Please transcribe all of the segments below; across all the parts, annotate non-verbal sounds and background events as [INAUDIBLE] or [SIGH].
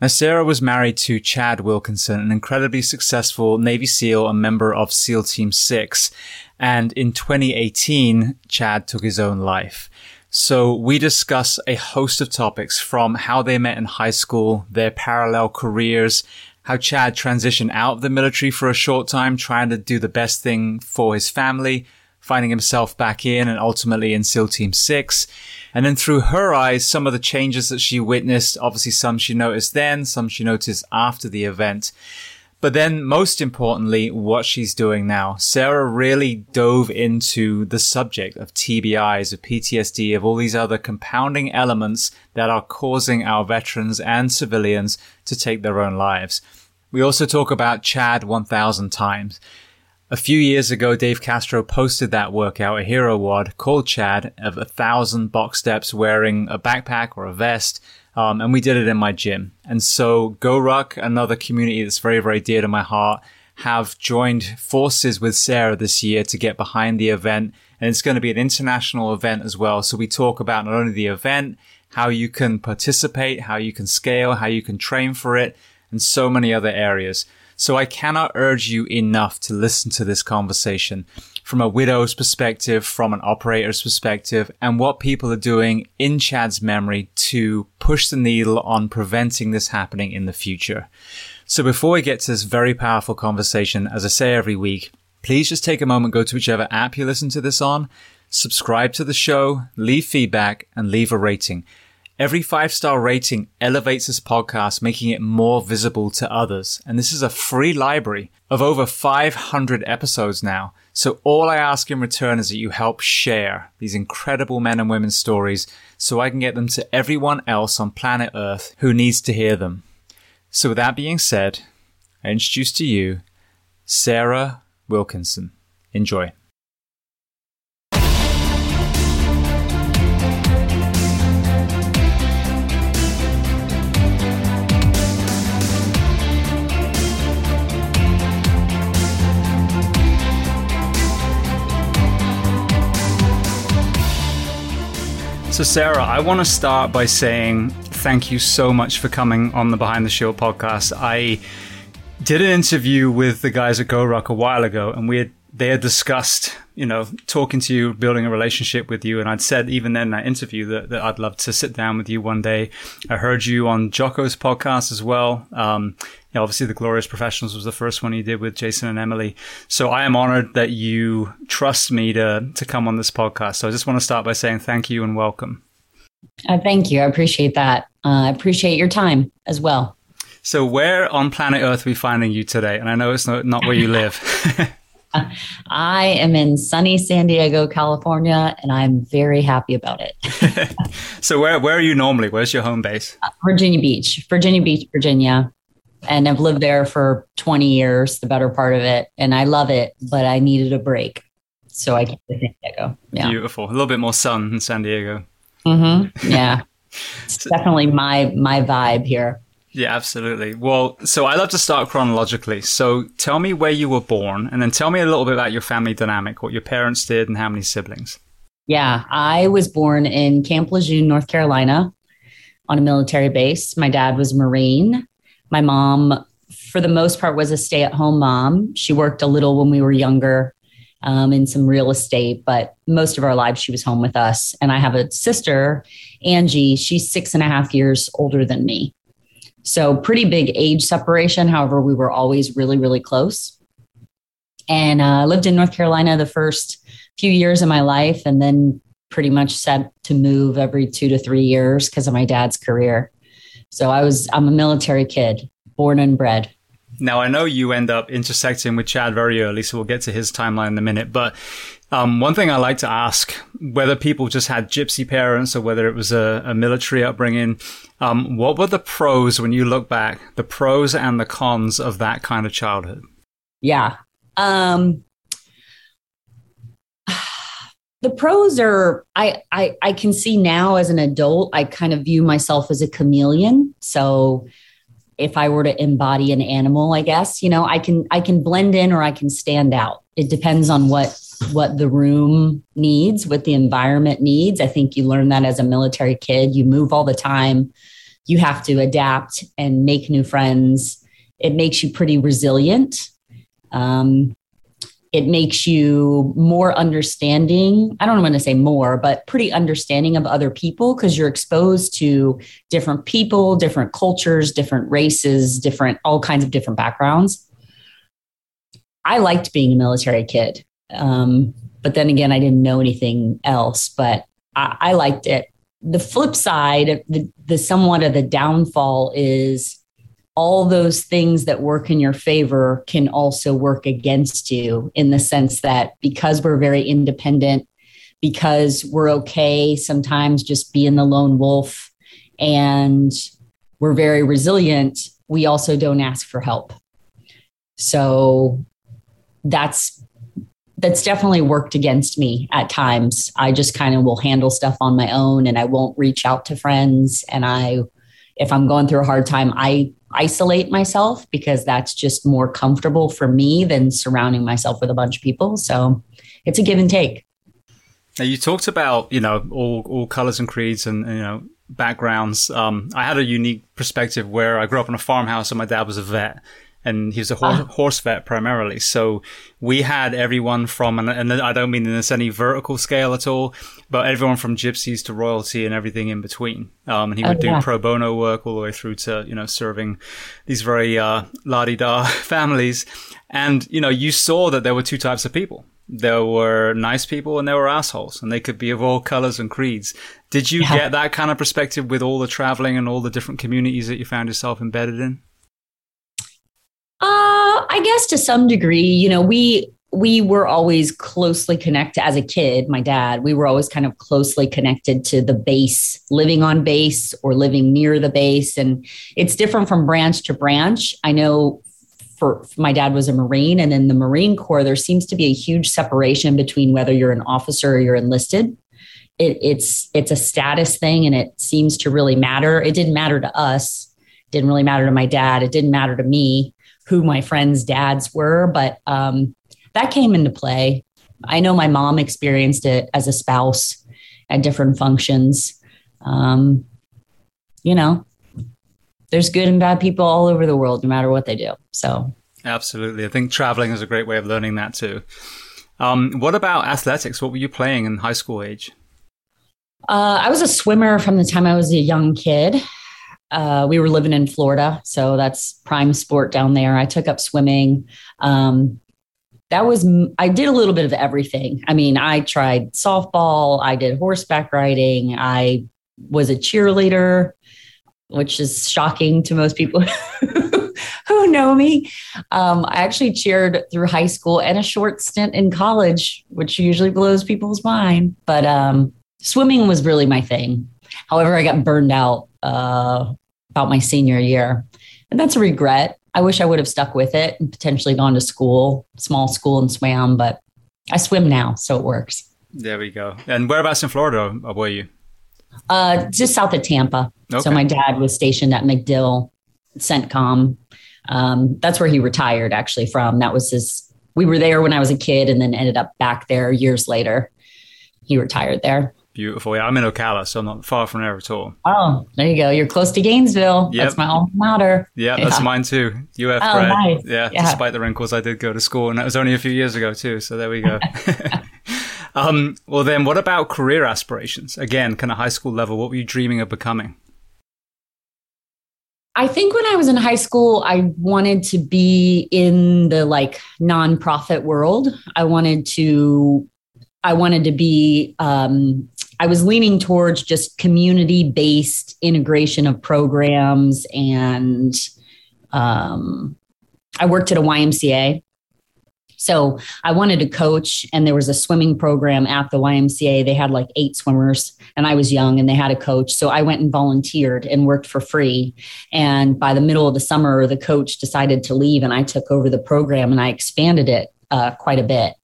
Now, Sara was married to Chad Wilkinson, an incredibly successful Navy SEAL and member of SEAL Team 6. And in 2018, Chad took his own life. So we discuss a host of topics from how they met in high school, their parallel careers, how Chad transitioned out of the military for a short time, trying to do the best thing for his family, finding himself back in and ultimately in SEAL Team 6. And then through her eyes, some of the changes that she witnessed, obviously some she noticed then, some she noticed after the event. But then most importantly, what she's doing now. Sara really dove into the subject of TBIs, of PTSD, of all these other compounding elements that are causing our veterans and civilians to take their own lives. We also talk about Chad 1000 times. A few years ago, Dave Castro posted that workout, a hero WOD called Chad of a thousand box steps wearing a backpack or a vest. Um, and we did it in my gym. And so GoRuck, another community that's very, very dear to my heart, have joined forces with Sara this year to get behind the event. And it's going to be an international event as well. So we talk about not only the event, how you can participate, how you can scale, how you can train for it, and so many other areas. So I cannot urge you enough to listen to this conversation from a widow's perspective, from an operator's perspective, and what people are doing in Chad's memory to push the needle on preventing this happening in the future. So before we get to this very powerful conversation, as I say every week, please just take a moment, go to whichever app you listen to this on, subscribe to the show, leave feedback, and leave a rating. Every five star rating elevates this podcast, making it more visible to others. And this is a free library of over 500 episodes now. So all I ask in return is that you help share these incredible men and women's stories so I can get them to everyone else on planet Earth who needs to hear them. So with that being said, I introduce to you Sara Wilkinson. Enjoy. So, Sara, I want to start by saying thank you so much for coming on the Behind the Shield podcast. I did an interview with the guys at GoRuck a while ago, and we had they had discussed, you know, talking to you, building a relationship with you. And I'd said even then in that interview that, that I'd love to sit down with you one day. I heard you on Jocko's podcast as well. Um, know, obviously the Glorious Professionals was the first one you did with Jason and Emily. So I am honored that you trust me to, to come on this podcast. So I just want to start by saying thank you and welcome. Uh, thank you. I appreciate that. Uh, I appreciate your time as well. So where on planet Earth are we finding you today? And I know it's not, not where you live. [LAUGHS] I am in sunny San Diego, California, and I'm very happy about it. [LAUGHS] so, where where are you normally? Where's your home base? Uh, Virginia Beach, Virginia Beach, Virginia. And I've lived there for 20 years, the better part of it. And I love it, but I needed a break. So I came to San Diego. Yeah. Beautiful. A little bit more sun in San Diego. Mm-hmm. Yeah. [LAUGHS] it's definitely my my vibe here. Yeah, absolutely. Well, so I love to start chronologically. So tell me where you were born and then tell me a little bit about your family dynamic, what your parents did and how many siblings. Yeah, I was born in Camp Lejeune, North Carolina on a military base. My dad was Marine. My mom, for the most part, was a stay at home mom. She worked a little when we were younger um, in some real estate, but most of our lives she was home with us. And I have a sister, Angie. She's six and a half years older than me. So, pretty big age separation. However, we were always really, really close. And I uh, lived in North Carolina the first few years of my life, and then pretty much set to move every two to three years because of my dad's career. So, I was, I'm a military kid, born and bred. Now, I know you end up intersecting with Chad very early, so we'll get to his timeline in a minute. But um, one thing I like to ask, whether people just had gypsy parents or whether it was a, a military upbringing, um, what were the pros when you look back, the pros and the cons of that kind of childhood? Yeah. Um, the pros are I, I I can see now as an adult, I kind of view myself as a chameleon. So if I were to embody an animal, I guess, you know, I can I can blend in or I can stand out. It depends on what what the room needs, what the environment needs. I think you learn that as a military kid. You move all the time. You have to adapt and make new friends. It makes you pretty resilient. Um, it makes you more understanding. I don't want to say more, but pretty understanding of other people because you're exposed to different people, different cultures, different races, different, all kinds of different backgrounds. I liked being a military kid. Um, but then again, I didn't know anything else, but I, I liked it. The flip side, the, the somewhat of the downfall is all those things that work in your favor can also work against you in the sense that because we're very independent, because we're okay sometimes just being the lone wolf and we're very resilient, we also don't ask for help. So that's that's definitely worked against me at times. I just kind of will handle stuff on my own and I won't reach out to friends. And I, if I'm going through a hard time, I isolate myself because that's just more comfortable for me than surrounding myself with a bunch of people. So it's a give and take. Now you talked about, you know, all, all colors and creeds and, you know, backgrounds. Um, I had a unique perspective where I grew up in a farmhouse and my dad was a vet and he was a horse, ah. horse, vet primarily. So we had everyone from, and, and, I don't mean in this any vertical scale at all, but everyone from gypsies to royalty and everything in between. Um, and he would oh, yeah. do pro bono work all the way through to, you know, serving these very, uh, la-di-da [LAUGHS] families. And, you know, you saw that there were two types of people. There were nice people and there were assholes and they could be of all colors and creeds. Did you yeah. get that kind of perspective with all the traveling and all the different communities that you found yourself embedded in? Uh, I guess to some degree, you know, we we were always closely connected as a kid. My dad, we were always kind of closely connected to the base, living on base or living near the base, and it's different from branch to branch. I know for my dad was a Marine, and in the Marine Corps, there seems to be a huge separation between whether you're an officer or you're enlisted. It, it's it's a status thing, and it seems to really matter. It didn't matter to us. Didn't really matter to my dad. It didn't matter to me who my friends' dads were, but um, that came into play. I know my mom experienced it as a spouse at different functions. Um, you know, there's good and bad people all over the world, no matter what they do. So Absolutely. I think traveling is a great way of learning that too. Um, what about athletics? What were you playing in high school age? Uh, I was a swimmer from the time I was a young kid. Uh, we were living in Florida, so that's prime sport down there. I took up swimming. Um, that was I did a little bit of everything. I mean, I tried softball, I did horseback riding, I was a cheerleader, which is shocking to most people [LAUGHS] who know me. Um, I actually cheered through high school and a short stint in college, which usually blows people's mind. But um, swimming was really my thing. However, I got burned out uh, about my senior year, and that's a regret. I wish I would have stuck with it and potentially gone to school, small school, and swam. But I swim now, so it works. There we go. And whereabouts in Florida were you? Uh, just south of Tampa. Okay. So my dad was stationed at MacDill CENTCOM. Um, that's where he retired actually from. That was his. We were there when I was a kid, and then ended up back there years later. He retired there. Beautiful. Yeah, I'm in Ocala, so I'm not far from there at all. Oh, there you go. You're close to Gainesville. Yep. That's my alma mater. Yeah, yeah, that's mine too. UF oh, grad. Nice. Yeah, yeah, despite the wrinkles, I did go to school, and that was only a few years ago too. So there we go. [LAUGHS] [LAUGHS] um, well, then, what about career aspirations? Again, kind of high school level. What were you dreaming of becoming? I think when I was in high school, I wanted to be in the like nonprofit world. I wanted to, I wanted to be, um, I was leaning towards just community based integration of programs. And um, I worked at a YMCA so I wanted to coach, and there was a swimming program at the YMCA. They had like eight swimmers, and I was young, and they had a coach. So I went and volunteered and worked for free. And by the middle of the summer, the coach decided to leave, and I took over the program and I expanded it uh, quite a bit.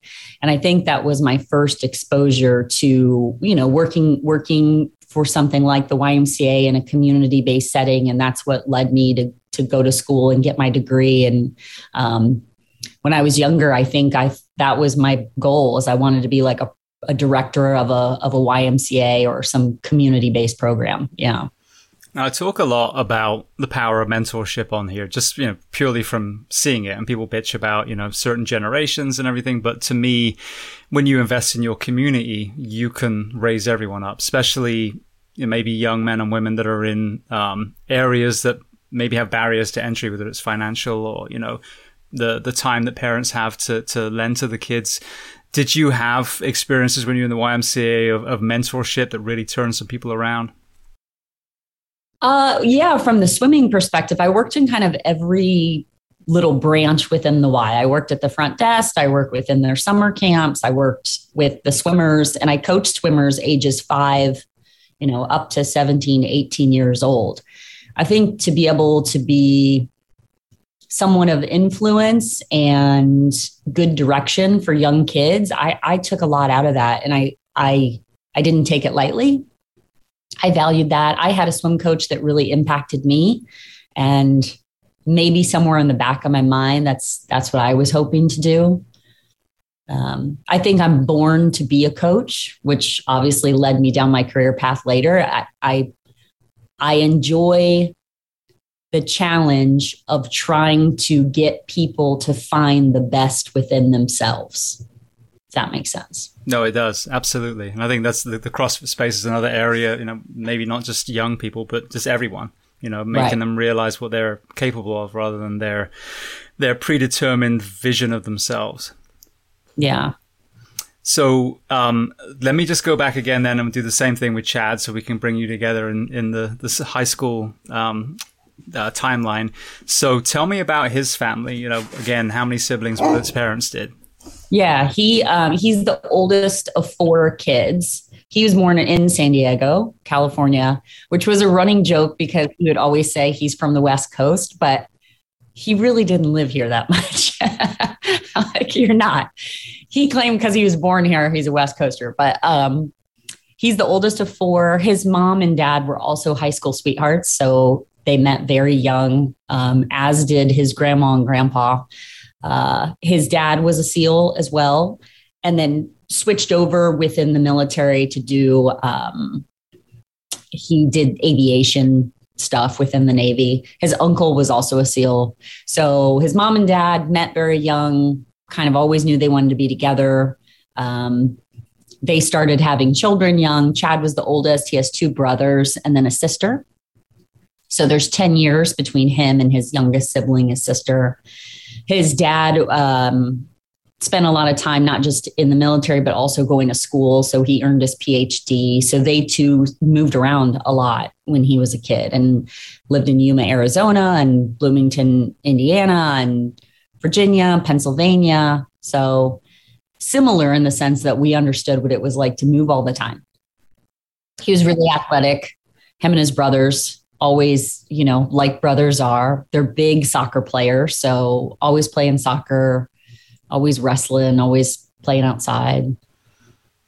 And I think that was my first exposure to, you know, working working for something like the YMCA in a community based setting, and that's what led me to to go to school and get my degree and um, when I was younger, I think I that was my goal is I wanted to be like a, a director of a of a YMCA or some community based program. Yeah. Now, I talk a lot about the power of mentorship on here, just you know, purely from seeing it. And people bitch about you know certain generations and everything, but to me, when you invest in your community, you can raise everyone up, especially you know, maybe young men and women that are in um, areas that maybe have barriers to entry, whether it's financial or you know the the time that parents have to to lend to the kids. Did you have experiences when you were in the YMCA of, of mentorship that really turned some people around? Uh, yeah, from the swimming perspective, I worked in kind of every little branch within the Y. I worked at the front desk, I worked within their summer camps, I worked with the swimmers, and I coached swimmers ages five, you know, up to 17, 18 years old. I think to be able to be someone of influence and good direction for young kids, I, I took a lot out of that. And I, I, I didn't take it lightly. I valued that. I had a swim coach that really impacted me. And maybe somewhere in the back of my mind, that's, that's what I was hoping to do. Um, I think I'm born to be a coach, which obviously led me down my career path later. I, I, I enjoy the challenge of trying to get people to find the best within themselves. That makes sense. No, it does. Absolutely. And I think that's the, the CrossFit space is another area, you know, maybe not just young people, but just everyone, you know, making right. them realize what they're capable of rather than their, their predetermined vision of themselves. Yeah. So um, let me just go back again then and do the same thing with Chad so we can bring you together in, in the, the high school um, uh, timeline. So tell me about his family. You know, again, how many siblings both his parents did? Yeah, he um, he's the oldest of four kids. He was born in San Diego, California, which was a running joke because he would always say he's from the West Coast, but he really didn't live here that [LAUGHS] much. [LAUGHS] like you're not. He claimed because he was born here, he's a West Coaster, but um, he's the oldest of four. His mom and dad were also high school sweethearts, so they met very young, um, as did his grandma and grandpa. Uh, his dad was a SEAL as well, and then switched over within the military to do. Um, he did aviation stuff within the Navy. His uncle was also a SEAL. So his mom and dad met very young, kind of always knew they wanted to be together. Um, they started having children young. Chad was the oldest. He has two brothers and then a sister. So there's 10 years between him and his youngest sibling, his sister. His dad um, spent a lot of time not just in the military but also going to school. So he earned his phd so they too moved around a lot when he was a kid and lived in yuma arizona and bloomington indiana and virginia pennsylvania. So similar in the sense that we understood what it was like to move all the time. He was really athletic him and his brothers always you know like brothers are they're big soccer players so always playing soccer always wrestling, always playing outside.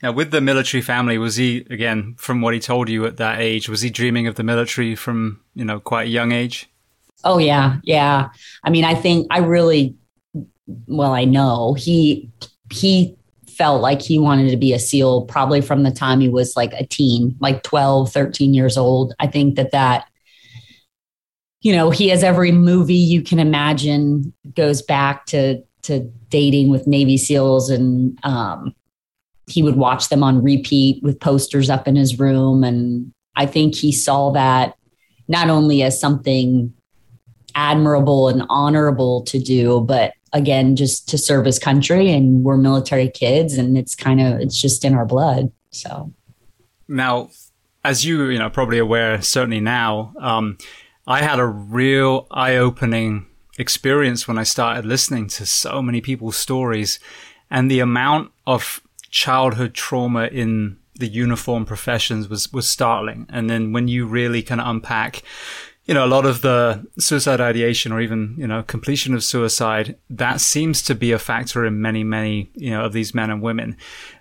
Now, with the military family, was he again from what he told you at that age? Was he dreaming of the military from you know quite a young age? Oh yeah, yeah. I mean, I think I really, well, I know he he felt like he wanted to be a SEAL probably from the time he was like a teen, like 12, 13 years old. I think that that you know, he has every movie you can imagine goes back to to dating with Navy SEALs, and um, he would watch them on repeat with posters up in his room. And I think he saw that not only as something admirable and honorable to do, but again, just to serve his country. And we're military kids, and it's kind of it's just in our blood. So now, as you you know probably aware, certainly now, um, I had a real eye opening experience when I started listening to so many people's stories and the amount of childhood trauma in the uniform professions was, was startling. And then when you really kind of unpack, you know, a lot of the suicide ideation or even, you know, completion of suicide, that seems to be a factor in many, many, you know, of these men and women.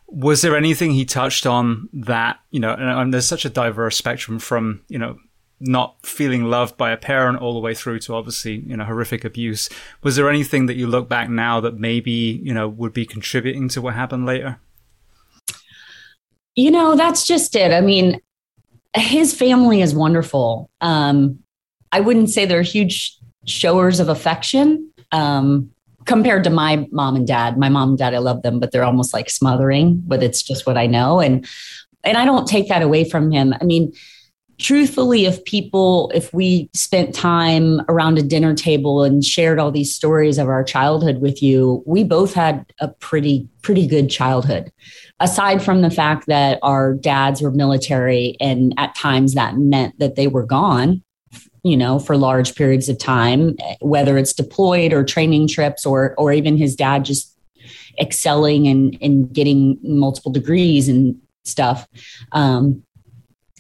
Was there anything he touched on that, you know, and, and there's such a diverse spectrum from, you know, not feeling loved by a parent all the way through to obviously, you know, horrific abuse. Was there anything that you look back now that maybe, you know, would be contributing to what happened later? You know, that's just it. I mean, his family is wonderful. Um, I wouldn't say they're huge showers of affection um, compared to my mom and dad. My mom and dad, I love them, but they're almost like smothering. But it's just what I know, and and I don't take that away from him. I mean, truthfully if people if we spent time around a dinner table and shared all these stories of our childhood with you we both had a pretty pretty good childhood. Aside from the fact that our dads were military and at times that meant that they were gone you know for large periods of time whether it's deployed or training trips or or even his dad just excelling and and getting multiple degrees and stuff um,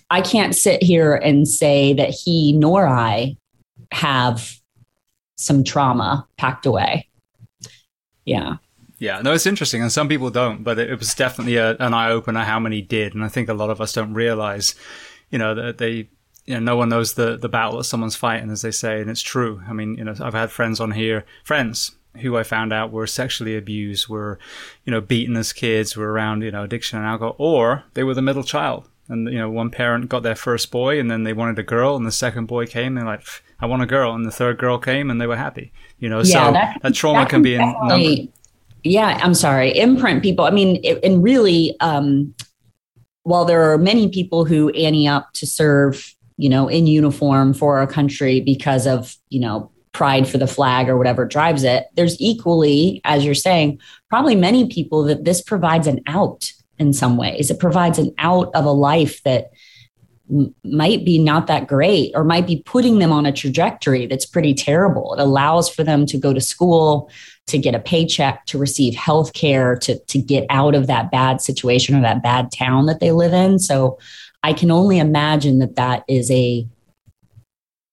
I can't sit here and say that he nor I have some trauma packed away. Yeah. Yeah, no, it's interesting, and some people don't, but it, was definitely a, an eye opener how many did, and I think a lot of us don't realize, you know, that they, you know, no one knows the the battle that someone's fighting, as they say, and it's true. I mean, you know, I've had friends on here, friends who I found out were sexually abused, were, you know, beaten as kids, were around, you know, addiction and alcohol, or they were the middle child and you know one parent got their first boy and then they wanted a girl and the second boy came and they're like i want a girl. And the third girl came and they were happy you know? Yeah, so that, that trauma that can, can be in yeah i'm sorry imprint people. I mean it, and really um while there are many people who ante up to serve you know in uniform for our country because of you know pride for the flag or whatever drives it there's equally as you're saying probably many people that this provides an out in some ways. It provides an out of a life that m- might be not that great or might be putting them on a trajectory that's pretty terrible. It allows for them to go to school, to get a paycheck, to receive health care, to, to get out of that bad situation or that bad town that they live in. So I can only imagine that that is a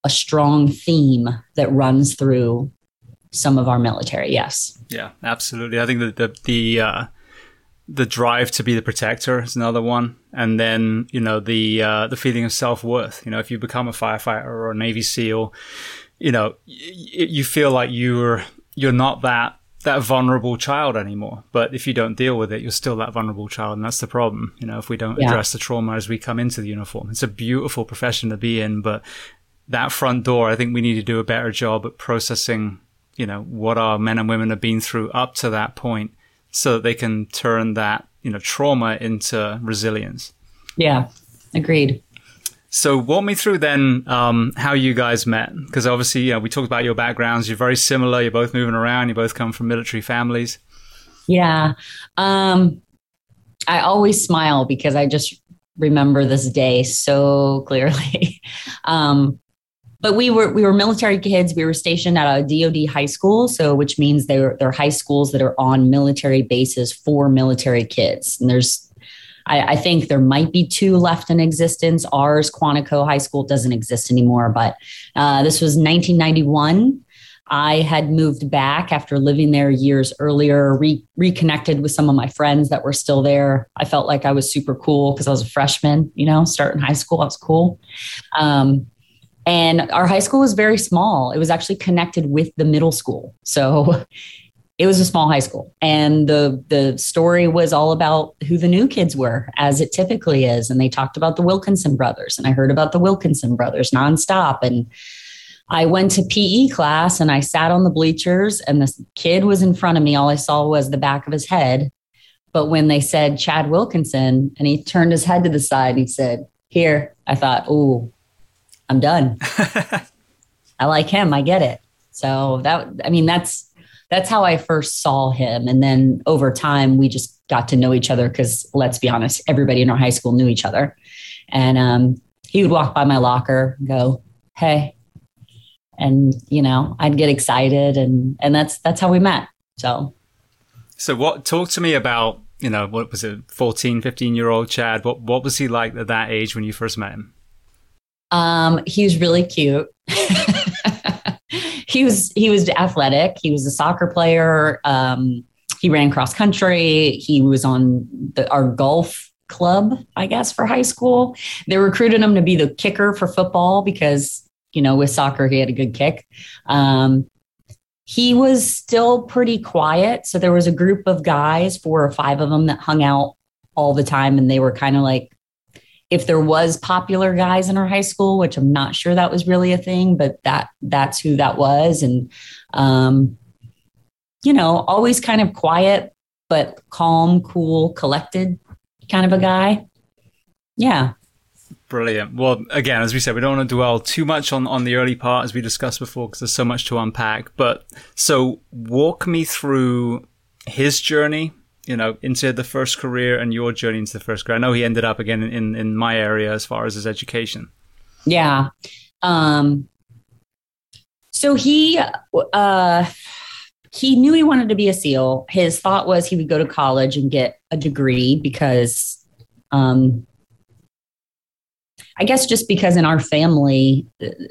a strong theme that runs through some of our military. Yes. Yeah, absolutely. I think that the the uh, the drive to be the protector is another one, and then you know the uh, the feeling of self worth. You know, if you become a firefighter or a Navy SEAL, you know y- you feel like you're you're not that that vulnerable child anymore. But if you don't deal with it, you're still that vulnerable child, and that's the problem. You know, if we don't yeah. address the trauma as we come into the uniform, it's a beautiful profession to be in, but that front door, I think we need to do a better job at processing, you know, what our men and women have been through up to that point so that they can turn that, you know, trauma into resilience. Yeah, agreed. So walk me through then um, how you guys met, because obviously, you know, we talked about your backgrounds. You're very similar. You're both moving around. You both come from military families. Yeah, um, I always smile because I just remember this day so clearly. [LAUGHS] um, but we were we were military kids. We were stationed at a DoD high school, so which means they're they're high schools that are on military bases for military kids. And there's I, I, think there might be two left in existence. Ours, Quantico High School, doesn't exist anymore, but uh, this was 1991. I had moved back after living there years earlier, re- reconnected with some of my friends that were still there. I felt like I was super cool because I was a freshman, you know, starting high school. I was cool. Um, and our high school was very small. It was actually connected with the middle school. So [LAUGHS] it was a small high school. And the the story was all about who the new kids were as it typically is. And they talked about the wilkinson brothers. And i heard about the wilkinson brothers nonstop. And i went to pe class and i sat on the bleachers and this kid was in front of me. All i saw was the back of his head. But when they said chad wilkinson and he turned his head to the side and he said here i thought oh i'm done [LAUGHS] i like him i get it so that i mean that's that's how I first saw him. And then over time, we just got to know each other because let's be honest, everybody in our high school knew each other. And um, he would walk by my locker, go, "Hey," and you know, I'd get excited, and and that's that's how we met. So, so what? Talk to me about you know what was it, 14, 15 year old Chad? What what was he like at that age when you first met him? Um, he was really cute. [LAUGHS] he was he was athletic. He was a soccer player. Um, he ran cross country. He was on the, our golf club, I guess, for high school. They recruited him to be the kicker for football because you know with soccer he had a good kick. Um, he was still pretty quiet. So there was a group of guys, four or five of them, that hung out all the time, and they were kind of like if there was popular guys in our high school, which I'm not sure that was really a thing, but that that's who that was. And um, you know, always kind of quiet, but calm, cool, collected kind of a guy. Yeah. Brilliant. Well, again, as we said, we don't want to dwell too much on, on the early part as we discussed before because there's so much to unpack. But so walk me through his journey you know, into the first career and your journey into the first career? I know he ended up again in, in my area as far as his education. Yeah. Um, so he, uh, he knew he wanted to be a SEAL. His thought was he would go to college and get a degree because um, I guess just because in our family,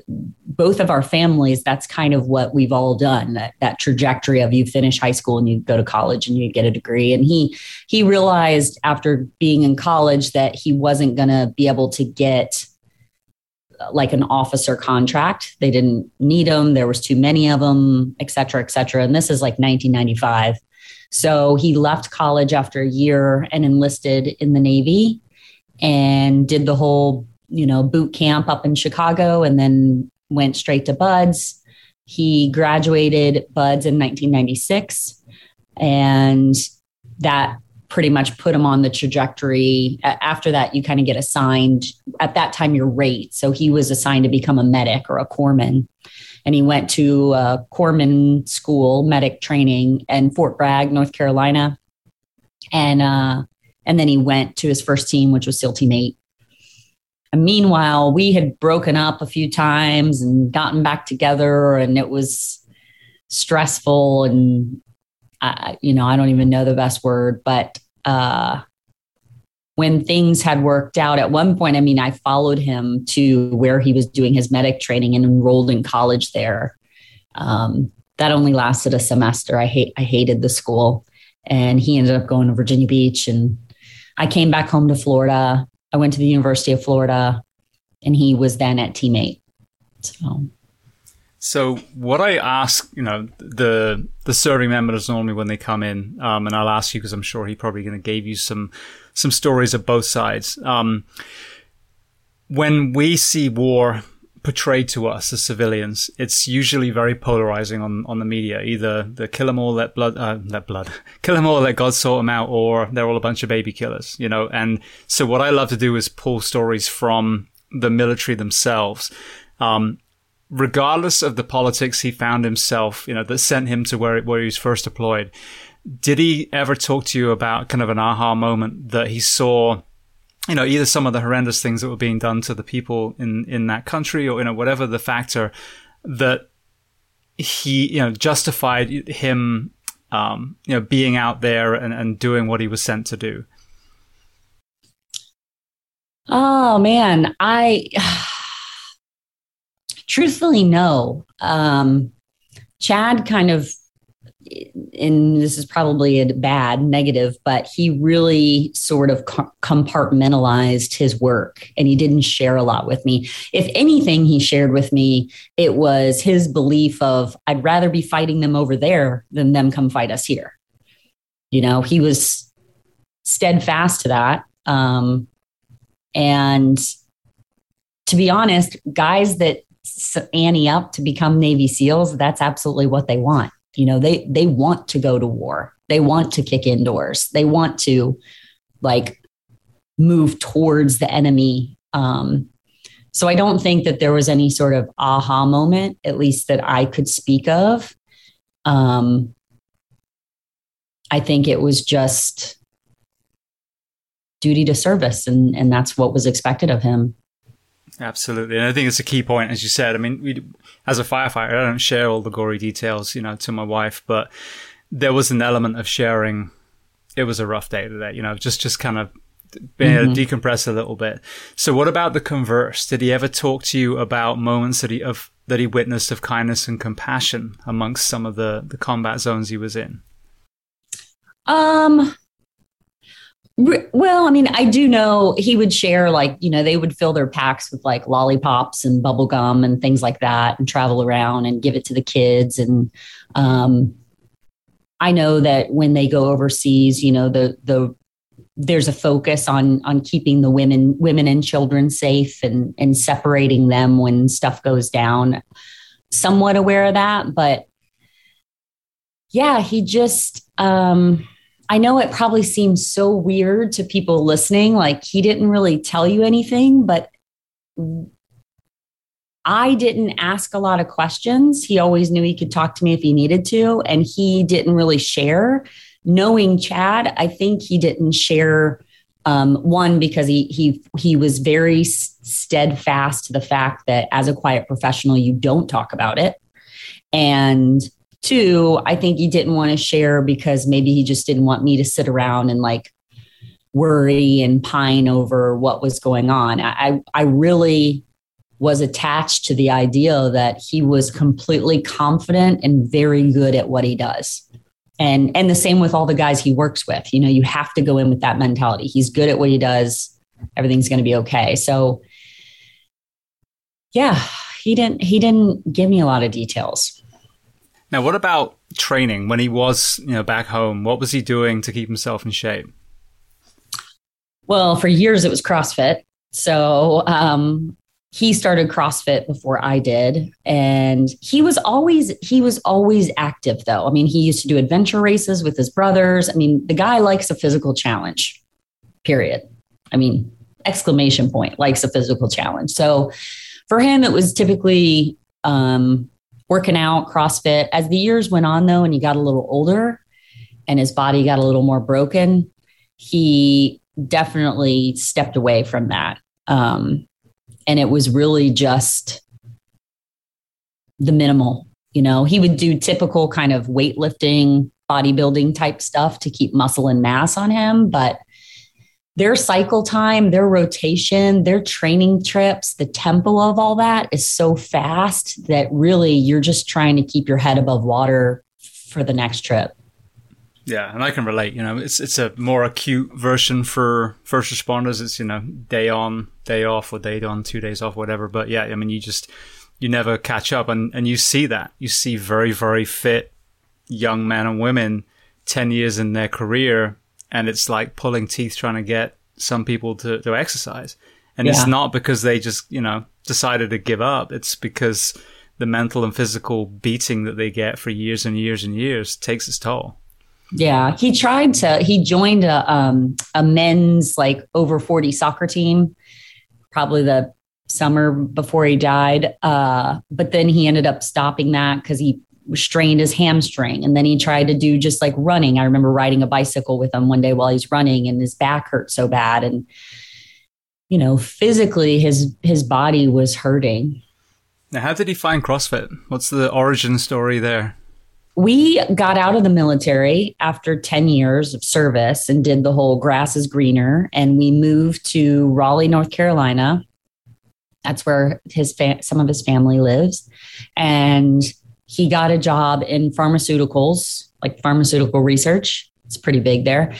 both of our families, that's kind of what we've all done. That that trajectory of you finish high school and you go to college and you get a degree. And he he realized after being in college that he wasn't going to be able to get uh, like an officer contract. They didn't need them. There was too many of them, et cetera, et cetera. And this is like 1995. So he left college after a year and enlisted in the Navy and did the whole you know, boot camp up in Chicago and then went straight to BUD/S. He graduated BUD/S in 1996. And that pretty much put him on the trajectory. After that, you kind of get assigned at that time your rate. So he was assigned to become a medic or a corpsman. And he went to a corpsman school, medic training in Fort Bragg, North Carolina. And uh, and then he went to his first team, which was SEAL Team 8. And meanwhile, we had broken up a few times and gotten back together, and it was stressful. And, I, you know, I don't even know the best word, but uh, when things had worked out at one point, I mean, I followed him to where he was doing his medic training and enrolled in college there. Um, that only lasted a semester. I hate, I hated the school, and he ended up going to Virginia Beach, and I came back home to Florida I went to the University of Florida, and he was then at Team 8. So. So what I ask, you know, the the serving members normally when they come in, um, and I'll ask you because I'm sure he probably going to give you some some stories of both sides. Um, when we see war portrayed to us as civilians, it's usually very polarizing on, on the media. Either the kill them all, let blood, uh, let blood, [LAUGHS] kill them all, let God sort them out, or they're all a bunch of baby killers, you know? And so what I love to do is pull stories from the military themselves. Um, regardless of the politics he found himself, you know, that sent him to where, where he was first deployed. Did he ever talk to you about kind of an aha moment that he saw you know, either some of the horrendous things that were being done to the people in, in that country or, you know, whatever the factor that he, you know, justified him, um, you know, being out there and, and doing what he was sent to do. Oh man, I [SIGHS] truthfully no. Um, Chad kind of and this is probably a bad negative, but he really sort of compartmentalized his work and he didn't share a lot with me. If anything, he shared with me, it was his belief of, I'd rather be fighting them over there than them come fight us here. You know, he was steadfast to that. Um, and to be honest, guys that ante up to become Navy SEALs, that's absolutely what they want you know they they want to go to war. They want to kick indoors. They want to like move towards the enemy. Um so i don't think that there was any sort of aha moment at least that i could speak of. Um i think it was just duty to service and and that's what was expected of him Absolutely, and I think it's a key point, as you said. I mean, we, as a firefighter, I don't share all the gory details, you know, to my wife, but there was an element of sharing. It was a rough day today, you know, just just kind of being mm-hmm. able to decompress a little bit. So, what about the converse? Did he ever talk to you about moments that he of that he witnessed of kindness and compassion amongst some of the the combat zones he was in? Um, well, I mean, I do know he would share like, you know, they would fill their packs with like lollipops and bubble gum and things like that and travel around and give it to the kids. And um, I know that when they go overseas, you know, the the there's a focus on on keeping the women women and children safe and and separating them when stuff goes down. Somewhat aware of that, but yeah, he just um I know it probably seems so weird to people listening, like he didn't really tell you anything, but I didn't ask a lot of questions. He always knew he could talk to me if he needed to, and he didn't really share. Knowing Chad, I think he didn't share um, one because he he he was very steadfast to the fact that as a quiet professional, you don't talk about it, and Two, I think he didn't want to share because maybe he just didn't want me to sit around and like worry and pine over what was going on. I, I really was attached to the idea that he was completely confident and very good at what he does. And and the same with all the guys he works with. You know, you have to go in with that mentality. He's good at what he does. Everything's going to be okay. So yeah, he didn't he didn't give me a lot of details. Now, what about training when he was, you know, back home? What was he doing to keep himself in shape? Well, for years it was CrossFit. So um, he started CrossFit before I did, and he was always he was always active. Though I mean, he used to do adventure races with his brothers. I mean, the guy likes a physical challenge. Period. I mean, exclamation point likes a physical challenge. So for him, it was typically um, working out, CrossFit. As the years went on, though, and he got a little older and his body got a little more broken, he definitely stepped away from that. Um, and it was really just the minimal. You know, he would do typical kind of weightlifting, bodybuilding type stuff to keep muscle and mass on him, but their cycle time, their rotation, their training trips, the tempo of all that is so fast that really you're just trying to keep your head above water for the next trip. Yeah, and I can relate. You know, it's it's a more acute version for first responders. It's you know day on, day off, or day on, two days off, whatever. But yeah, I mean, you just you never catch up, and and you see that you see very very fit young men and women ten years in their career and it's like pulling teeth trying to get some people to, to exercise. And yeah. it's not because they just, you know, decided to give up, it's because the mental and physical beating that they get for years and years and years takes its toll. Yeah, he tried to. He joined a um, a men's like over forty soccer team, probably the summer before he died. Uh, but then he ended up stopping that because he strained his hamstring, and then he tried to do just like running. I remember riding a bicycle with him one day while he's running, and his back hurt so bad, and you know, physically his his body was hurting. Now, how did he find CrossFit? What's the origin story there? We got out of the military after 10 years of service and did the whole grass is greener. And we moved to Raleigh, North Carolina. That's where his fa- some of his family lives. And he got a job in pharmaceuticals, like pharmaceutical research. It's pretty big there.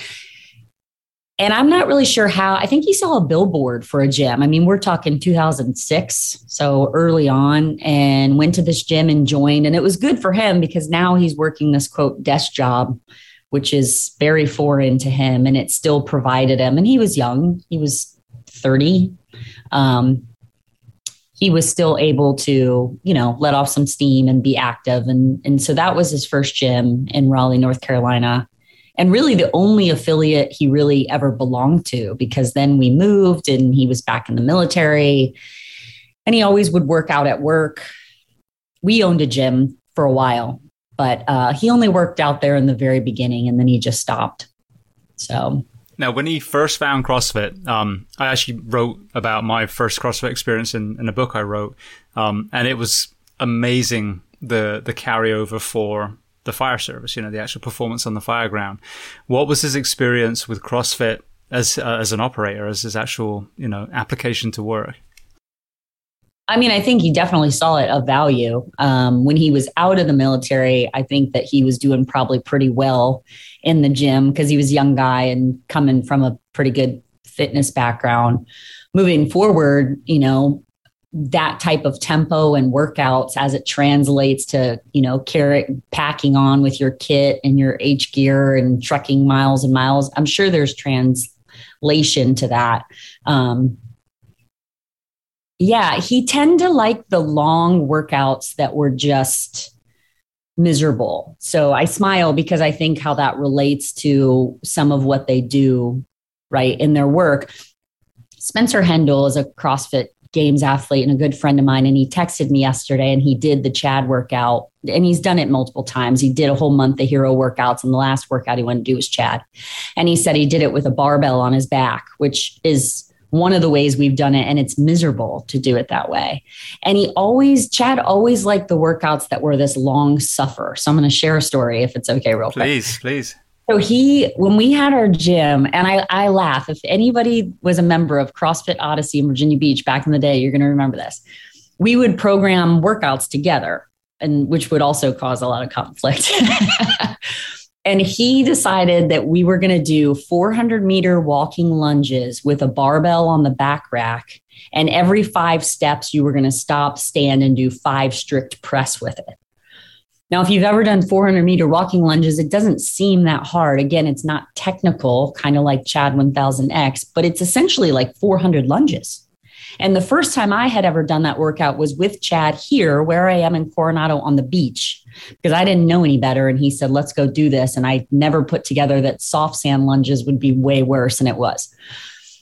And I'm not really sure how. I think he saw a billboard for a gym. I mean, we're talking 2006, so early on, and went to this gym and joined. And it was good for him because now he's working this quote desk job, which is very foreign to him, and it still provided him. And he was young; he was 30. Um, he was still able to, you know, let off some steam and be active. And, and so that was his first gym in Raleigh, North Carolina and really the only affiliate he really ever belonged to because then we moved and he was back in the military and he always would work out at work. We owned a gym for a while, but uh, he only worked out there in the very beginning and then he just stopped. So. Now, when he first found CrossFit, um, I actually wrote about my first CrossFit experience in, in a book I wrote, um, and it was amazing the the carryover for the fire service, you know, the actual performance on the fire ground. What was his experience with CrossFit as uh, as an operator, as his actual, you know, application to work? I mean, I think he definitely saw it of value. Um, when he was out of the military, I think that he was doing probably pretty well in the gym because he was a young guy and coming from a pretty good fitness background. Moving forward, you know, that type of tempo and workouts as it translates to you know carry packing on with your kit and your h gear and trucking miles and miles i'm sure there's translation to that um, yeah he tend to like the long workouts that were just miserable so i smile because i think how that relates to some of what they do right in their work spencer hendel is a crossfit games athlete and a good friend of mine. And he texted me yesterday and he did the Chad workout. And he's done it multiple times. He did a whole month of hero workouts. And the last workout he wanted to do was Chad. And he said he did it with a barbell on his back, which is one of the ways we've done it and it's miserable to do it that way and he always chad always liked the workouts that were this long suffer so i'm going to share a story if it's okay real please, quick please please so he, when we had our gym, and I, I laugh. If anybody was a member of CrossFit Odyssey in Virginia Beach back in the day, you're going to remember this. We would program workouts together, and which would also cause a lot of conflict. [LAUGHS] and he decided that we were going to do 400 meter walking lunges with a barbell on the back rack. And every five steps, you were going to stop, stand, and do five strict press with it. Now, if you've ever done 400 meter walking lunges, it doesn't seem that hard. Again, it's not technical, kind of like Chad 1000X, but it's essentially like 400 lunges. And the first time I had ever done that workout was with Chad here, where I am in Coronado on the beach, because I didn't know any better. And he said, let's go do this. And I never put together that soft sand lunges would be way worse, than it was.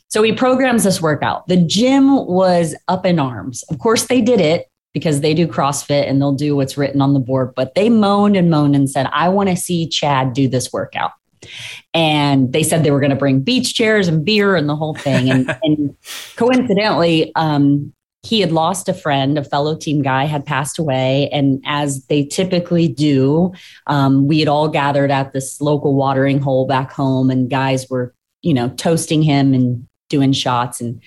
So he programs this workout. The gym was up in arms. Of course, they did it because they do CrossFit and they'll do what's written on the board. But they moaned and moaned and said, I want to see Chad do this workout. And they said they were going to bring beach chairs and beer and the whole thing. And, and coincidentally, um, he had lost a friend, a fellow team guy had passed away. And as they typically do, um, we had all gathered at this local watering hole back home, and guys were, you know, toasting him and doing shots. And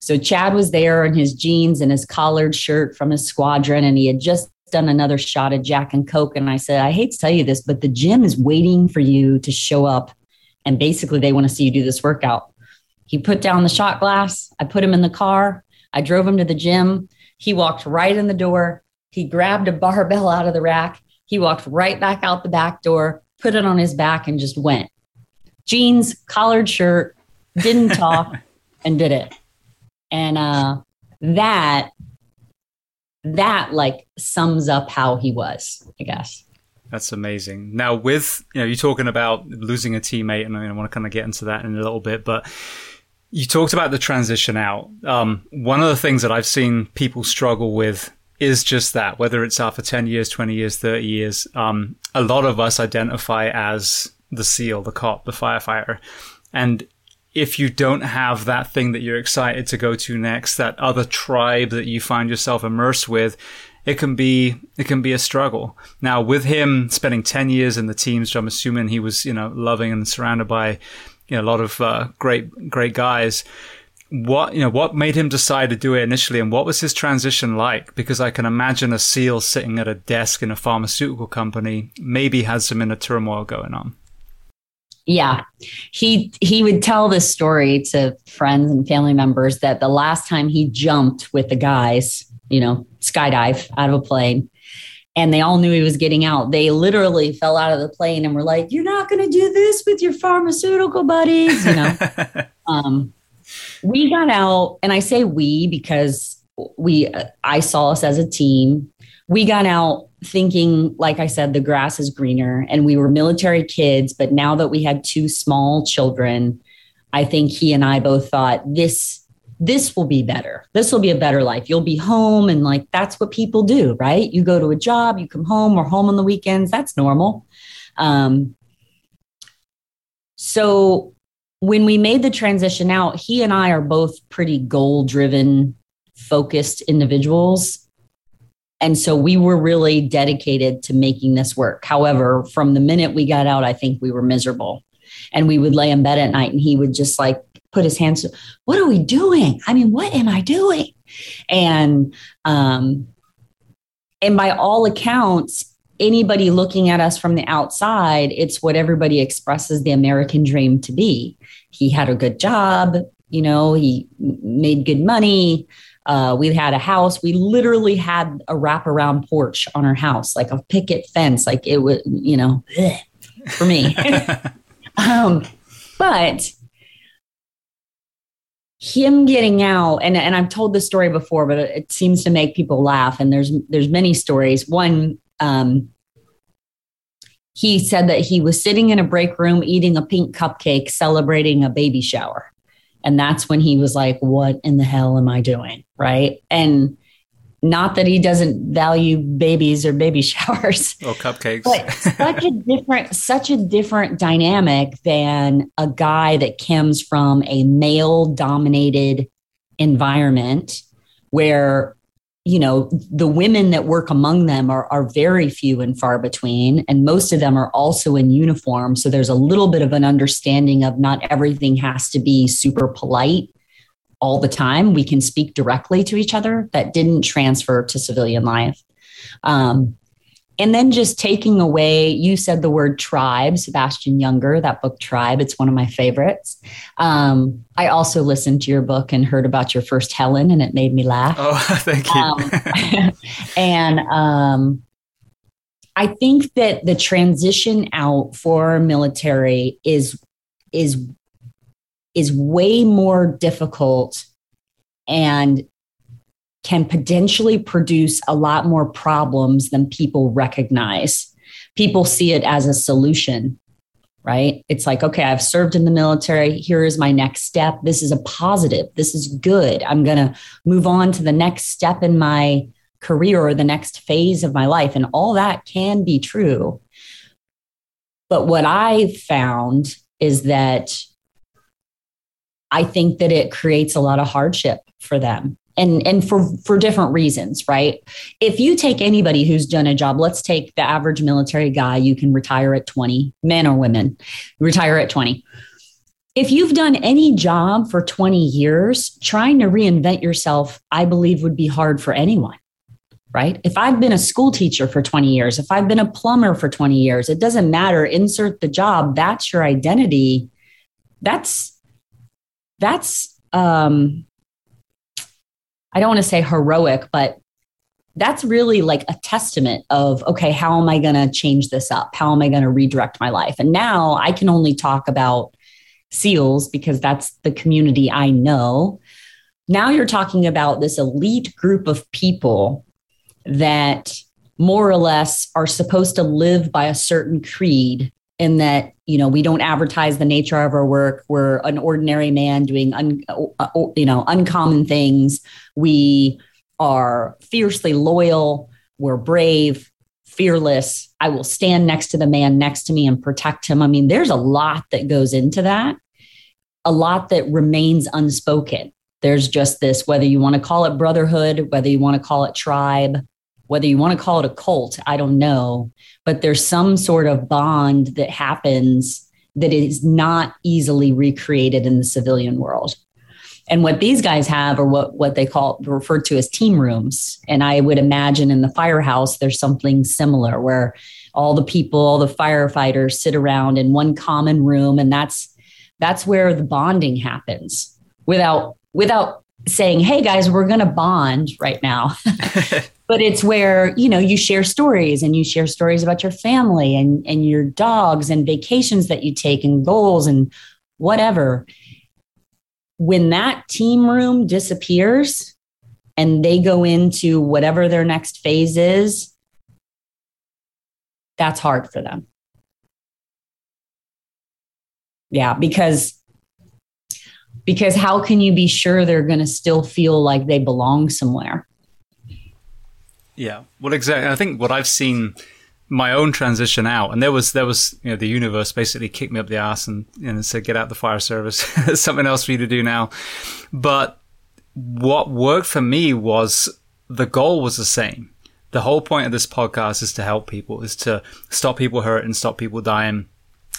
so Chad was there in his jeans and his collared shirt from his squadron, and he had just done another shot of Jack and Coke. And I said, I hate to tell you this, but the gym is waiting for you to show up. And basically, they want to see you do this workout. He put down the shot glass. I put him in the car. I drove him to the gym. He walked right in the door. He grabbed a barbell out of the rack. He walked right back out the back door, put it on his back, and just went. Jeans, collared shirt, didn't [LAUGHS] talk, and did it. And uh, that that like sums up how he was, I guess. That's amazing. Now, with you know, you're talking about losing a teammate, and I, want to kind of get into that in a little bit, but you talked about the transition out. Um, one of the things that I've seen people struggle with is just that, whether it's after 10 years, 20 years, 30 years. Um, a lot of us identify as the SEAL, the cop, the firefighter. And if you don't have that thing that you're excited to go to next, that other tribe that you find yourself immersed with, it can be it can be a struggle. Now, with him spending ten years in the teams, which I'm assuming he was, you know, loving and surrounded by, you know, a lot of uh, great great guys. What you know, what made him decide to do it initially, and what was his transition like? Because I can imagine a SEAL sitting at a desk in a pharmaceutical company maybe has some inner turmoil going on. Yeah. He he would tell this story to friends and family members that the last time he jumped with the guys, you know, skydive out of a plane, and they all knew he was getting out. They literally fell out of the plane and were like, "You're not going to do this with your pharmaceutical buddies," you know. [LAUGHS] um, we got out, and I say we because we I saw us as a team. We got out thinking, like I said, the grass is greener, and we were military kids. But now that we had two small children, I think he and I both thought this this will be better. This will be a better life. You'll be home, and like that's what people do, right? You go to a job, you come home, or home on the weekends. That's normal. Um, so when we made the transition out, he and I are both pretty goal driven, focused individuals. And so we were really dedicated to making this work. However, from the minute we got out, I think we were miserable. And we would lay in bed at night and he would just like put his hands, what are we doing? I mean, what am I doing? And um, and by all accounts, anybody looking at us from the outside, it's what everybody expresses the American dream to be. He had a good job, you know, he made good money, uh, we had a house. We literally had a wraparound porch on our house, like a picket fence. Like it was, you know, for me. [LAUGHS] [LAUGHS] um, but him getting out, and, and I've told this story before, but it seems to make people laugh. And there's there's many stories. One, um, he said that he was sitting in a break room eating a pink cupcake, celebrating a baby shower. And that's when he was like, What in the hell am I doing? Right. And not that he doesn't value babies or baby [LAUGHS] showers. Or cupcakes, but such a different, such a different dynamic than a guy that comes from a male dominated environment where you know the women that work among them are, are very few and far between and most of them are also in uniform. So there's a little bit of an understanding of not everything has to be super polite all the time. We can speak directly to each other that didn't transfer to civilian life. Um, and then just taking away you said the word tribe Sebastian Junger, that book tribe it's one of my favorites. Um, i also listened to your book and heard about your first helen and it made me laugh. Oh [LAUGHS] thank you. Um, [LAUGHS] and um, i think that the transition out for military is is is way more difficult and can potentially produce a lot more problems than people recognize. People see it as a solution, right? It's like, okay, I've served in the military. Here is my next step. This is a positive. This is good. I'm going to move on to the next step in my career or the next phase of my life. And all that can be true. But what I found is that I think that it creates a lot of hardship for them and and for for different reasons right? If you take anybody who's done a job let's take the average military guy you can retire at 20 men or women retire at 20 if you've done any job for 20 years trying to reinvent yourself i believe would be hard for anyone right? If i've been a school teacher for 20 years if i've been a plumber for 20 years it doesn't matter insert the job that's your identity that's that's um I don't want to say heroic, but that's really like a testament of okay, how am I going to change this up? How am I going to redirect my life? And now I can only talk about SEALs because that's the community I know. Now you're talking about this elite group of people that more or less are supposed to live by a certain creed in that you know we don't advertise the nature of our work. We're an ordinary man doing un, uh, you know uncommon things. We are fiercely loyal. We're brave fearless. I will stand next to the man next to me and protect him. I mean there's a lot that goes into that. A lot that remains unspoken. There's just this whether you want to call it brotherhood whether you want to call it tribe whether you want to call it a cult, I don't know, but there's some sort of bond that happens that is not easily recreated in the civilian world. And what these guys have are what, what they call referred to as team rooms. And I would imagine in the firehouse, there's something similar where all the people, all the firefighters sit around in one common room. And that's that's where the bonding happens without without saying, hey guys, we're gonna bond right now. [LAUGHS] [LAUGHS] but it's where you know you share stories and you share stories about your family and and your dogs and vacations that you take and goals and whatever. When that team room disappears and they go into whatever their next phase is that's hard for them. Yeah because because how can you be sure they're going to still feel like they belong somewhere yeah, well, exactly. I think what I've seen my own transition out, and there was there was you know the universe basically kicked me up the ass and know, said get out the fire service. [LAUGHS] There's something else for you to do now. But what worked for me was the goal was the same. The whole point of this podcast is to help people, is to stop people hurt and stop people dying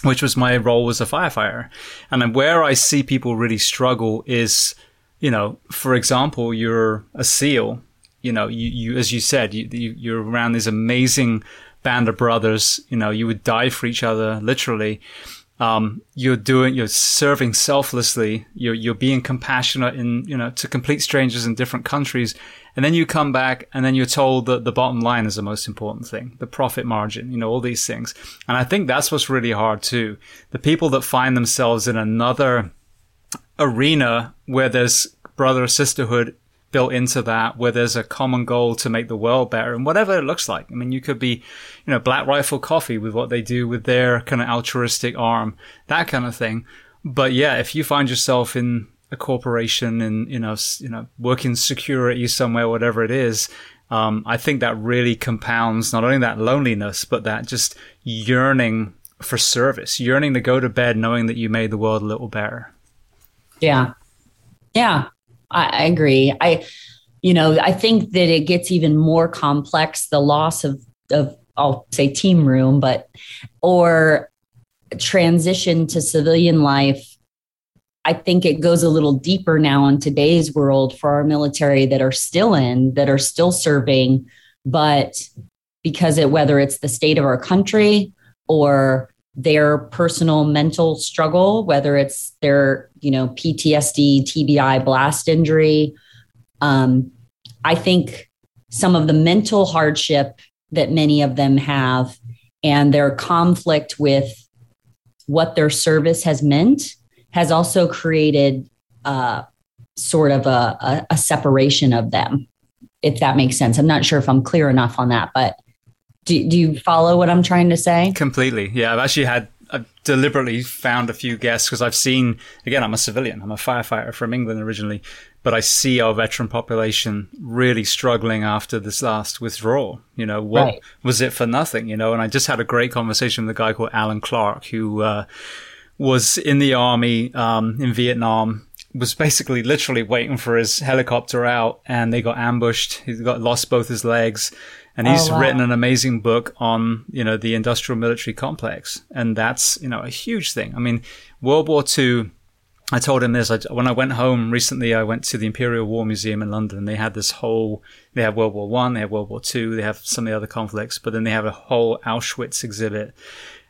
which was my role as a firefighter. And where I see people really struggle is, you know, for example, you're a SEAL you know, you, you as you said, you, you, you're around this amazing band of brothers. You know, you would die for each other, literally. Um, you're doing, you're serving selflessly. You're, you're being compassionate in, you know, to complete strangers in different countries. And then you come back and then you're told that the bottom line is the most important thing, the profit margin, you know, all these things. And I think that's what's really hard too. The people that find themselves in another arena where there's brother sisterhood built into that where there's a common goal to make the world better and whatever it looks like. I mean, you could be, you know, Black Rifle Coffee with what they do with their kind of altruistic arm, that kind of thing. But yeah, if you find yourself in a corporation and, you know, you know, working security somewhere, whatever it is, um, I think that really compounds not only that loneliness, but that just yearning for service, yearning to go to bed knowing that you made the world a little better. Yeah. Yeah. I, agree. I, you know, I think that it gets even more complex. The loss of of I'll say team room, but or transition to civilian life. I think it goes a little deeper now in today's world for our military that are still in, that are still serving, but because it whether it's the state of our country or their personal mental struggle, whether it's their, you know, PTSD, TBI, blast injury. Um, I think some of the mental hardship that many of them have and their conflict with what their service has meant has also created uh, sort of a, a, a separation of them, if that makes sense. I'm not sure if I'm clear enough on that, but do, do you follow what I'm trying to say? Completely. Yeah, I've actually had I've deliberately found a few guests because I've seen again I'm a civilian I'm a firefighter from England originally but I see our veteran population really struggling after this last withdrawal you know what right. was it for nothing you know and I just had a great conversation with a guy called Alan Clark who uh, was in the army um, in Vietnam was basically literally waiting for his helicopter out and they got ambushed he got lost both his legs and he's oh, wow. written an amazing book on you know the industrial military complex, and that's you know a huge thing. I mean, World War II. I told him this I, when I went home recently. I went to the Imperial War Museum in London. They had this whole. They have World War One. They have World War Two. They have some of the other conflicts, but then they have a whole Auschwitz exhibit.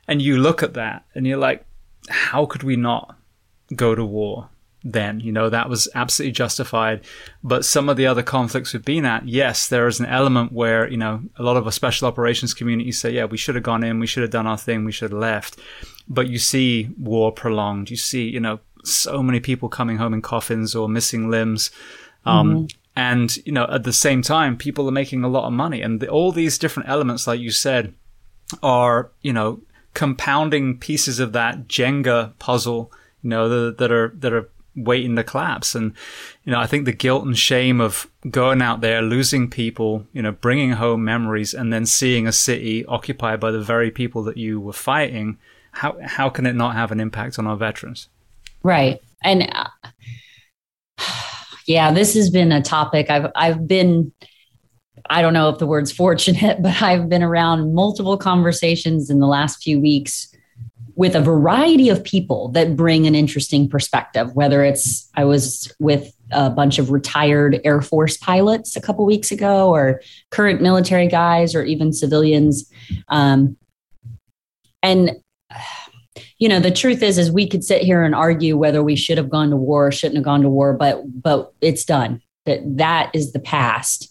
And you look at that, and you're like, how could we not go to war? Then. You know, that was absolutely justified. But some of the other conflicts we've been at, yes, there is an element where, you know, a lot of our special operations community say, yeah, we should have gone in, we should have done our thing, we should have left. But you see war prolonged. You see, you know, so many people coming home in coffins or missing limbs. Um, mm-hmm. And, you know, at the same time, people are making a lot of money. And the, all these different elements, like you said, are, you know, compounding pieces of that Jenga puzzle, you know, that, that are, that are waiting to collapse. And, you know, I think the guilt and shame of going out there, losing people, you know, bringing home memories and then seeing a city occupied by the very people that you were fighting, how, how can it not have an impact on our veterans? Right. And, uh, yeah, this has been a topic I've I've been I don't know if the word's fortunate, [LAUGHS] but I've been around multiple conversations in the last few weeks with a variety of people that bring an interesting perspective. Whether it's I was with a bunch of retired Air Force pilots a couple weeks ago, or current military guys, or even civilians. Um, and [SIGHS] you know the truth is is we could sit here and argue whether we should have gone to war or shouldn't have gone to war but but it's done that that is the past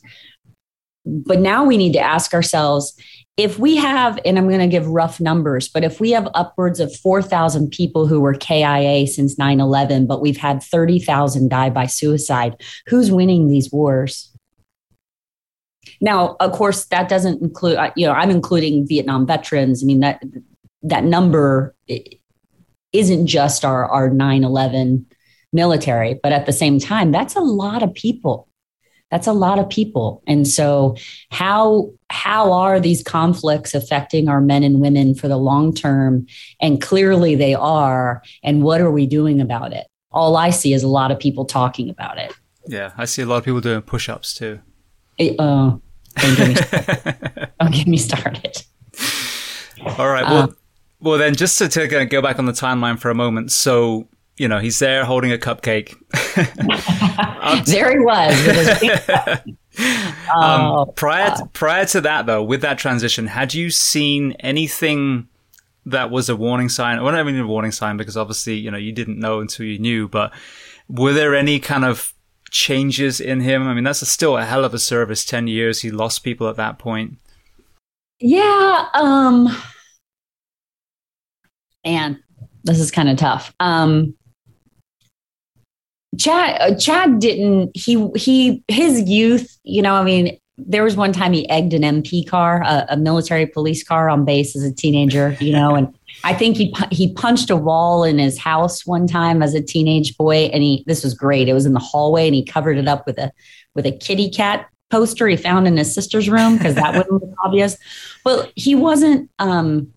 but now we need to ask ourselves if we have and i'm going to give rough numbers but if we have upwards of 4000 people who were kia since 9-11 but we've had 30000 die by suicide who's winning these wars now of course that doesn't include you know i'm including vietnam veterans i mean that that number isn't just our our 9/11 military, but at the same time, that's a lot of people. That's a lot of people. And so how how are these conflicts affecting our men and women for the long term? And clearly they are. And what are we doing about it? All I see is a lot of people talking about it. Yeah, I see a lot of people doing push-ups too. It, uh, don't, get me, [LAUGHS] don't get me started. All right. Well, um, well, then, just to, to go back on the timeline for a moment. So, you know, he's there holding a cupcake. [LAUGHS] there he was. [LAUGHS] um, oh, prior to, prior to that, though, with that transition, had you seen anything that was a warning sign? Well, not even a warning sign because obviously, you know, you didn't know until you knew. But were there any kind of changes in him? I mean, that's a, still a hell of a service. Ten years, he lost people at that point. Yeah. Um and this is kind of tough. Um, Chad, uh, Chad didn't. He he his youth. You know, I mean, there was one time he egged an MP car, a, a, military police car on base as a teenager. You know, and I think he he punched a wall in his house one time as a teenage boy, and he this was great. It was in the hallway, and he covered it up with a with a kitty cat poster he found in his sister's room because that wouldn't look [LAUGHS] obvious. But he wasn't. um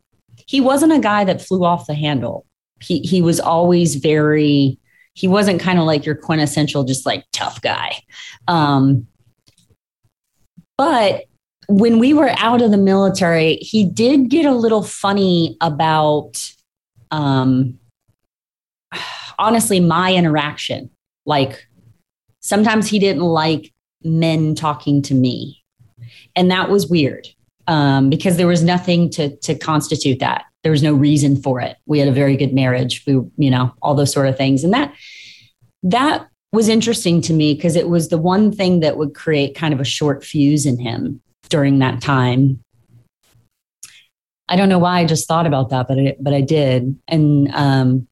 he wasn't a guy that flew off the handle. He he was always very he wasn't kind of like your quintessential just like tough guy. Um, but when we were out of the military, he did get a little funny about um, honestly my interaction. Like sometimes he didn't like men talking to me. And that was weird um, because there was nothing to to constitute that. There was no reason for it. We had a very good marriage. We, you know, all those sort of things, and that that was interesting to me because it was the one thing that would create kind of a short fuse in him during that time. I don't know why I just thought about that, but I, but I did, and um,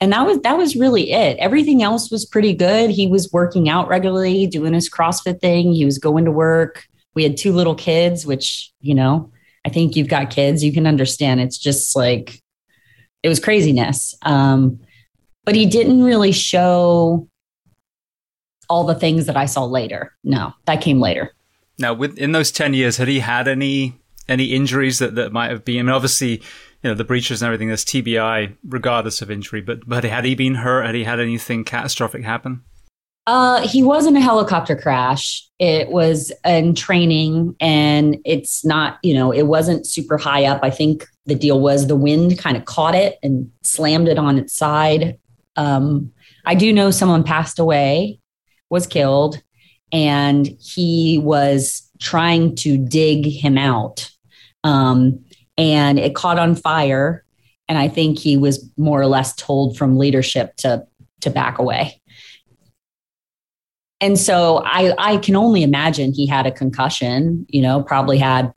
and that was that was really it. Everything else was pretty good. He was working out regularly, doing his CrossFit thing. He was going to work we had two little kids, which, you know, think you've got kids, you can understand. It's just like, it was craziness. Um, but he didn't really show all the things that I saw later. No, that came later. Now, within those 10 years, had he had any any injuries that, that might have been? I mean, obviously, you know, the breaches and everything, there's TBI regardless of injury, but, but had he been hurt? Had he had anything catastrophic happen? Uh, he was in a helicopter crash. It was in training, and it's not, you know, it wasn't super high up. I think the deal was the wind kind of caught it and slammed it on its side. Um, I do know someone passed away, was killed, and he was trying to dig him out. Um, and it caught on fire. And I think he was more or less told from leadership to to back away and so I, I can only imagine he had a concussion, you know, probably had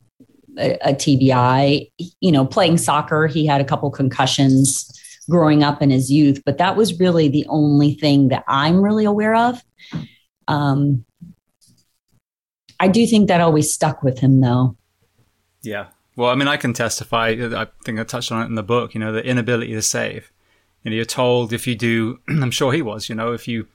a, a TBI, you know, playing soccer. He had a couple concussions growing up in his youth, but that was really the only thing that I'm really aware of. Um, I do think that always stuck with him, though. Yeah. Well, I mean, I can testify. I think I touched on it in the book. You know, the inability to save. You know, you're told if you do. [CLEARS THROAT] I'm sure he was. You know, if you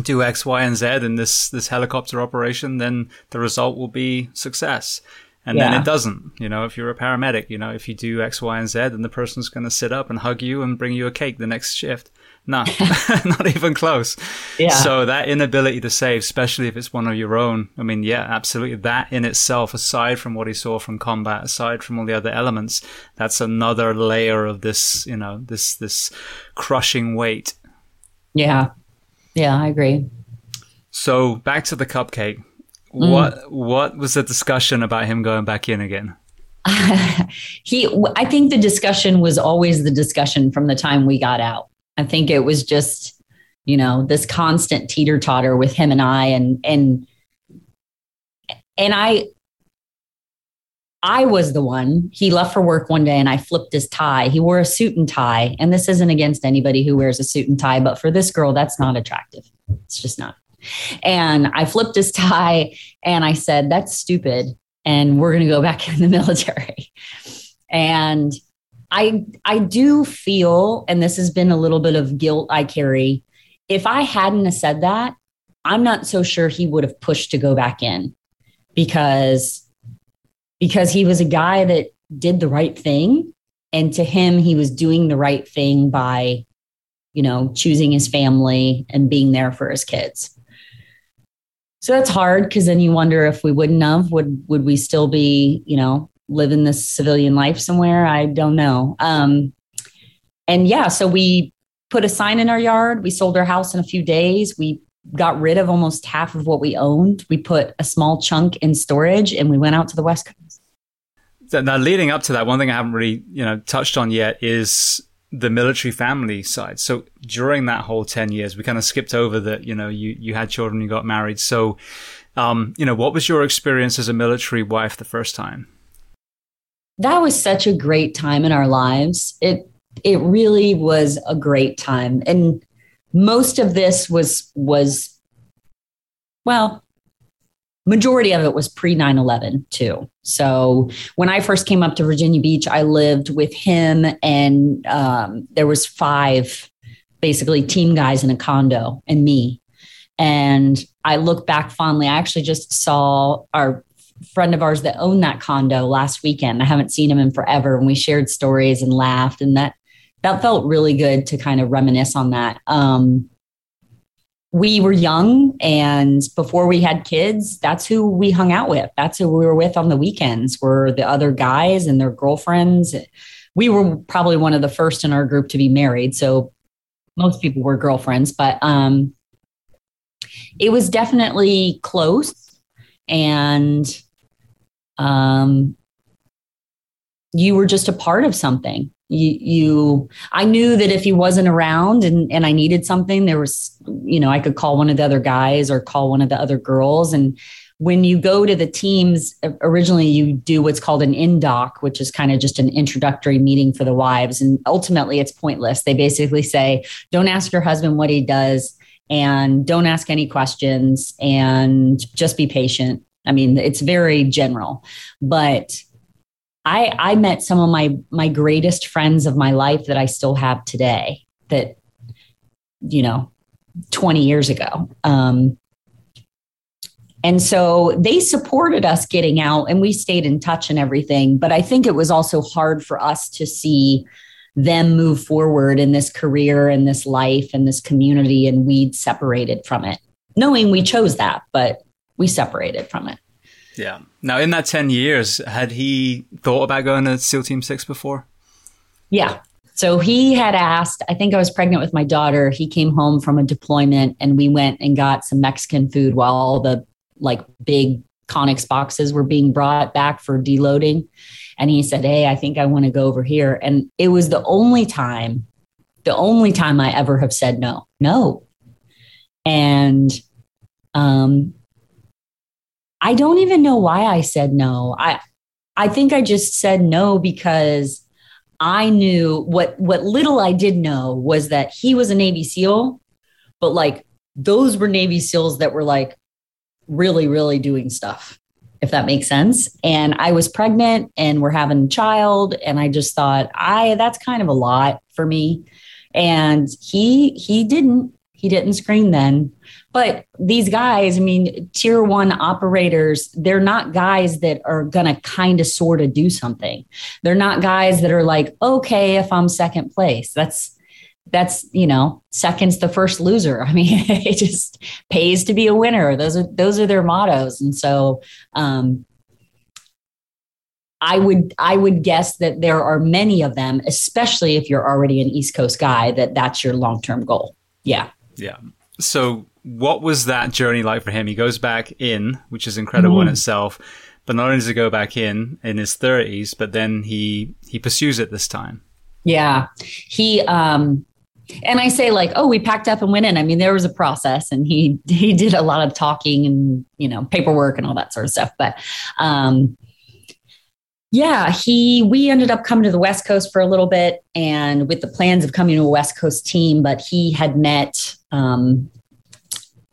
do X, Y, and Z in this this helicopter operation, then the result will be success. And yeah. then it doesn't. You know, if you're a paramedic, you know, if you do X, Y, and Z, then the person's going to sit up and hug you and bring you a cake the next shift. No, [LAUGHS] [LAUGHS] not even close. Yeah. So that inability to save, especially if it's one of your own, I mean, yeah, absolutely. That in itself, aside from what he saw from combat, aside from all the other elements, that's another layer of this, you know, this, this crushing weight. Yeah. Yeah, I agree. So back to the cupcake. Mm. What what was the discussion about him going back in again? [LAUGHS] he I think the discussion was always the discussion from the time we got out. I think it was just, you know, this constant teeter totter with him and I and and and I I was the one. He left for work one day and I flipped his tie. He wore a suit and tie. And this isn't against anybody who wears a suit and tie, but for this girl, that's not attractive. It's just not. And I flipped his [LAUGHS] tie and I said, That's stupid. And we're going to go back [LAUGHS] in the military. And I I do feel, and this has been a little bit of guilt I carry. If I hadn't said that, I'm not so sure he would have pushed to go back in because because he was a guy that did the right thing and to him he was doing the right thing by you know choosing his family and being there for his kids so that's hard because then you wonder if we wouldn't have would would we still be you know living this civilian life somewhere. I don't know. Um, and yeah, so we put a sign in our yard. We sold our house in a few days. We got rid of almost half of what we owned. We put a small chunk in storage and we went out to the West Coast. Now, leading up to that, one thing I haven't really, you know, touched on yet is the military family side. So during that whole 10 years, we kind of skipped over that, you know, you, you had children, you got married. So, um, you know, what was your experience as a military wife the first time? that was such a great time in our lives. It it really was a great time. And most of this was was well, majority of it was pre 9-11 too so when i first came up to virginia beach i lived with him and um, there was five basically team guys in a condo and me and i look back fondly i actually just saw our friend of ours that owned that condo last weekend. I haven't seen him in forever, and we shared stories and laughed, and that that felt really good to kind of reminisce on that. Um, we were young, and before we had kids, that's who we hung out with. That's who we were with on the weekends. Were the other guys and their girlfriends. We were probably one of the first in our group to be married, so most people were girlfriends, but um, it was definitely close and um, you were just a part of something. You, you, I knew that if he wasn't around and, and I needed something, there was, you know, I could call one of the other guys or call one of the other girls. And when you go to the teams, uh, originally you do what's called an indoc, which is kind of just an introductory meeting for the wives. And ultimately it's pointless. They basically say, don't ask your husband what he does and don't ask any questions and just be patient I mean, it's very general, but I I met some of my my greatest friends of my life that I still have today. That you know, twenty years ago. Um, and so they supported us getting out and we stayed in touch and everything. But I think it was also hard for us to see them move forward in this career and this life and this community and we'd separated from it, knowing we chose that. But we separated from it. Yeah. Now, in that 10 years, had he thought about going to SEAL Team 6 before? Yeah. So he had asked, I think I was pregnant with my daughter. He came home from a deployment and we went and got some Mexican food while all the like big Conex boxes were being brought back for deloading. And he said, Hey, I think I want to go over here. And it was the only time, the only time I ever have said no, no. And um, I don't even know why I said no. I I think I just said no because I knew what what little I did know was that he was a Navy SEAL, but like those were Navy SEALs that were like really, really doing stuff, if that makes sense. And I was pregnant and we're having a child. And I just thought, I that's kind of a lot for me. And he he didn't. He didn't scream then. But these guys, I mean, tier one operators, they're not guys that are going to kind of sort of do something. They're not guys that are like, okay, if I'm second place, that's, that's, you know, second's the first loser. I mean, [LAUGHS] it just pays to be a winner. Those are, those are their mottos. And so, um, I would I would guess that there are many of them, especially if you're already an East Coast guy, that that's your long term goal. Yeah. Yeah. So what was that journey like for him? He goes back in, which is incredible mm-hmm. in itself. But not only does he go back in in his thirties, but then he he pursues it this time. Yeah, he um, and I say like, oh, we packed up and went in. I mean, there was a process, and he he did a lot of talking and you know paperwork and all that sort of stuff. But um, yeah, he we ended up coming to the West Coast for a little bit, and with the plans of coming to a West Coast team, but he had met um,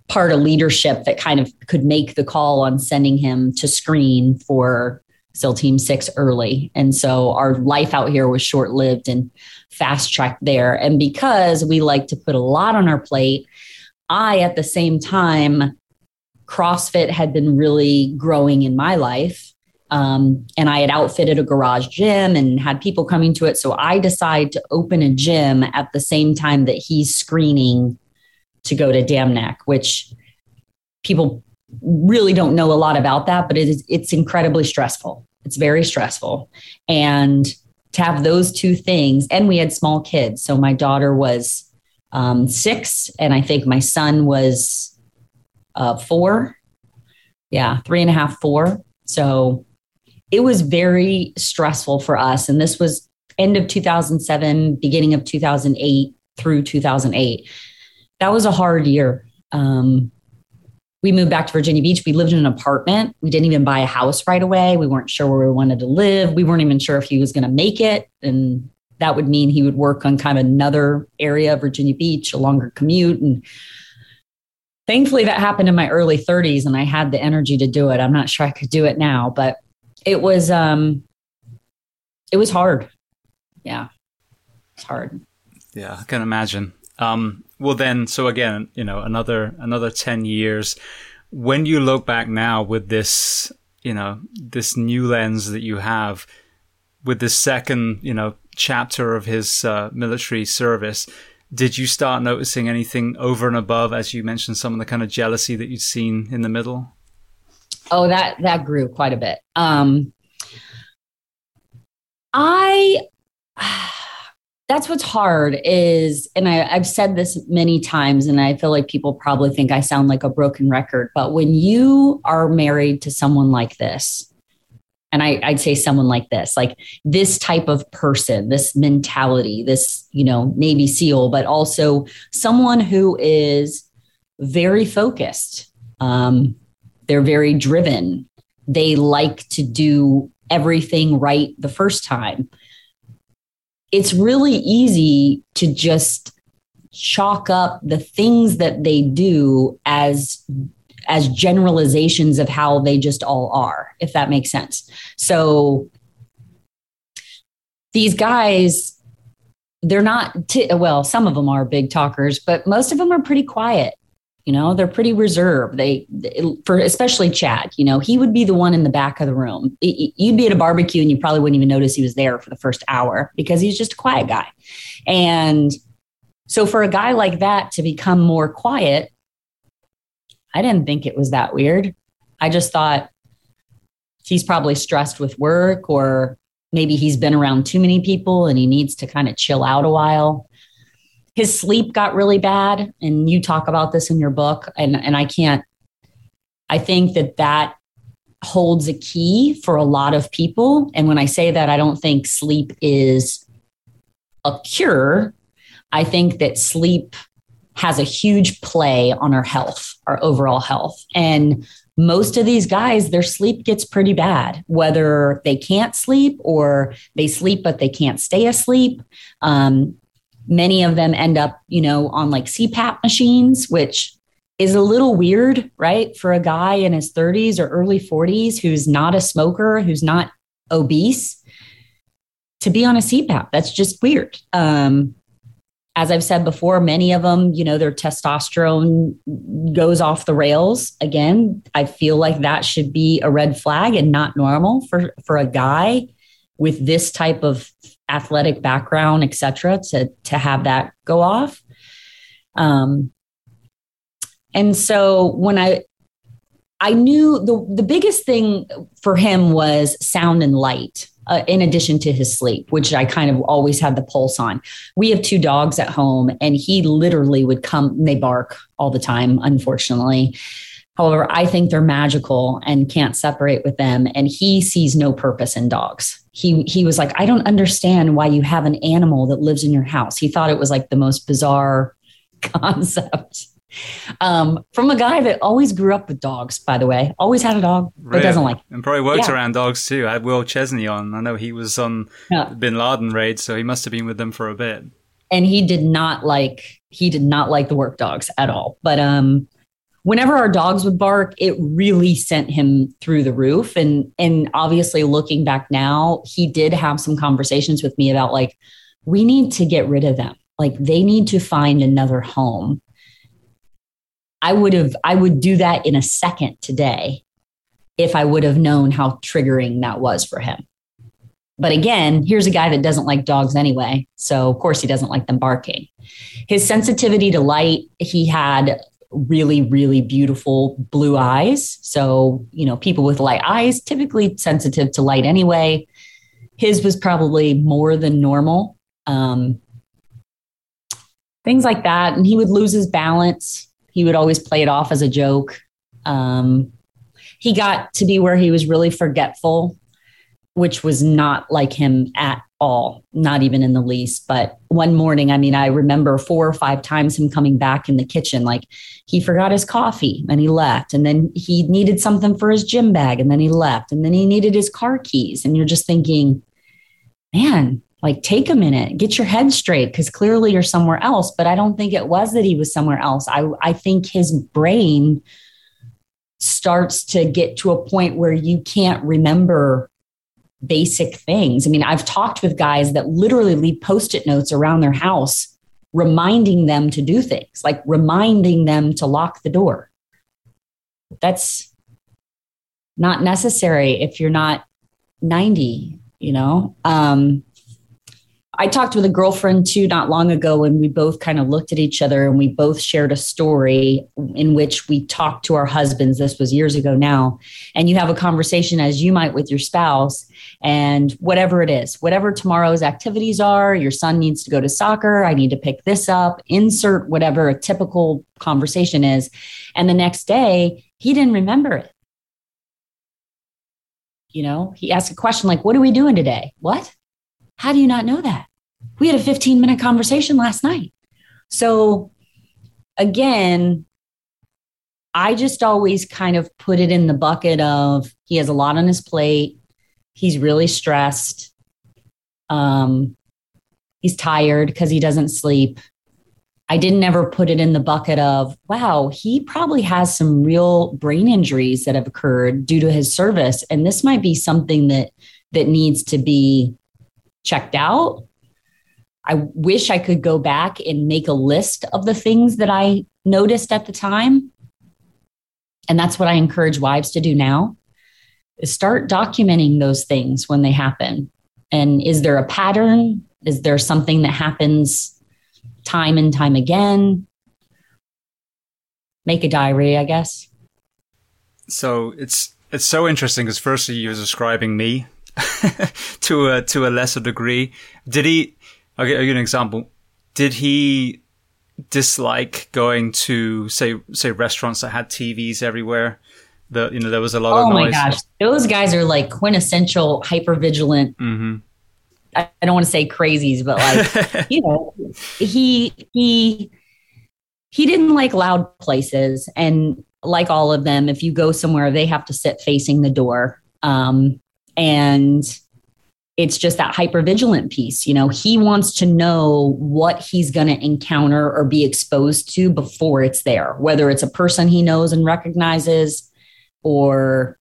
part of leadership that kind of could make the call on sending him to screen for SEAL Team Six early. And so our life out here was short lived and fast tracked there. And because we like to put a lot on our plate, I, at the same time, CrossFit had been really growing in my life. Um, and I had outfitted a garage gym and had people coming to it. So I decide to open a gym at the same time that he's screening to go to Dam Neck, which people really don't know a lot about that, but it is it's incredibly stressful. It's very stressful. And to have those two things, and we had small kids. So my daughter was um, six, and I think my son was uh, four. Yeah, three and a half, four. So it was very stressful for us. And this was end of 2007, beginning of 2008 through 2008 that was a hard year. Um, we moved back to Virginia Beach. We lived in an apartment. We didn't even buy a house right away. We weren't sure where we wanted to live. We weren't even sure if he was going to make it. And that would mean he would work on kind of another area of Virginia Beach, a longer commute. And thankfully, that happened in my early 30s and I had the energy to do it. I'm not sure I could do it now, but it was, um, it was hard. Yeah. It's hard. Yeah, I can imagine. Um, well, then, so again, you know, another another ten years. When you look back now with this, you know, this new lens that you have, with this second, you know, chapter of his uh, military service, did you start noticing anything over and above, as you mentioned, some of the kind of jealousy that you'd seen in the middle? Oh, that that grew quite a bit. Um, I that's what's hard is and I, i've said this many times and i feel like people probably think i sound like a broken record but when you are married to someone like this and I, i'd say someone like this like this type of person this mentality this you know navy seal but also someone who is very focused um, they're very driven they like to do everything right the first time it's really easy to just chalk up the things that they do as as generalizations of how they just all are if that makes sense. So these guys they're not t- well some of them are big talkers but most of them are pretty quiet you know, they're pretty reserved. They, for especially Chad, you know, he would be the one in the back of the room. You'd be at a barbecue and you probably wouldn't even notice he was there for the first hour because he's just a quiet guy. And so for a guy like that to become more quiet, I didn't think it was that weird. I just thought he's probably stressed with work or maybe he's been around too many people and he needs to kind of chill out a while his sleep got really bad and you talk about this in your book and and I can't I think that that holds a key for a lot of people. And when I say that I don't think sleep is a cure. I think that sleep has a huge play on our health our overall health. And most of these guys, their sleep gets pretty bad, whether they can't sleep or they sleep, but they can't stay asleep. Um, Many of them end up, you know, on like CPAP machines, which is a little weird, right? For a guy in his 30s or early 40s who's not a smoker, who's not obese, to be on a CPAP. That's just weird. Um, as I've said before, many of them, you know, their testosterone goes off the rails. Again, I feel like that should be a red flag and not normal for for a guy with this type of athletic background, et cetera, to to have that go off. Um, and so when I I knew the the biggest thing for him was sound and light uh, in addition to his sleep, which I kind of always had the pulse on. We have two dogs at home, and he literally would come, they bark all the time, unfortunately. However, I think they're magical and can't separate with them. And he sees no purpose in dogs. He, he was like, I don't understand why you have an animal that lives in your house. He thought it was like the most bizarre [LAUGHS] concept. Um, from a guy that always grew up with dogs, by the way, always had a dog, but really? doesn't like. And probably worked yeah. around dogs too. I had Will Chesney on. I know he was on yeah. Bin Laden raid, so he must have been with them for a bit. And he did not like he did not like the work dogs at all. But um, whenever our dogs would bark, it really sent him through the roof. And and obviously, looking back now, he did have some conversations with me about like we need to get rid of them. Like they need to find another home I would have, I would do that in a second today if I would have known how triggering that was for him. But again, here's a guy that doesn't like dogs anyway. So, of course, he doesn't like them barking. His sensitivity to light, he had really, really beautiful blue eyes. So, you know, people with light eyes typically sensitive to light anyway. His was probably more than normal. Um, things like that. And he would lose his balance he would always play it off as a joke. Um, he got to be where he was really forgetful, which was not like him at all, not even in the least. But one morning, I mean, I remember four or five times him coming back in the kitchen, like he forgot his coffee and he left. And then he needed something for his gym bag and then he left. And then he needed his car keys. And you're just thinking, man, like take a minute get your head straight because clearly you're somewhere else but i don't think it was that he was somewhere else i i think his brain starts to get to a point where you can't remember basic things i mean i've talked with guys that literally leave post-it notes around their house reminding them to do things like reminding them to lock the door that's not necessary if you're not 90 you know um I talked with a girlfriend too not long ago, and we both kind of looked at each other and we both shared a story in which we talked to our husbands. This was years ago now. And you have a conversation as you might with your spouse, and whatever it is, whatever tomorrow's activities are, your son needs to go to soccer, I need to pick this up, insert whatever a typical conversation is. And the next day, he didn't remember it. You know, he asked a question like, What are we doing today? What? How do you not know that? We had a 15 minute conversation last night. So again, I just always kind of put it in the bucket of he has a lot on his plate. He's really stressed. Um, he's tired because he doesn't sleep. I didn't ever put it in the bucket of, wow, he probably has some real brain injuries that have occurred due to his service. And this might be something that that needs to be checked out I wish I could go back and make a list of the things that I noticed at the time. And that's what I encourage wives to do now start documenting those things when they happen. And is there a pattern? Is there something that happens time and time again? Make a diary, I guess. So it's it's so interesting because firstly you're describing me [LAUGHS] to a to a lesser degree. Did he I'll give you an example. Did he dislike going to say say restaurants that had TVs everywhere? The you know there was a lot oh of noise. Oh my gosh, those guys are like quintessential hyper vigilant. Mm-hmm. I, I don't want to say crazies, but like [LAUGHS] you know, he he he didn't like loud places, and like all of them, if you go somewhere, they have to sit facing the door. Um, and it's just that hypervigilant piece. You know, he wants to know what he's going to encounter or be exposed to before it's there, whether it's a person he knows and recognizes or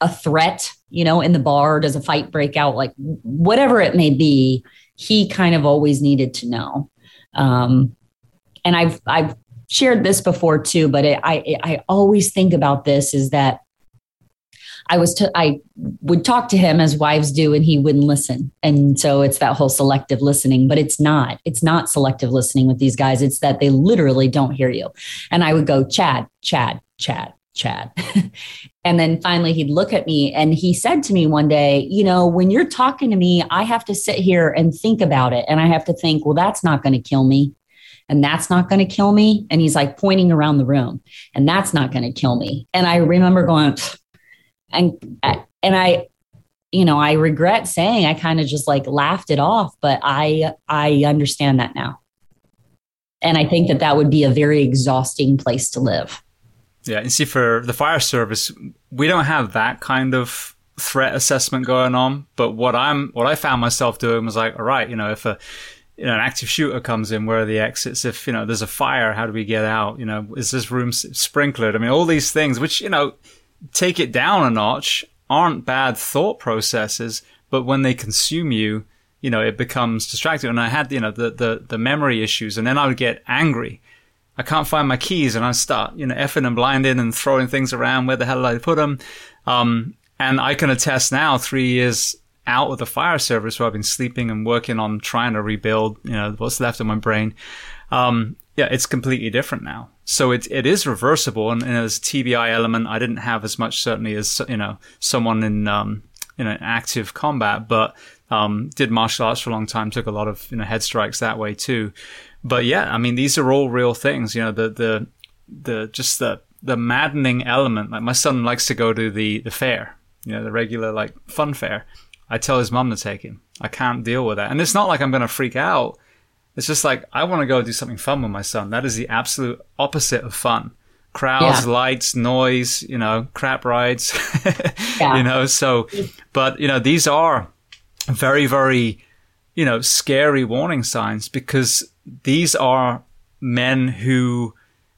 a threat, you know, in the bar, does a fight break out, like whatever it may be, he kind of always needed to know. Um, and I've, I've shared this before too, but it, I, I always think about this is that I was I would talk to him as wives do, and he wouldn't listen. And so it's that whole selective listening, but it's not. It's not selective listening with these guys. It's that they literally don't hear you. And I would go, Chad, Chad, Chad, Chad. [LAUGHS] and then finally he'd look at me and he said to me one day, You know, when you're talking to me, I have to sit here and think about it. And I have to think, Well, that's not going to kill me. And that's not going to kill me. And he's like pointing around the room, and that's not going to kill me. And I remember going, [SIGHS] and uh, and I you know I regret saying I kind of just like laughed it off but I I understand that now and I think that that would be a very exhausting place to live yeah and see for the fire service we don't have that kind of threat assessment going on but what I'm what I found myself doing was like all right you know if a you know, an active shooter comes in, where are the exits? If, you know, there's a fire, how do we get out? You know, is this room sprinklered? I mean, all these things, which, you know, take it down a notch aren't bad thought processes, but when they consume you, you know, it becomes distracting. And I had, you know, the, the, the memory issues and then I would get angry. I can't find my keys and I start, you know, effing and blinding and throwing things around. Where the hell did I put them? Um, and I can attest now, three years out of the fire service where I've been sleeping and working on trying to rebuild, you know, what's left of my brain. Um, yeah, it's completely different now. So it it is reversible, and, and as TBI element, I didn't have as much certainly as you know someone in um, you know active combat, but um, did martial arts for a long time, took a lot of you know head strikes that way too. But yeah, I mean these are all real things. You know the the the just the the maddening element. Like my son likes to go to the the fair, you know, the regular like fun fair. I tell his mom to take him. I can't deal with that, and it's not like I'm going to freak out it's just like I want to go do something fun with my son. That is the absolute opposite of fun. Crowds, yeah. lights, noise, you know, crap rides, [LAUGHS] yeah. you know. So, but you know, these are very, very, you know, scary warning signs because these are men who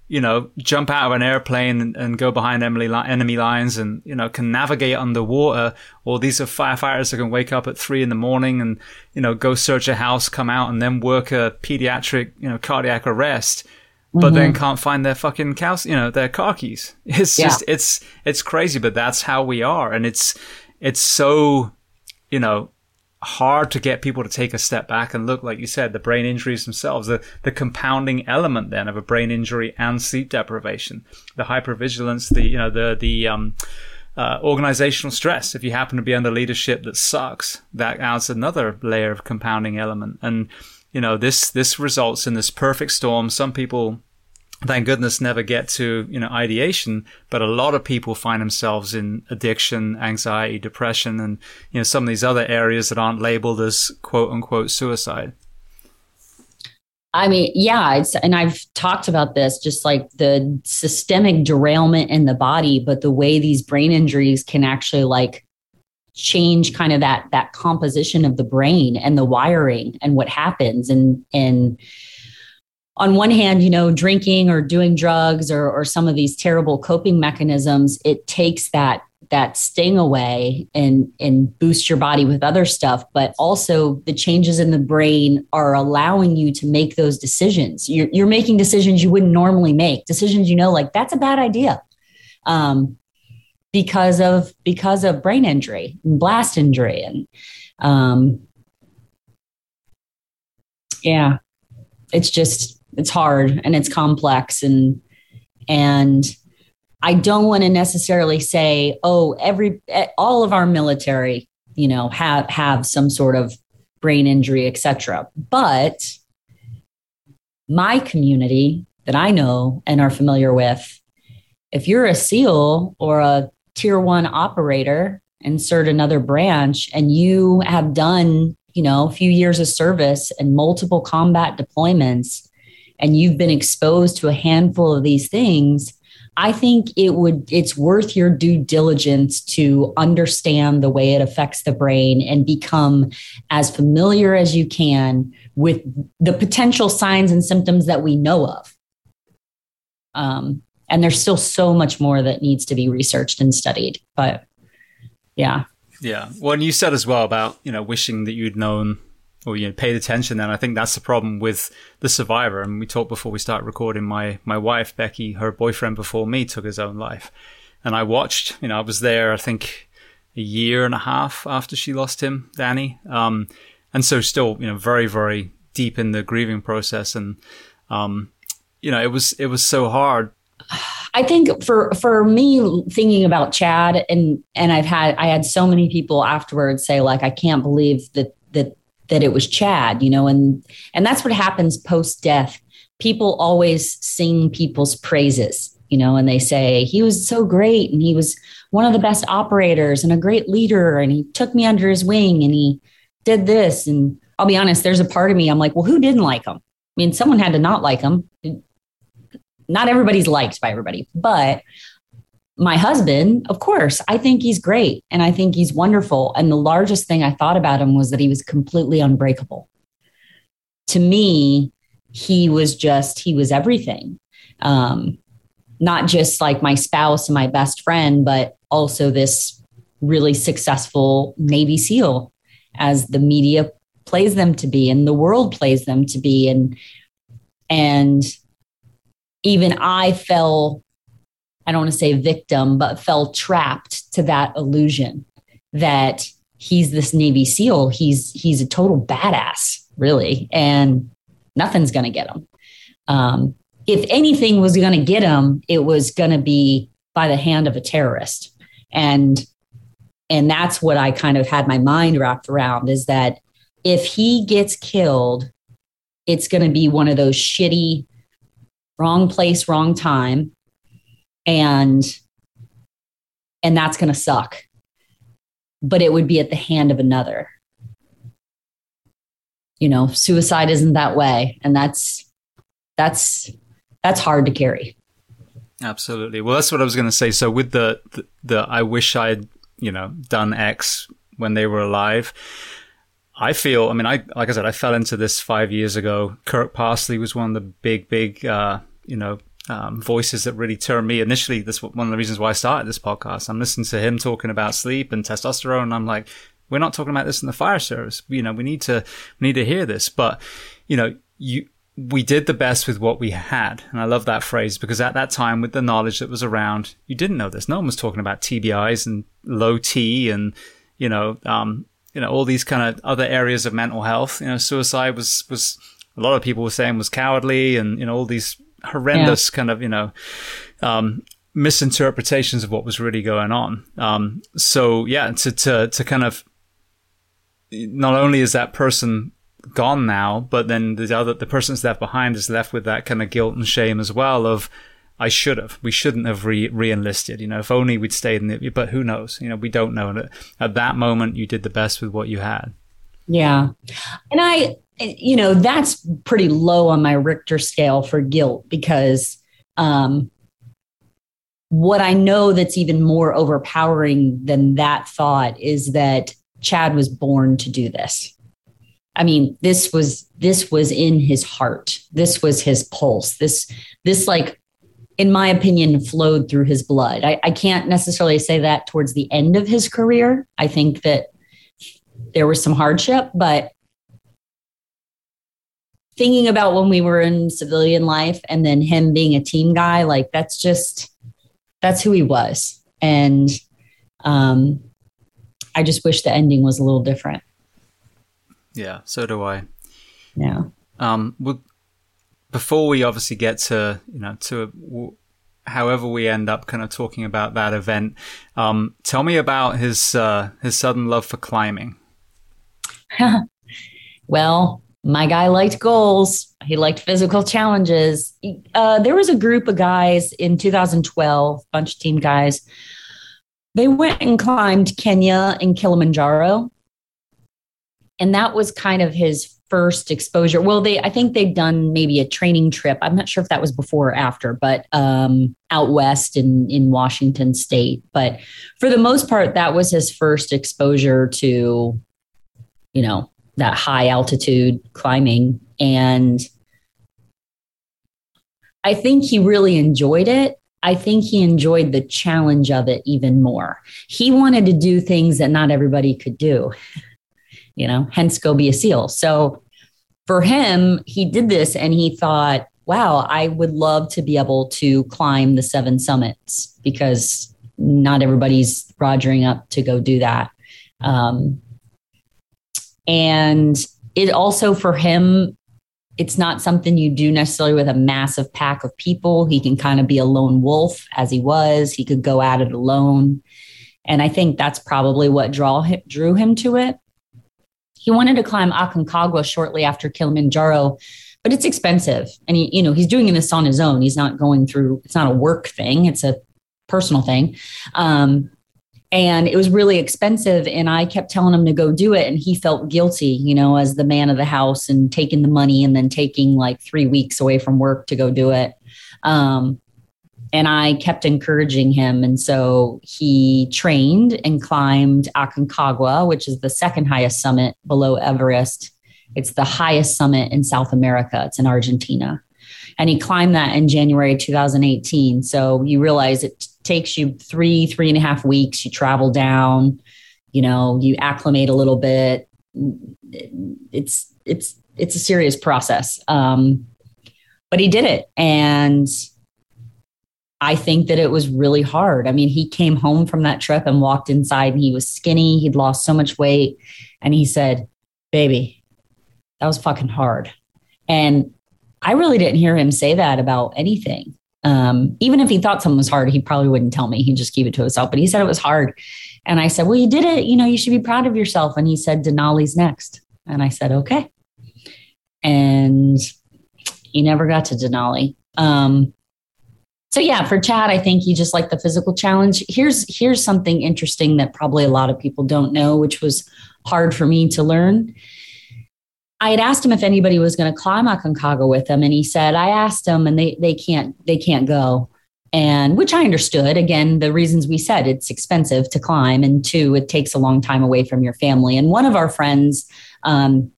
you know, jump out of an airplane and, and go behind enemy, enemy lines and, you know, can navigate underwater. Or these are firefighters that can wake up at three in the morning and, you know, go search a house, come out and then work a pediatric, you know, cardiac arrest, but mm-hmm. then can't find their fucking cows, you know, their car keys. [LAUGHS] It's yeah. just, it's, it's crazy, but that's how we are. And it's, it's so, you know, hard to get people to take a step back and look, like you said, the brain injuries themselves, the, the compounding element then of a brain injury and sleep deprivation, the hypervigilance, the, you know, the, the, um, uh, organizational stress. If you happen to be under leadership that sucks, that adds another layer of compounding element. And, you know, this, this results in this perfect storm. Some people thank goodness never get to you know ideation but a lot of people find themselves in addiction anxiety depression and you know some of these other areas that aren't labeled as quote unquote suicide. I mean, yeah, it's and I've talked about this just like the systemic derailment in the body, but the way these brain injuries can actually like change kind of that that composition of the brain and the wiring and what happens and and on one hand, you know, drinking or doing drugs or, or some of these terrible coping mechanisms, it takes that that sting away and and boost your body with other stuff. But also the changes in the brain are allowing you to make those decisions. You're, you're making decisions you wouldn't normally make decisions you know like that's a bad idea. Um, because of because of brain injury and blast injury and um, yeah it's just it's hard and it's complex and and I don't want to necessarily say, oh, every all of our military, you know, have have some sort of brain injury, etc. But my community that I know and are familiar with, if you're a SEAL or a tier one operator, insert another branch, and you have done, you know, a few years of service and multiple combat deployments, and you've been exposed to a handful of these things, I think it would it's worth your due diligence to understand the way it affects the brain and become as familiar as you can with the potential signs and symptoms that we know of. Um, and there's still so much more that needs to be researched and studied. But yeah. Yeah. Well, and you said as well about, you know, wishing that you'd known or you know, paid attention then. I think that's the problem with the survivor. And we talked before we start recording. My my wife Becky, her boyfriend before me, took his own life, and I watched. You know, I was there. I think a year and a half after she lost him, Danny. Um, and so still, you know, very very deep in the grieving process, and um, you know, it was it was so hard. I think for for me thinking about Chad and and I've had I had so many people afterwards say like I can't believe that that that it was Chad, you know, and and that's what happens post death. People always sing people's praises, you know, and they say he was so great and he was one of the best operators and a great leader and he took me under his wing and he did this and I'll be honest, there's a part of me I'm like, well, who didn't like him? I mean, someone had to not like him. Not everybody's liked by everybody, but my husband, of course, I think he's great and I think he's wonderful. And the largest thing I thought about him was that he was completely unbreakable. To me, he was just, he was everything. Um, not just like my spouse and my best friend, but also this really successful Navy SEAL as the media plays them to be and the world plays them to be. And, and even I fell I don't want to say victim, but fell trapped to that illusion that he's this Navy SEAL. He's he's a total badass, really, and nothing's going to get him. Um, if anything was going to get him, it was going to be by the hand of a terrorist, and and that's what I kind of had my mind wrapped around is that if he gets killed, it's going to be one of those shitty, wrong place, wrong time and and that's going to suck but it would be at the hand of another. You know suicide isn't that way and that's that's that's hard to carry. Absolutely. Well that's what i was going to say. So with the, the the i wish i'd you know done x when they were alive I feel, I mean, I, like I said, I fell into this five years ago. Kirk Parsley was one of the big, big, uh, you know, um, voices that really turn me. Initially, that's one of the reasons why I started this podcast. I'm listening to him talking about sleep and testosterone, and I'm like, we're not talking about this in the fire service. You know, we need to we need to hear this. But you know, you we did the best with what we had, and I love that phrase because at that time, with the knowledge that was around, you didn't know this. No one was talking about TBIs and low T and you know, um, you know, all these kind of other areas of mental health. You know, suicide was was a lot of people were saying was cowardly, and you know, all these horrendous yeah. kind of you know um, misinterpretations of what was really going on. Um, so yeah, to to to kind of not only is that person gone now, but then the other the person's left behind is left with that kind of guilt and shame as well of I should have. We shouldn't have re enlisted. You know, if only we'd stayed in it. But who knows? You know, we don't know. And at that moment, you did the best with what you had. Yeah, and I you know, that's pretty low on my Richter scale for guilt because um, what I know that's even more overpowering than that thought is that Chad was born to do this. I mean, this was this was in his heart. This was his pulse. This this like, in my opinion, flowed through his blood. I, I can't necessarily say that towards the end of his career. I think that there was some hardship, but thinking about when we were in civilian life and then him being a team guy, like that's just that's who he was. And um I just wish the ending was a little different. Yeah, so do I. Yeah. Um well, before we obviously get to, you know, to however we end up kind of talking about that event, um, tell me about his uh, his sudden love for climbing. [LAUGHS] well, my guy liked goals. He liked physical challenges. Uh, there was a group of guys in 2012, bunch of team guys. They went and climbed Kenya and Kilimanjaro. And that was kind of his first exposure. Well, they I think they've done maybe a training trip. I'm not sure if that was before or after, but um, out west in in Washington State. But for the most part, that was his first exposure to, you know, that high altitude climbing, and I think he really enjoyed it. I think he enjoyed the challenge of it even more. He wanted to do things that not everybody could do [LAUGHS] you know, hence go be a SEAL. So for him, he did this and he thought, wow, I would love to be able to climb the seven summits because not everybody's rogering up to go do that. Um, and it also for him, it's not something you do necessarily with a massive pack of people. He can kind of be a lone wolf as he was. He could go at it alone. And I think that's probably what draw, drew him to it. He wanted to climb Aconcagua shortly after Kilimanjaro, but it's expensive. And he, you know, he's doing this on his own. He's not going through, it's not a work thing, it's a personal thing. Um, and it was really expensive. And I kept telling him to go do it. And he felt guilty, you know, as the man of the house and taking the money and then taking like three weeks away from work to go do it. Um, and I kept encouraging him. And so he trained and climbed Aconcagua, which is the second highest summit below Everest. It's the highest summit in South America, it's in Argentina. And he climbed that in January 2018. So you realize it takes you three, three and a half weeks. You travel down, you know, you acclimate a little bit. It's, it's, it's a serious process. Um, but he did it. And I think that it was really hard. I mean, he came home from that trip and walked inside and he was skinny. He'd lost so much weight. And he said, Baby, that was fucking hard. And I really didn't hear him say that about anything. Um, even if he thought something was hard, he probably wouldn't tell me. He'd just keep it to himself. But he said it was hard. And I said, Well, you did it. You know, you should be proud of yourself. And he said, Denali's next. And I said, Okay. And he never got to Denali. Um, so yeah, for Chad, I think he just liked the physical challenge. Here's here's something interesting that probably a lot of people don't know, which was hard for me to learn. I had asked him if anybody was going to climb Aconcagua with him, and he said, "I asked him, and they they can't they can't go." And which I understood. Again, the reasons we said it's expensive to climb, and two, it takes a long time away from your family. And one of our friends, um,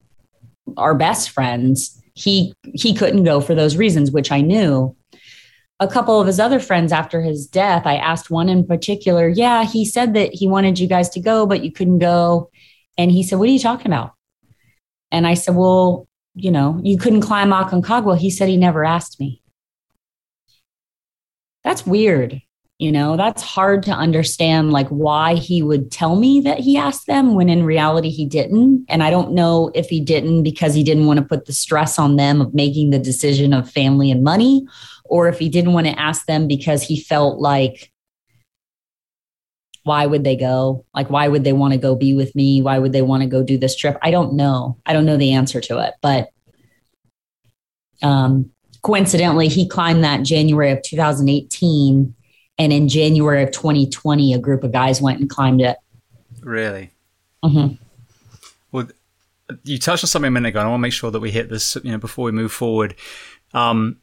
our best friends, he he couldn't go for those reasons, which I knew a couple of his other friends after his death, I asked one in particular, yeah, he said that he wanted you guys to go, but you couldn't go. And he said, What are you talking about? And I said, Well, you know, you couldn't climb Aconcagua. He said he never asked me. That's weird. You know, that's hard to understand, like why he would tell me that he asked them when in reality he didn't. And I don't know if he didn't because he didn't want to put the stress on them of making the decision of family and money, or if he didn't want to ask them because he felt like why would they go? Like why would they want to go be with me? Why would they want to go do this trip? I don't know. I don't know the answer to it but um, coincidentally he climbed that january of 2018 and in january of 2020 a group of guys went and climbed it. Really? Mm-hmm. well you touched on something a minute ago and i want to make sure that we hit this you know before we move forward. Um,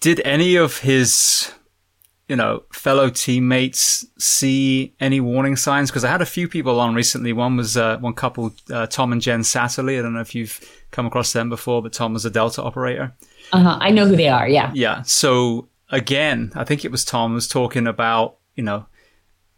did any of his you know fellow teammates see any warning signs? Because i had a few people on recently. One was uh, one couple uh, tom and jen Satterly i don't know if you've come across them before but tom was a delta operator. Uh-huh. i know who they are. Yeah. Yeah. So again i think it was tom was talking about you know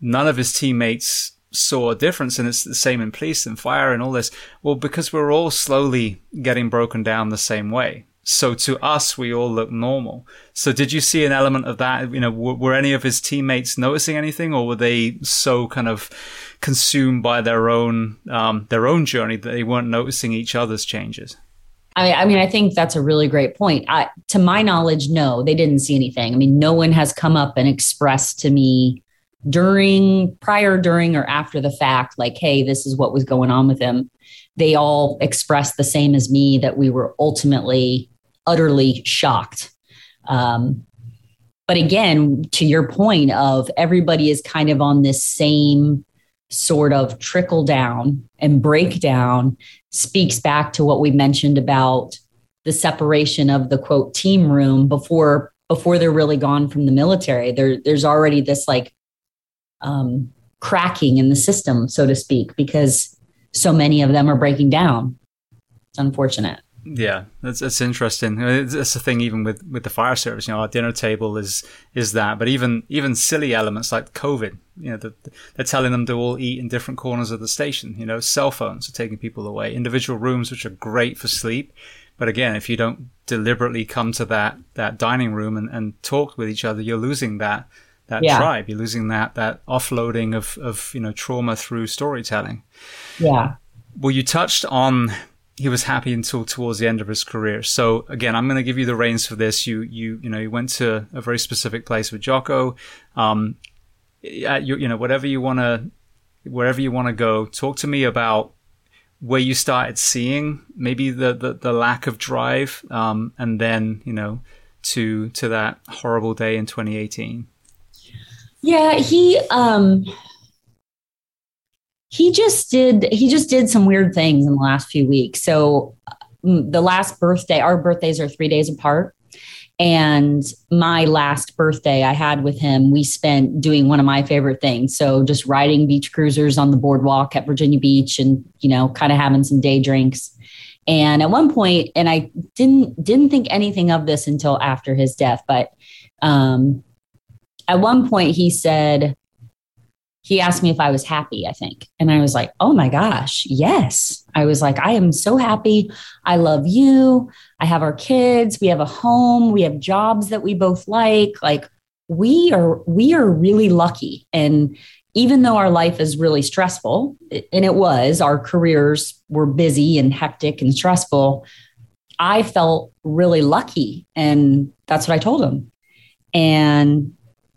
none of his teammates saw a difference and it's the same in police and fire and all this. Well because we're all slowly getting broken down the same way so to us, we all look normal. So did you see an element of that? You know, were, any of his teammates noticing anything, or were they so kind of consumed by their own um, their own journey that they weren't noticing each other's changes? I, I mean, I think that's a really great point. I, to my knowledge, no, they didn't see anything. I mean, no one has come up and expressed to me during, prior, during, or after the fact, like, hey, this is what was going on with him. They all expressed the same as me that we were ultimately utterly shocked. Um, but again, to your point of everybody is kind of on this same sort of trickle down and breakdown speaks back to what we mentioned about the separation of the quote team room before before they're really gone from the military. There there's already this like um, cracking in the system so to speak because so many of them are breaking down. It's unfortunate yeah, that's that's interesting. That's the thing, even with, with the fire service. You know, our dinner table is is that, but even even silly elements like COVID. You know, the, they're telling them to all eat in different corners of the station. You know, cell phones are taking people away. Individual rooms, which are great for sleep, but again, if you don't deliberately come to that that dining room and, and talk with each other, you're losing that that yeah. tribe. You're losing that that offloading of of you know trauma through storytelling. Yeah. Well, you touched on he was happy until towards the end of his career. So again, I'm going to give you the reins for this. You you you know you went to a very specific place with Jocko. Um, you, you know whatever you want to wherever you want to go. Talk to me about where you started seeing maybe the the, the lack of drive, um, and then you know to to that horrible day in 2018. Yeah, he um he just did he just did some weird things in the last few weeks. So mm, the last birthday our birthdays are three days apart. And my last birthday i had with him we spent doing one of my favorite things. So just riding beach cruisers on the boardwalk at virginia beach and you know kind of having some day drinks. And at one point and i didn't didn't think anything of this until after his death but um at one point he said he asked me if I was happy, I think. And I was like, oh my gosh, yes. I was like, I am so happy. I love you. I have our kids. We have a home. We have jobs that we both like. Like we are, we are really lucky. And even though our life is really stressful, and it was, our careers were busy and hectic and stressful. I felt really lucky. And that's what I told him. And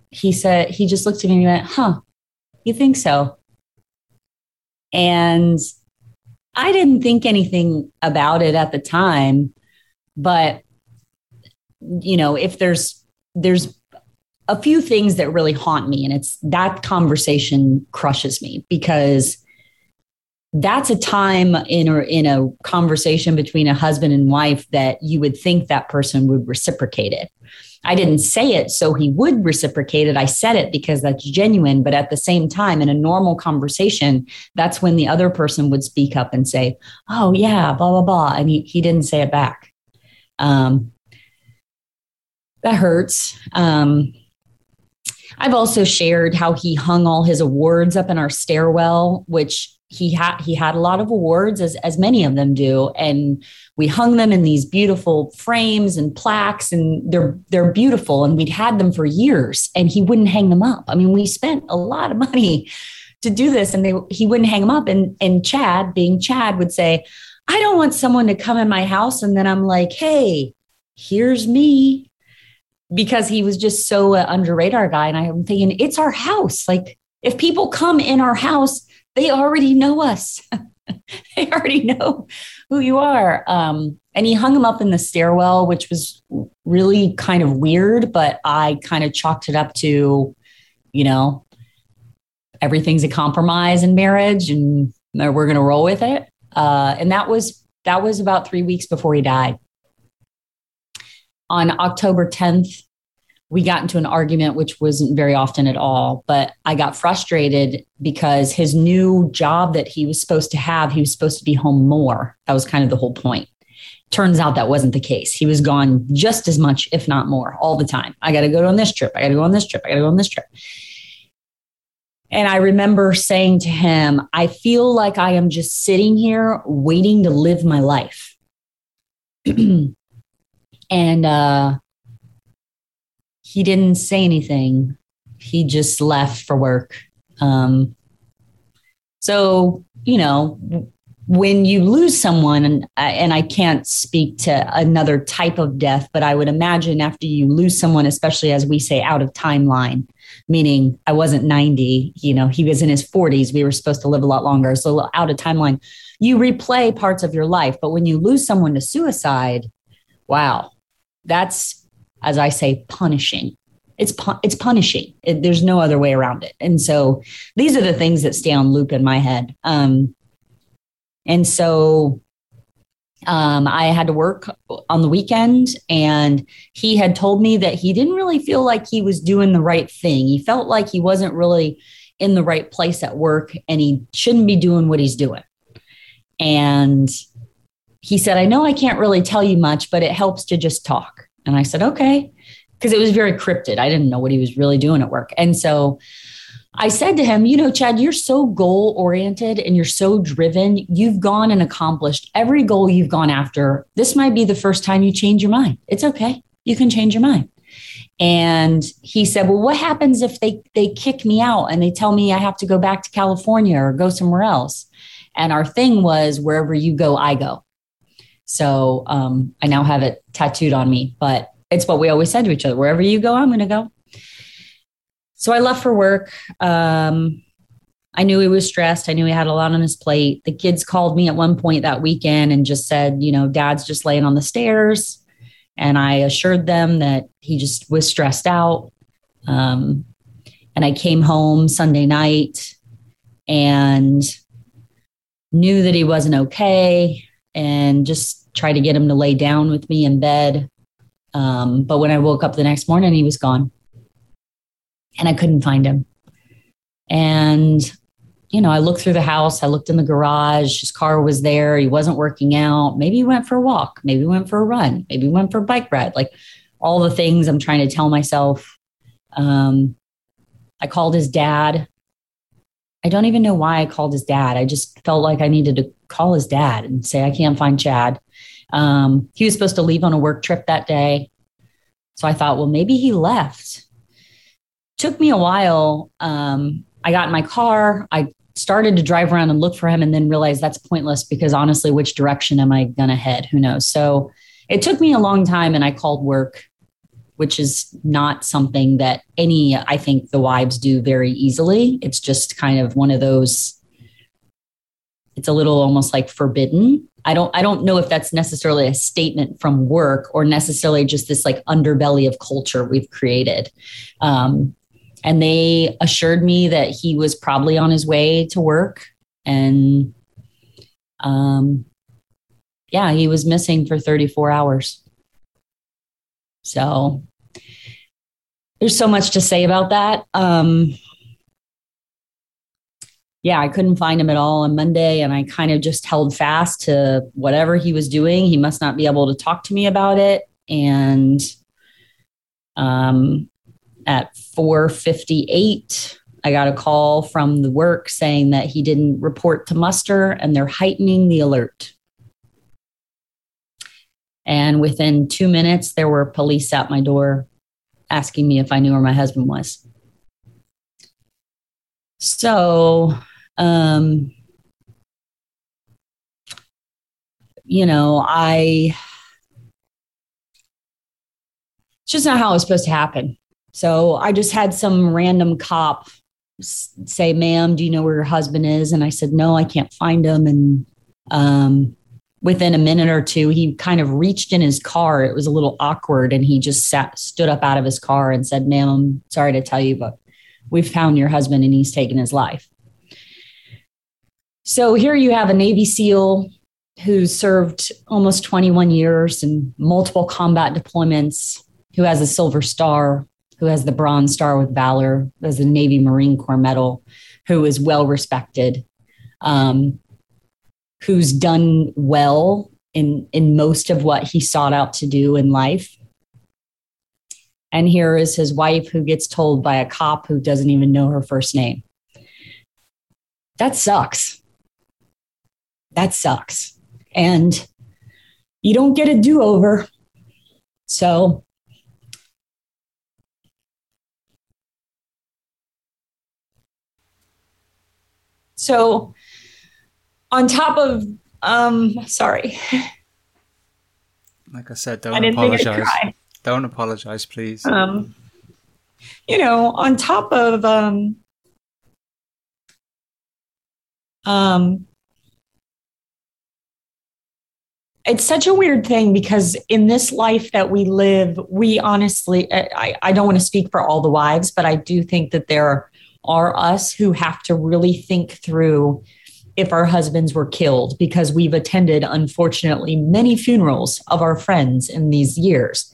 he said, he just looked at me and went, huh, you think so? And I didn't think anything about it at the time, but you know, if there's there's a few things that really haunt me and it's that conversation crushes me because that's a time in a, in a conversation between a husband and wife that you would think that person would reciprocate it I didn't say it so he would reciprocate it. I said it because that's genuine. But at the same time, in a normal conversation, that's when the other person would speak up and say, Oh, yeah, blah, blah, blah. And he, he didn't say it back. Um, that hurts. Um, I've also shared how he hung all his awards up in our stairwell, which he had he had a lot of awards as as many of them do. And we hung them in these beautiful frames and plaques and they're they're beautiful and we'd had them for years and he wouldn't hang them up. I mean we spent a lot of money to do this and they he wouldn't hang them up. And and chad being chad would say i don't want someone to come in my house and then i'm like hey here's me because he was just so uh, under radar guy and i'm thinking it's our house. Like if people come in our house they already know us. [LAUGHS] they already know who you are. Um, and he hung him up in the stairwell, which was really kind of weird, but I kind of chalked it up to, you know, everything's a compromise in marriage and we're going to roll with it. Uh, and that was that was about three weeks before he died. On October 10th, we got into an argument, which wasn't very often at all. But I got frustrated because his new job that he was supposed to have, he was supposed to be home more. That was kind of the whole point. Turns out that wasn't the case. He was gone just as much, if not more, all the time. I got to go on this trip. I got to go on this trip. I got to go on this trip. And I remember saying to him, I feel like I am just sitting here waiting to live my life. [CLEARS THROAT] and uh, he didn't say anything. He just left for work. Um, so, you know, when you lose someone, and, and I can't speak to another type of death, but I would imagine after you lose someone, especially as we say out of timeline, meaning I wasn't 90, you know, he was in his 40s. We were supposed to live a lot longer. So out of timeline, you replay parts of your life. But when you lose someone to suicide, wow, that's as I say, punishing. it's it's punishing. It, there's no other way around it. And so these are the things that stay on loop in my head. Um, and so um, I had to work on the weekend, and he had told me that he didn't really feel like he was doing the right thing. He felt like he wasn't really in the right place at work, and he shouldn't be doing what he's doing. And he said, I know I can't really tell you much, but it helps to just talk. And I said, okay. Because it was very cryptid. I didn't know what he was really doing at work. And so I said to him, You know, Chad, you're so goal oriented and you're so driven. You've gone and accomplished every goal you've gone after. This might be the first time you change your mind. It's okay. You can change your mind. And he said, Well, what happens if they, they kick me out and they tell me I have to go back to California or go somewhere else? And our thing was, Wherever you go, I go. So um, I now have it tattooed on me, but it's what we always said to each other wherever you go, I'm going to go. So I left for work. Um, I knew he was stressed. I knew he had a lot on his plate. The kids called me at one point that weekend and just said, you know, dad's just laying on the stairs. And I assured them that he just was stressed out. Um, and I came home Sunday night and knew that he wasn't okay and just tried to get him to lay down with me in bed. Um, but when I woke up the next morning, he was gone and I couldn't find him. And, you know, I looked through the house, I looked in the garage, his car was there, he wasn't working out. Maybe he went for a walk, maybe he went for a run, maybe he went for a bike ride, like all the things I'm trying to tell myself. Um, I called his dad. I don't even know why I called his dad. I just felt like I needed to call his dad and say, I can't find Chad. Um, he was supposed to leave on a work trip that day. So I thought, well, maybe he left. Took me a while. Um, I got in my car. I started to drive around and look for him and then realized that's pointless because honestly, which direction am I going to head? Who knows? So it took me a long time and I called work, which is not something that any, I think the wives do very easily. It's just kind of one of those it's a little almost like forbidden. I don't i don't know if that's necessarily a statement from work or necessarily just this like underbelly of culture we've created. Um, and they assured me that he was probably on his way to work and um, yeah he was missing for 34 hours. So there's so much to say about that. Um, yeah, I couldn't find him at all on Monday. And I kind of just held fast to whatever he was doing. He must not be able to talk to me about it. And um, at 458, I got a call from the work saying that he didn't report to muster and they're heightening the alert. And within two minutes, there were police at my door asking me if I knew where my husband was. So um, you know, I, it's just not how it was supposed to happen. So I just had some random cop say, ma'am, do you know where your husband is? And I said, no, I can't find him. And um, within a minute or two, he kind of reached in his car. It was a little awkward. And he just sat, stood up out of his car and said, ma'am, I'm sorry to tell you, but we've found your husband and he's taken his life. So here you have a Navy SEAL who served almost 21 years in multiple combat deployments, who has a Silver Star, who has the Bronze Star with Valor, has a Navy Marine Corps Medal, who is well respected, um, who's done well in, in most of what he sought out to do in life. And here is his wife who gets told by a cop who doesn't even know her first name. That sucks that sucks. And you don't get a do over. So, so on top of, um, sorry. Like I said, don't I apologize. Don't apologize, please. Um, you know, on top of, um, um, it's such a weird thing because in this life that we live, we honestly, I, I don't want to speak for all the wives, but I do think that there are us who have to really think through if our husbands were killed because we've attended, unfortunately, many funerals of our friends in these years.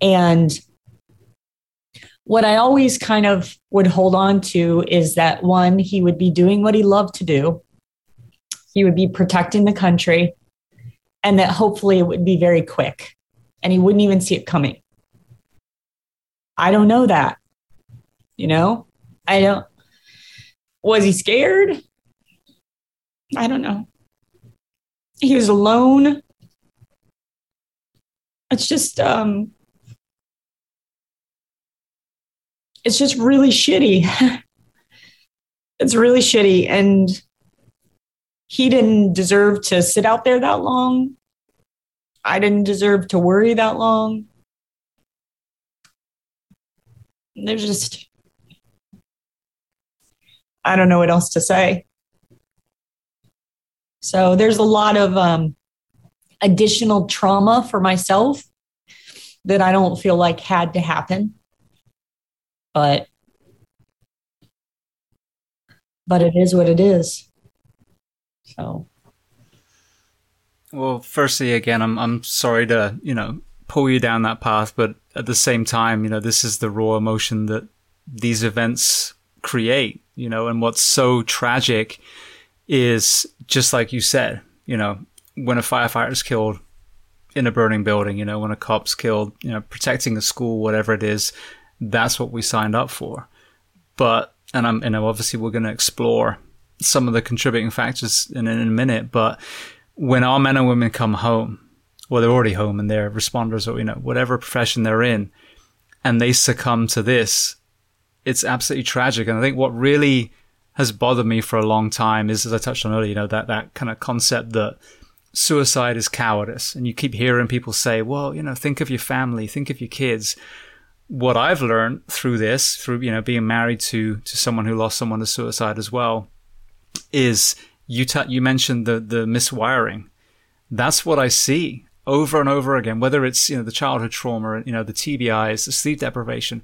And what I always kind of would hold on to is that one, he would be doing what he loved to do, he would be protecting the country, and that hopefully it would be very quick and he wouldn't even see it coming. I don't know that. You know, I don't. Was he scared? I don't know. He was alone. It's just um it's just really shitty. [LAUGHS] it's really shitty and he didn't deserve to sit out there that long. I didn't deserve to worry that long. There's just I don't know what else to say. So there's a lot of um, additional trauma for myself that I don't feel like had to happen. But but it is what it is. So well, firstly again I'm I'm sorry to, you know, pull you down that path, but at the same time, you know, this is the raw emotion that these events create, you know, and what's so tragic is just like you said, you know, when a firefighter is killed in a burning building, you know, when a cop's killed, you know, protecting a school, whatever it is, that's what we signed up for. But, and I'm, you know, obviously we're going to explore some of the contributing factors in, in a minute, but when our men and women come home, well, they're already home and they're responders or, you know, whatever profession they're in, and they succumb to this, it's absolutely tragic. And I think what really has bothered me for a long time is, as I touched on earlier, you know, that, that kind of concept that suicide is cowardice. And you keep hearing people say, well, you know, think of your family, think of your kids. What I've learned through this, through, you know, being married to, to someone who lost someone to suicide as well, is you, you mentioned the, the miswiring. That's what I see over and over again, whether it's, you know, the childhood trauma, you know, the TBIs, the sleep deprivation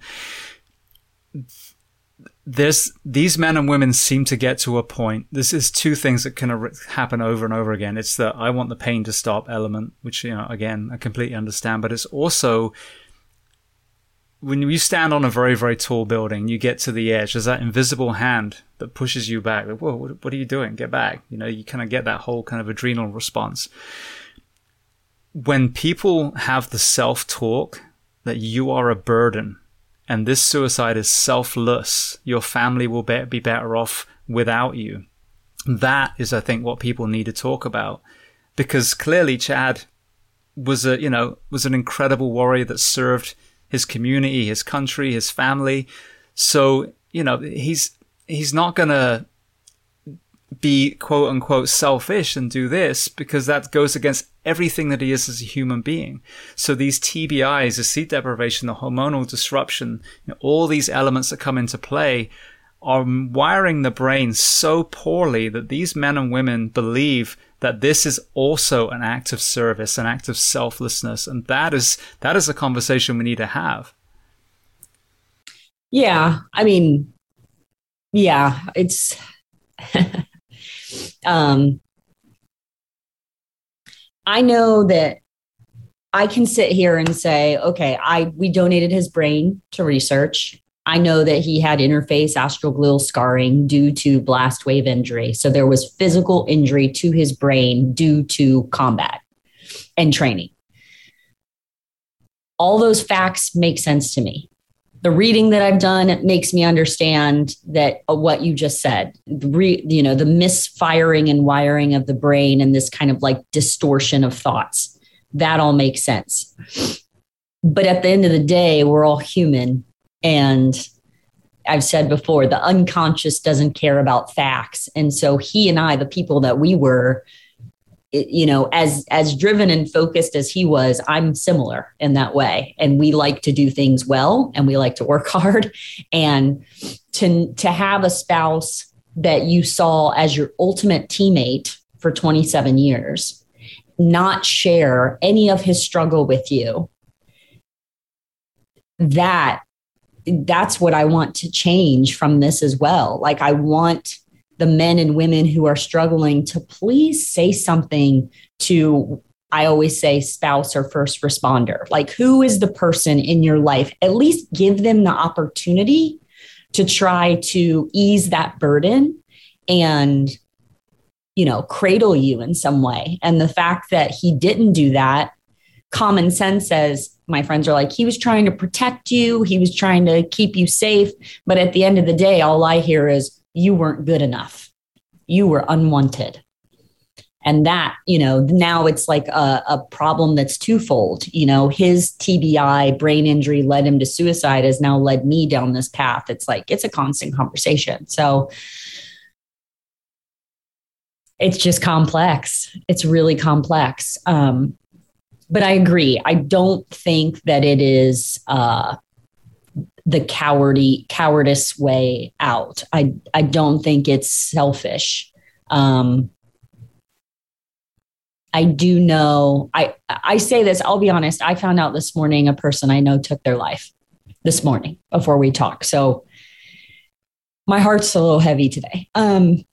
there's these men and women seem to get to a point. This is two things that can happen over and over again. It's the I want the pain to stop element, which you know again I completely understand, but it's also when you stand on a very very tall building, you get to the edge. There's that invisible hand that pushes you back. Like, Whoa, what, what are you doing? Get back! You know, you kind of get that whole kind of adrenal response. When people have the self talk that you are a burden and this suicide is selfless. Your family will be, be better off without you. That is, I think, what people need to talk about because clearly Chad was a, you know, was an incredible warrior that served his community, his country, his family. So, you know, he's, he's not going to be quote unquote selfish and do this because that goes against everything that he is as a human being. So these TBIs, the sleep deprivation, the hormonal disruption, you know, all these elements that come into play are wiring the brain so poorly that these men and women believe that this is also an act of service, an act of selflessness. And that is, that is a conversation we need to have. Yeah. I mean, yeah, it's, [LAUGHS] um, I know that I can sit here and say, okay, I we donated his brain to research. I know that he had interface astroglial scarring due to blast wave injury. So there was physical injury to his brain due to combat and training. All those facts make sense to me the reading that I've done makes me understand that uh, what you just said, re, you know, the misfiring and wiring of the brain and this kind of like distortion of thoughts, that all makes sense. But at the end of the day, we're all human. And I've said before, the unconscious doesn't care about facts. And so he and I, the people that we were, you know as as driven and focused as he was i'm similar in that way and we like to do things well and we like to work [LAUGHS] hard and to to have a spouse that you saw as your ultimate teammate for 27 years not share any of his struggle with you, that that's what I want to change from this as well. Like I want the men and women who are struggling to please say something to I always say spouse or first responder. Like, who is the person in your life? At least give them the opportunity to try to ease that burden and, you know, cradle you in some way. And the fact that he didn't do that, common sense says, my friends are like, he was trying to protect you, he was trying to keep you safe. But at the end of the day, all I hear is, you weren't good enough. You were unwanted. And that you know now it's like a, a, problem that's twofold. You know his tbi brain injury led him to suicide has now led me down this path. It's like it's a constant conversation. So it's just complex. It's really complex. Um, but i agree i don't think that it is uh, the cowardly cowardice way out i i don't think it's selfish um, I do know I I say this, I'll be honest, I found out this morning a person I know took their life this morning before we talk. So my heart's a little heavy today. Um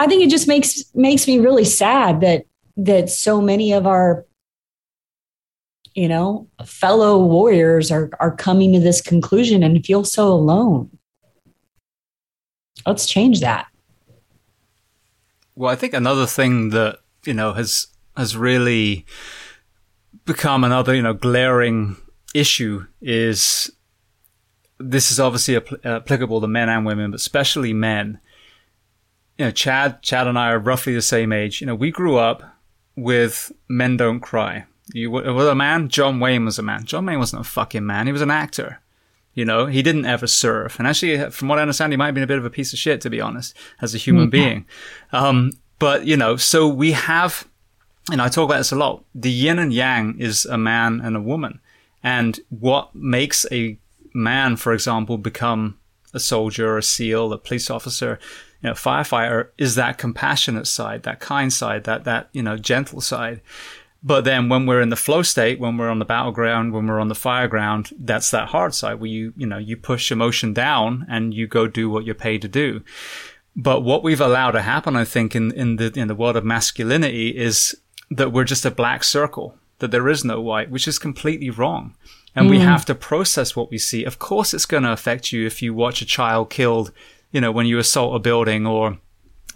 I think it just makes makes me really sad that that so many of our you know fellow warriors are are coming to this conclusion and feel so alone. Let's change that. Well, I think another thing that, you know, has, has really become another, you know, glaring issue is this is obviously apl- uh, applicable to men and women, but especially men. You know, Chad, Chad and I are roughly the same age. You know, we grew up with Men Don't Cry. You were a man. John Wayne was a man. John Wayne wasn't a fucking man. He was an actor. You know, he didn't ever serve. And actually, from what I understand, he might have been a bit of a piece of shit, to be honest, as a human mm-hmm. being. Um, but, you know, so we have, and I talk about this a lot. The yin and yang is a man and a woman. And what makes a man, for example, become a soldier, a SEAL, a police officer, you know, firefighter is that compassionate side, that kind side, that, that, you know, gentle side. But then when we're in the flow state, when we're on the battleground, when we're on the fire ground, that's that hard side where you, you know, you push emotion down and you go do what you're paid to do. But what we've allowed to happen, I think, in, in the, in the world of masculinity is that we're just a black circle, that there is no white, which is completely wrong. And mm. we have to process what we see. Of course, it's going to affect you if you watch a child killed, you know, when you assault a building or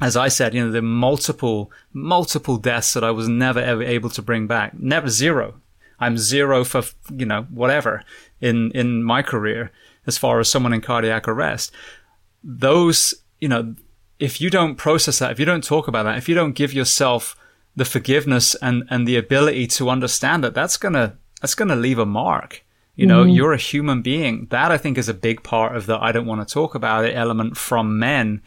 as I said, you know, the multiple, multiple deaths that I was never ever able to bring back. Never zero. I'm zero for, you know, whatever in, in my career as far as someone in cardiac arrest. Those, you know, if you don't process that, if you don't talk about that, if you don't give yourself the forgiveness and, and the ability to understand it, that's gonna, that's gonna leave a mark. You know, mm-hmm. you're a human being. That I think is a big part of the I don't want to talk about it element from men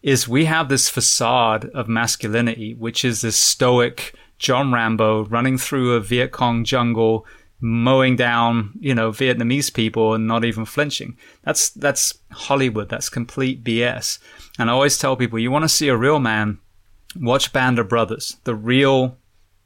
is we have this facade of masculinity, which is this stoic John Rambo running through a Viet Cong jungle, mowing down, you know, Vietnamese people and not even flinching. That's, that's Hollywood. That's complete BS. And I always tell people, you want to see a real man, watch Band of Brothers, the real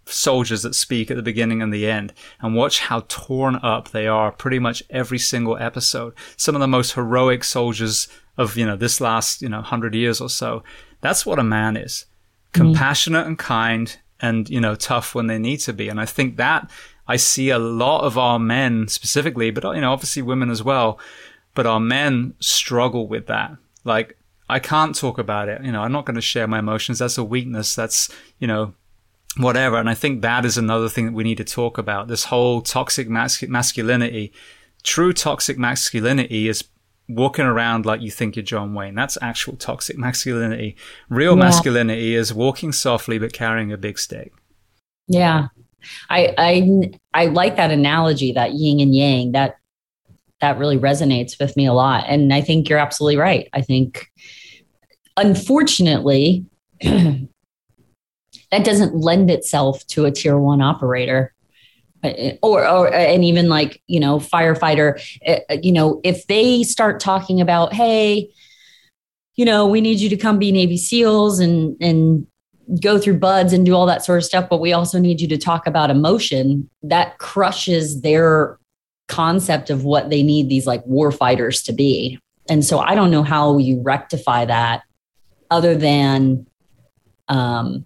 soldiers that speak at the beginning and the end and watch how torn up they are pretty much every single episode. Some of the most heroic soldiers of, you know, this last, you know, hundred years or so. That's what a man is. Mm-hmm. Compassionate and kind and, you know, tough when they need to be. And I think that I see a lot of our men specifically, but, you know, obviously women as well, but our men struggle with that. Like, I can't talk about it. You know, I'm not going to share my emotions. That's a weakness. That's, you know, whatever. And I think that is another thing that we need to talk about. This whole toxic mas- masculinity. True toxic masculinity is walking around like you think you're John Wayne. That's actual toxic masculinity. Real yeah. masculinity is walking softly but carrying a big stick. Yeah. I I I like that analogy, that yin and yang. That that really resonates with me a lot. And I think you're absolutely right. I think unfortunately [CLEARS THROAT] that doesn't lend itself to a tier one operator or, or and even like you know firefighter eh, eh, you know if they start talking about hey you know we need you to come be navy seals and and go through BUD/S and do all that sort of stuff, but we also need you to talk about emotion. That crushes their concept of what they need these like war fighters to be. And so I don't know how you rectify that other than um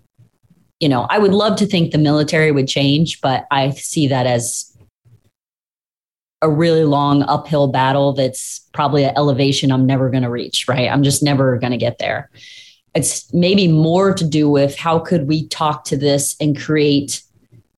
you know, I would love to think the military would change, but I see that as a really long uphill battle that's probably an elevation I'm never going to reach, right? I'm just never going to get there. It's maybe more to do with how could we talk to this and create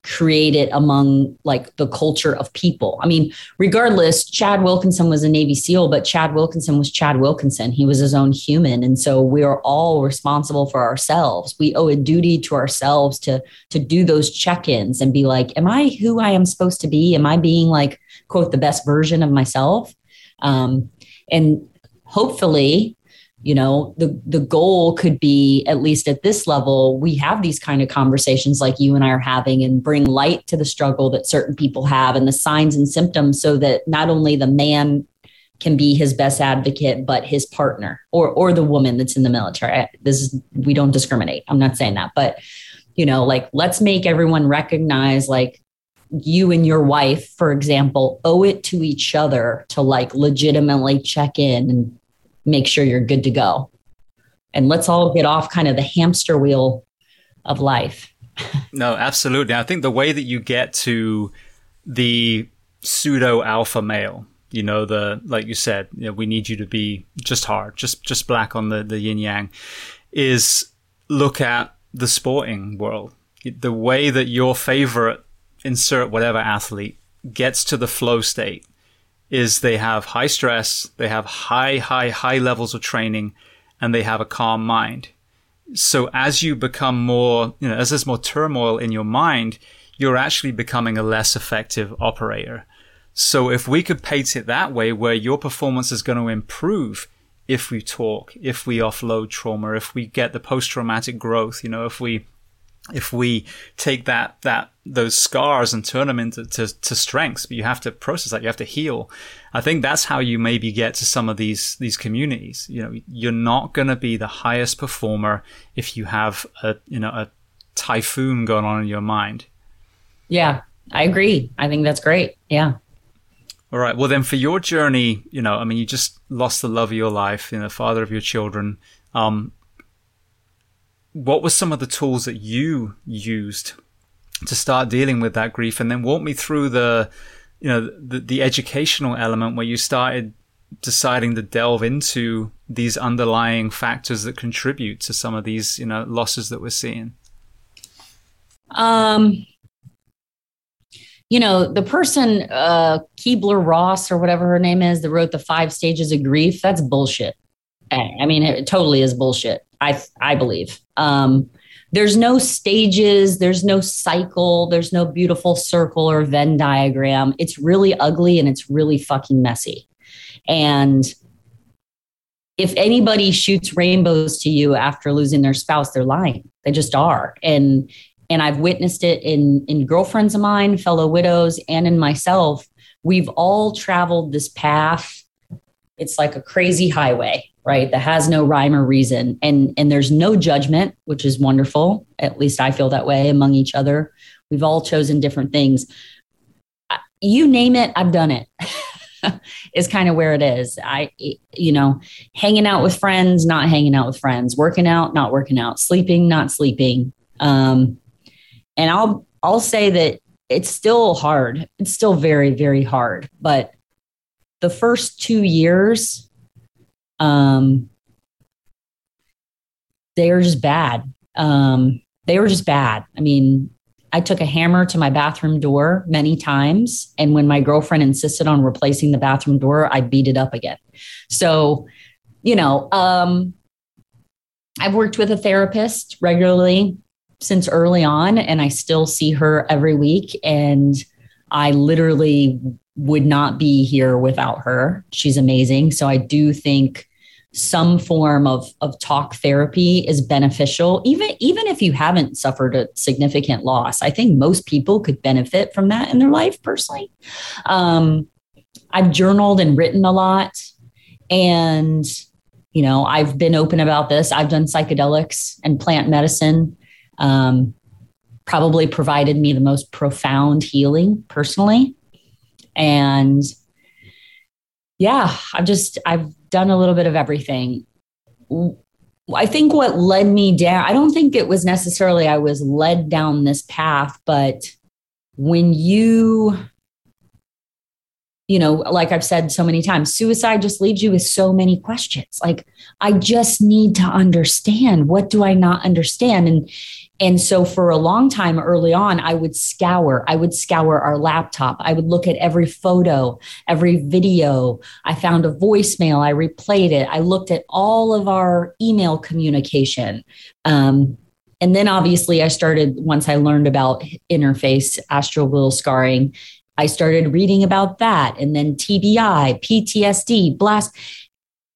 create it among like the culture of people. I mean, regardless, Chad Wilkinson was a Navy SEAL, but Chad Wilkinson was Chad Wilkinson. He was his own human. And so we are all responsible for ourselves. We owe a duty to ourselves to to do those check-ins and be like, am I who I am supposed to be? Am I being like, quote, the best version of myself? Um, and hopefully you know the the goal could be at least at this level we have these kind of conversations like you and I are having and bring light to the struggle that certain people have and the signs and symptoms so that not only the man can be his best advocate but his partner or or the woman that's in the military. This is we don't discriminate. I'm not saying that but you know like let's make everyone recognize like you and your wife for example owe it to each other to like legitimately check in and make sure you're good to go. And let's all get off kind of the hamster wheel of life. [LAUGHS] no, absolutely. I think the way that you get to the pseudo alpha male, you know, the like you said, you know, we need you to be just hard, just just black on the the yin yang, is look at the sporting world. The way that your favorite insert whatever athlete gets to the flow state is they have high stress, they have high, high, high levels of training, and they have a calm mind. So as you become more, you know, as there's more turmoil in your mind, you're actually becoming a less effective operator. So if we could paint it that way, where your performance is going to improve if we talk, if we offload trauma, if we get the post traumatic growth, you know, if we if we take that that those scars and turn them into to, to strengths but you have to process that you have to heal. I think that's how you maybe get to some of these these communities. You know you're not going to be the highest performer if you have a you know a typhoon going on in your mind. Yeah i agree. I think that's great. Yeah. All right. Well then for your journey you know i mean you just lost the love of your life you know father of your children. Um what were some of the tools that you used to start dealing with that grief? And then walk me through the you know the, the educational element where you started deciding to delve into these underlying factors that contribute to some of these you know losses that we're seeing. Um you know the person uh Kubler Ross or whatever her name is that wrote the five stages of grief that's bullshit. I mean it totally is bullshit I I believe. Um, there's no stages, there's no cycle, there's no beautiful circle or Venn diagram. It's really ugly and it's really fucking messy. And if anybody shoots rainbows to you after losing their spouse, they're lying. They just are. And and I've witnessed it in in girlfriends of mine, fellow widows, and in myself. We've all traveled this path. It's like a crazy highway right? That has no rhyme or reason. And and there's no judgment which is wonderful. At least i feel that way among each other. We've all chosen different things. You name it i've done it. [LAUGHS] Is kind of where it is. I you know hanging out with friends not hanging out with friends. Working out not working out. Sleeping not sleeping. Um and i'll i'll say that it's still hard. It's still very very hard. But the first two years um, they were just bad. Um, they were just bad. I mean, I took a hammer to my bathroom door many times. And when my girlfriend insisted on replacing the bathroom door, I beat it up again. So, you know, um, I've worked with a therapist regularly since early on, and I still see her every week. And I literally would not be here without her. She's amazing. So I do think some form of, of talk therapy is beneficial even even if you haven't suffered a significant loss i think most people could benefit from that in their life personally um, i've journaled and written a lot and you know i've been open about this i've done psychedelics and plant medicine um, probably provided me the most profound healing personally. And yeah, I've just, I've done a little bit of everything. I think what led me down, I don't think it was necessarily I was led down this path, but when you you know, like I've said so many times, suicide just leaves you with so many questions. Like, I just need to understand what do I not understand? And and so for a long time early on, I would scour, I would scour our laptop. I would look at every photo, every video. I found a voicemail, I replayed it. I looked at all of our email communication. Um, and then obviously I started once I learned about interface astroglial scarring I started reading about that and then TBI, PTSD, blast.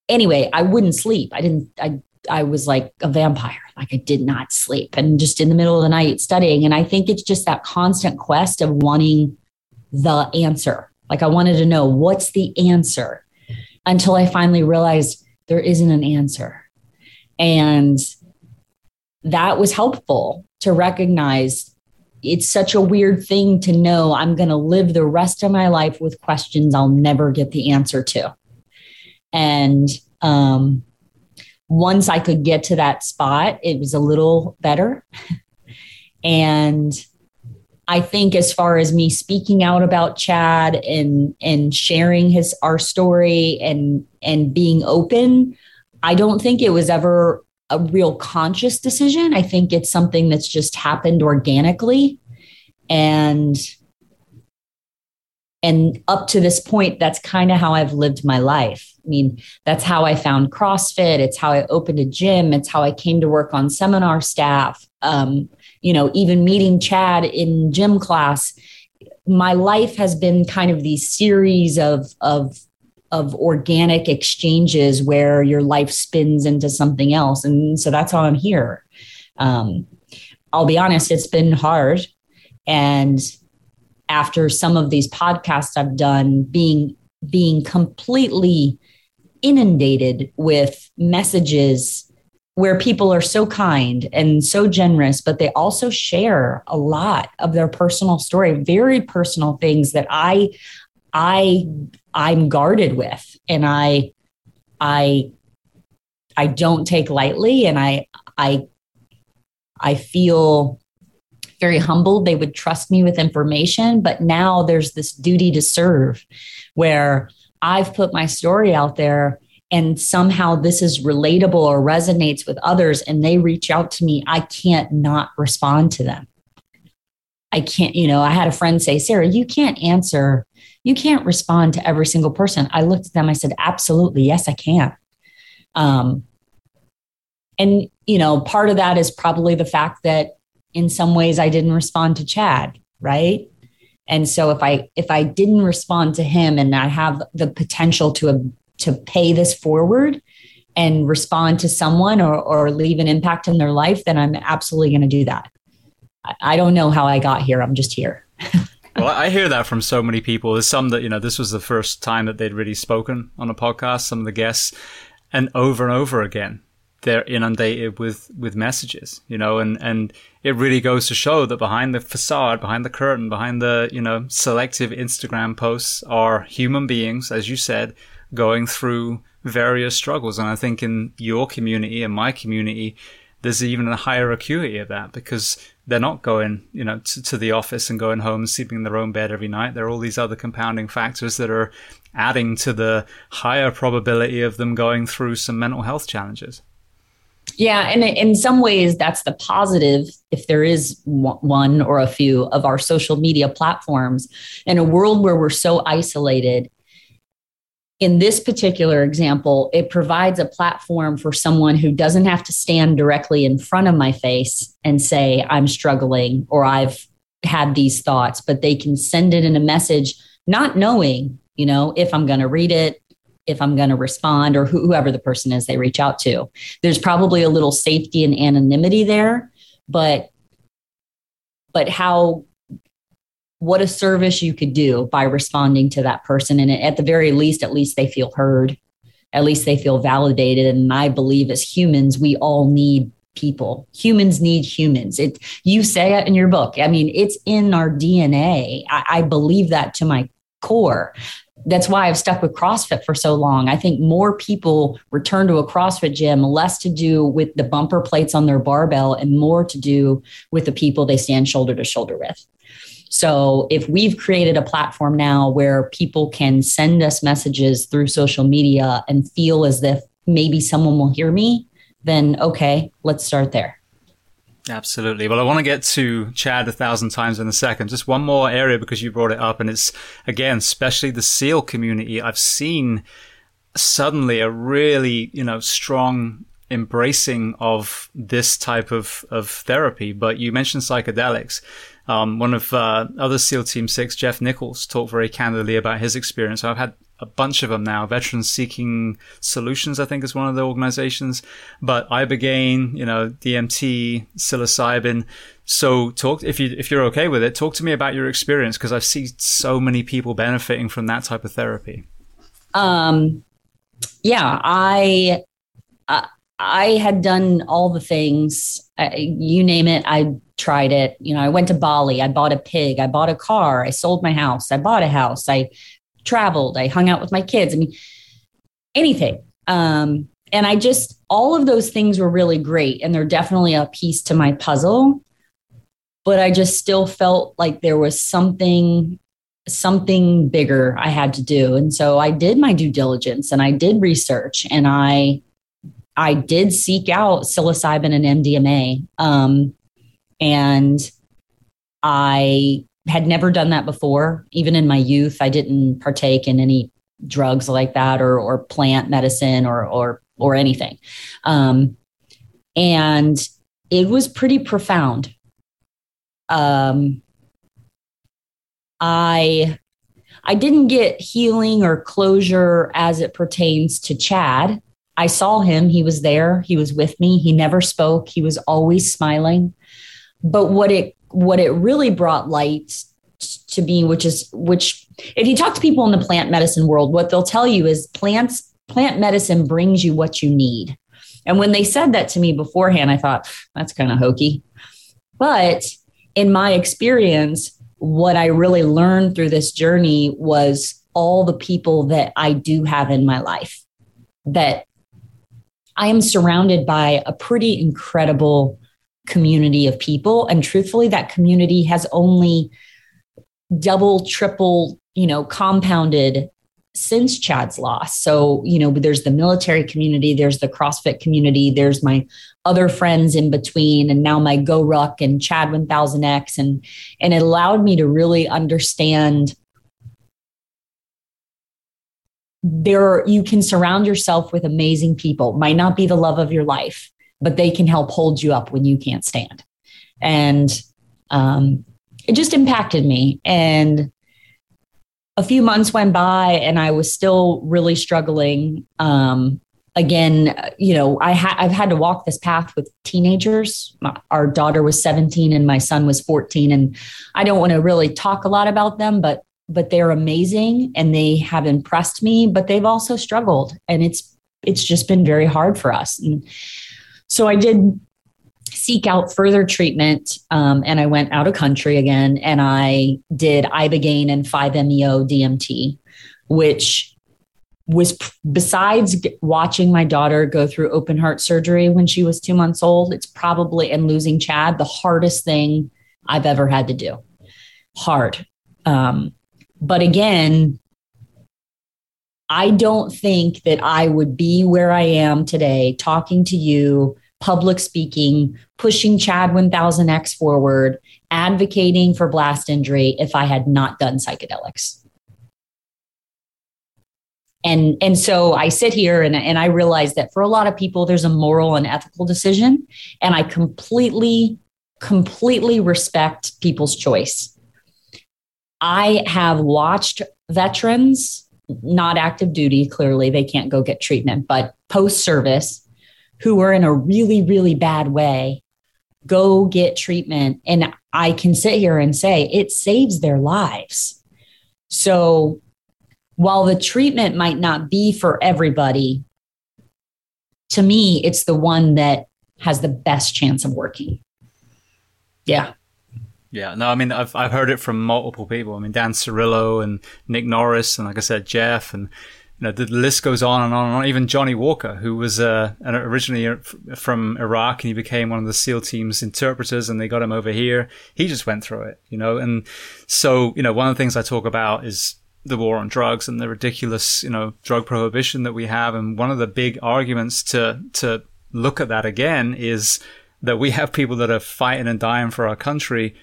Anyway, I wouldn't sleep. I didn't, I, I was like a vampire. Like I did not sleep and just in the middle of the night studying. And I think it's just that constant quest of wanting the answer. Like I wanted to know what's the answer until I finally realized there isn't an answer. And that was helpful to recognize it's such a weird thing to know I'm going to live the rest of my life with questions I'll never get the answer to. And um, once I could get to that spot, it was a little better. [LAUGHS] and I think as far as me speaking out about Chad and and sharing his our story and and being open, I don't think it was ever a real conscious decision. I think it's something that's just happened organically. And and up to this point, that's kind of how I've lived my life. I mean, that's how I found CrossFit. It's how I opened a gym. It's how I came to work on seminar staff. Um, you know, even meeting Chad in gym class. My life has been kind of these series of of of organic exchanges where your life spins into something else. And so that's how I'm here. Um, I'll be honest, it's been hard. And after some of these podcasts I've done, being being completely inundated with messages where people are so kind and so generous, but they also share a lot of their personal story, very personal things that I I I'm guarded with and I I I don't take lightly and I I I feel very humbled. They would trust me with information but now there's this duty to serve where I've put my story out there and somehow this is relatable or resonates with others and they reach out to me I can't not respond to them I can't you know I had a friend say Sara you can't answer you can't respond to every single person. I looked at them, I said, absolutely, yes, I can. Um, and, you know, part of that is probably the fact that in some ways I didn't respond to Chad, right? And so if I if I didn't respond to him and I have the potential to to pay this forward and respond to someone or, or leave an impact in their life, then I'm absolutely going to do that. I, don't know how I got here. I'm just here. [LAUGHS] well, I hear that from so many people. There's some that, you know, this was the first time that they'd really spoken on a podcast, some of the guests, and over and over again, they're inundated with, with messages, you know, and, and it really goes to show that behind the facade, behind the curtain, behind the, you know, selective Instagram posts are human beings, as you said, going through various struggles. And I think in your community and my community, there's even a higher acuity of that because they're not going, you know, to, to, the office and going home and sleeping in their own bed every night. There are all these other compounding factors that are adding to the higher probability of them going through some mental health challenges. Yeah, and in some ways, that's the positive, if there is one or a few of our social media platforms. In a world where we're so isolated, in this particular example, it provides a platform for someone who doesn't have to stand directly in front of my face and say, I'm struggling or I've had these thoughts, but they can send it in a message, not knowing, you know, if I'm going to read it, if I'm going to respond, or whoever the person is they reach out to. There's probably a little safety and anonymity there, but but how what a service you could do by responding to that person. And at the very least, at least they feel heard. At least they feel validated. And I believe as humans, we all need people. Humans need humans. It you say it in your book. I mean, it's in our DNA. I, I believe that to my core. That's why I've stuck with CrossFit for so long. I think more people return to a CrossFit gym, less to do with the bumper plates on their barbell and more to do with the people they stand shoulder to shoulder with. So if we've created a platform now where people can send us messages through social media and feel as if maybe someone will hear me, then okay, let's start there. Absolutely. Well, I want to get to Chad a thousand times in a second. Just one more area because you brought it up, and it's again, especially the SEAL community. I've seen suddenly a really, you know, strong embracing of this type of, of therapy. But you mentioned psychedelics. Um, one of uh, other SEAL Team Six, Jeff Nichols, talked very candidly about his experience. I've had a bunch of them now. Veterans Seeking Solutions, I think, is one of the organizations. But Ibogaine, you know, DMT, psilocybin. So talk if you if you're okay with it, talk to me about your experience because I've seen so many people benefiting from that type of therapy. Um, yeah, I. Uh, I had done all the things, uh, you name it, I tried it. You know, I went to Bali, I bought a pig, I bought a car, I sold my house, I bought a house, I traveled, I hung out with my kids. I mean, anything. Um, and I just, all of those things were really great. And they're definitely a piece to my puzzle. But I just still felt like there was something, something bigger I had to do. And so I did my due diligence and I did research and I, I did seek out psilocybin and MDMA. Um, and I had never done that before. Even in my youth, I didn't partake in any drugs like that or or plant medicine or or or anything. Um, and it was pretty profound. Um, I I didn't get healing or closure as it pertains to Chad. I saw him. He was there. He was with me. He never spoke. He was always smiling. But what it what it really brought light to me, which is which if you talk to people in the plant medicine world, what they'll tell you is plants plant medicine brings you what you need. And when they said that to me beforehand, I thought that's kind of hokey. But in my experience, what I really learned through this journey was all the people that I do have in my life. That I am surrounded by a pretty incredible community of people. And truthfully, that community has only double, triple, you know, compounded since Chad's loss. So, you know, there's the military community, there's the CrossFit community, there's my other friends in between, and now my GoRuck and Chad 1000X. And, and it allowed me to really understand there you can surround yourself with amazing people might not be the love of your life but they can help hold you up when you can't stand. And um, it just impacted me. And a few months went by and I was still really struggling. Um, again, you know, I ha- I've had to walk this path with teenagers. My, our daughter was 17 and my son was 14. And I don't want to really talk a lot about them, but but they're amazing and they have impressed me, but they've also struggled. And it's it's just been very hard for us. And so I did seek out further treatment um, and I went out of country again and I did Ibogaine and 5-MeO DMT, which was besides watching my daughter go through open heart surgery when she was two months old, it's probably and losing Chad the hardest thing I've ever had to do. Hard. Um, but again, I don't think that I would be where I am today talking to you public speaking, pushing Chad 1000X forward, advocating for blast injury if I had not done psychedelics. And, and so I sit here and, and I realize that for a lot of people, there's a moral and ethical decision. And I completely, completely respect people's choice. I have watched veterans, not active duty, clearly, they can't go get treatment, but post service who are in a really, really bad way go get treatment. And I can sit here and say it saves their lives. So while the treatment might not be for everybody, to me, it's the one that has the best chance of working. Yeah. Yeah, no, I mean, I've, I've heard it from multiple people. I mean, Dan Cirillo and Nick Norris, and like I said, Jeff, and you know, the list goes on and on and on. Even Johnny Walker, who was uh, originally from Iraq and he became one of the SEAL team's interpreters, and they got him over here. He just went through it, you know. And so, you know, one of the things I talk about is the war on drugs and the ridiculous, you know, drug prohibition that we have. And one of the big arguments to to look at that again is that we have people that are fighting and dying for our country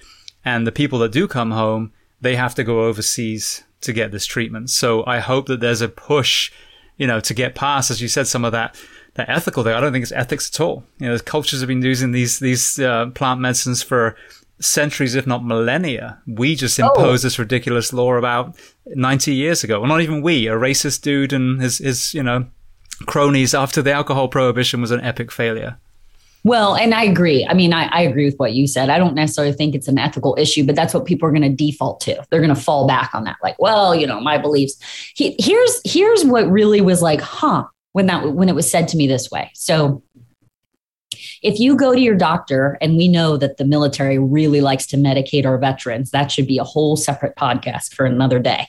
and the people that do come home, they have to go overseas to get this treatment. So I hope that there's a push, you know, to get past, as you said, some of that, that ethical thing. I don't think it's ethics at all. You know, cultures have been using these, these, uh, plant medicines for centuries, if not millennia. We just oh. imposed oh. this ridiculous law about 90 years ago. Well, not even we, a racist dude and his, his, you know, cronies after the alcohol prohibition was an epic failure. Well, and I agree. I mean, I, I, agree with what you said. I don't necessarily think it's an ethical issue, but that's what people are going to default to. They're going to fall back on that. Like, well, you know, my beliefs. He, here's here's what really was like, huh? When that when it was said to me this way. So, if you go to your doctor, and we know that the military really likes to medicate our veterans, that should be a whole separate podcast for another day.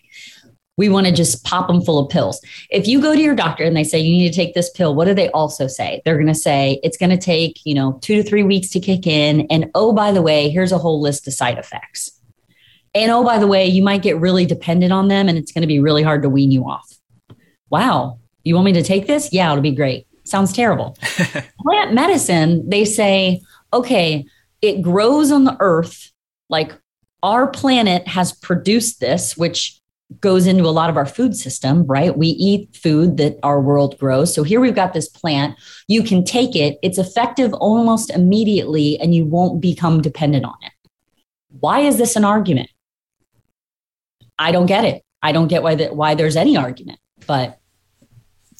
We want to just pop them full of pills. If you go to your doctor and they say you need to take this pill, what do they also say? They're going to say it's going to take, you know, 2 to 3 weeks to kick in and oh by the way, here's a whole list of side effects. And oh by the way, you might get really dependent on them and it's going to be really hard to wean you off. Wow, you want me to take this? Yeah, it'll be great. Sounds terrible. [LAUGHS] Plant medicine, they say, okay, it grows on the earth like our planet has produced this, which goes into a lot of our food system, right? We eat food that our world grows. So here we've got this plant. You can take it, it's effective almost immediately, and you won't become dependent on it. Why is this an argument? I don't get it. I don't get why that why there's any argument. But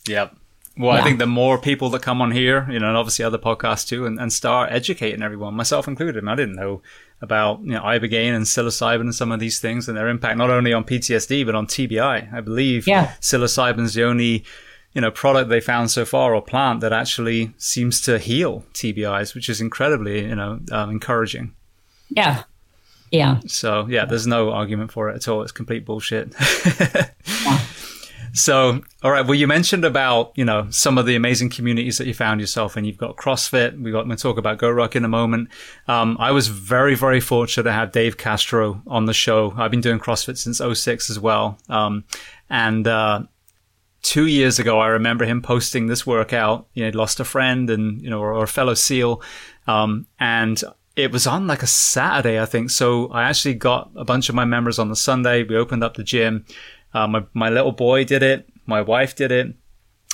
Yep. Well, yeah. I think the more people that come on here, you know, and obviously other podcasts too, and, and start educating everyone, myself included. I didn't know about you know ibogaine and psilocybin and some of these things and their impact not only on PTSD but on TBI. I believe yeah. psilocybin's the only you know product they found so far or plant that actually seems to heal TBIs, which is incredibly you know um, encouraging. Yeah. Yeah. So yeah, there's no argument for it at all. It's complete bullshit. [LAUGHS] yeah. So, all right. Well, you mentioned about, you know, some of the amazing communities that you found yourself in. You've got CrossFit. We've got, we'll talk about GORUCK in a moment. Um, I was very, very fortunate to have Dave Castro on the show. I've been doing CrossFit since 06 as well. Um, and, uh, two years ago, I remember him posting this workout. He'd lost a friend and, you know, or, or a fellow SEAL. Um, and it was on like a Saturday, I think. So I actually got a bunch of my members on the Sunday. We opened up the gym uh, my, my little boy did it. My wife did it.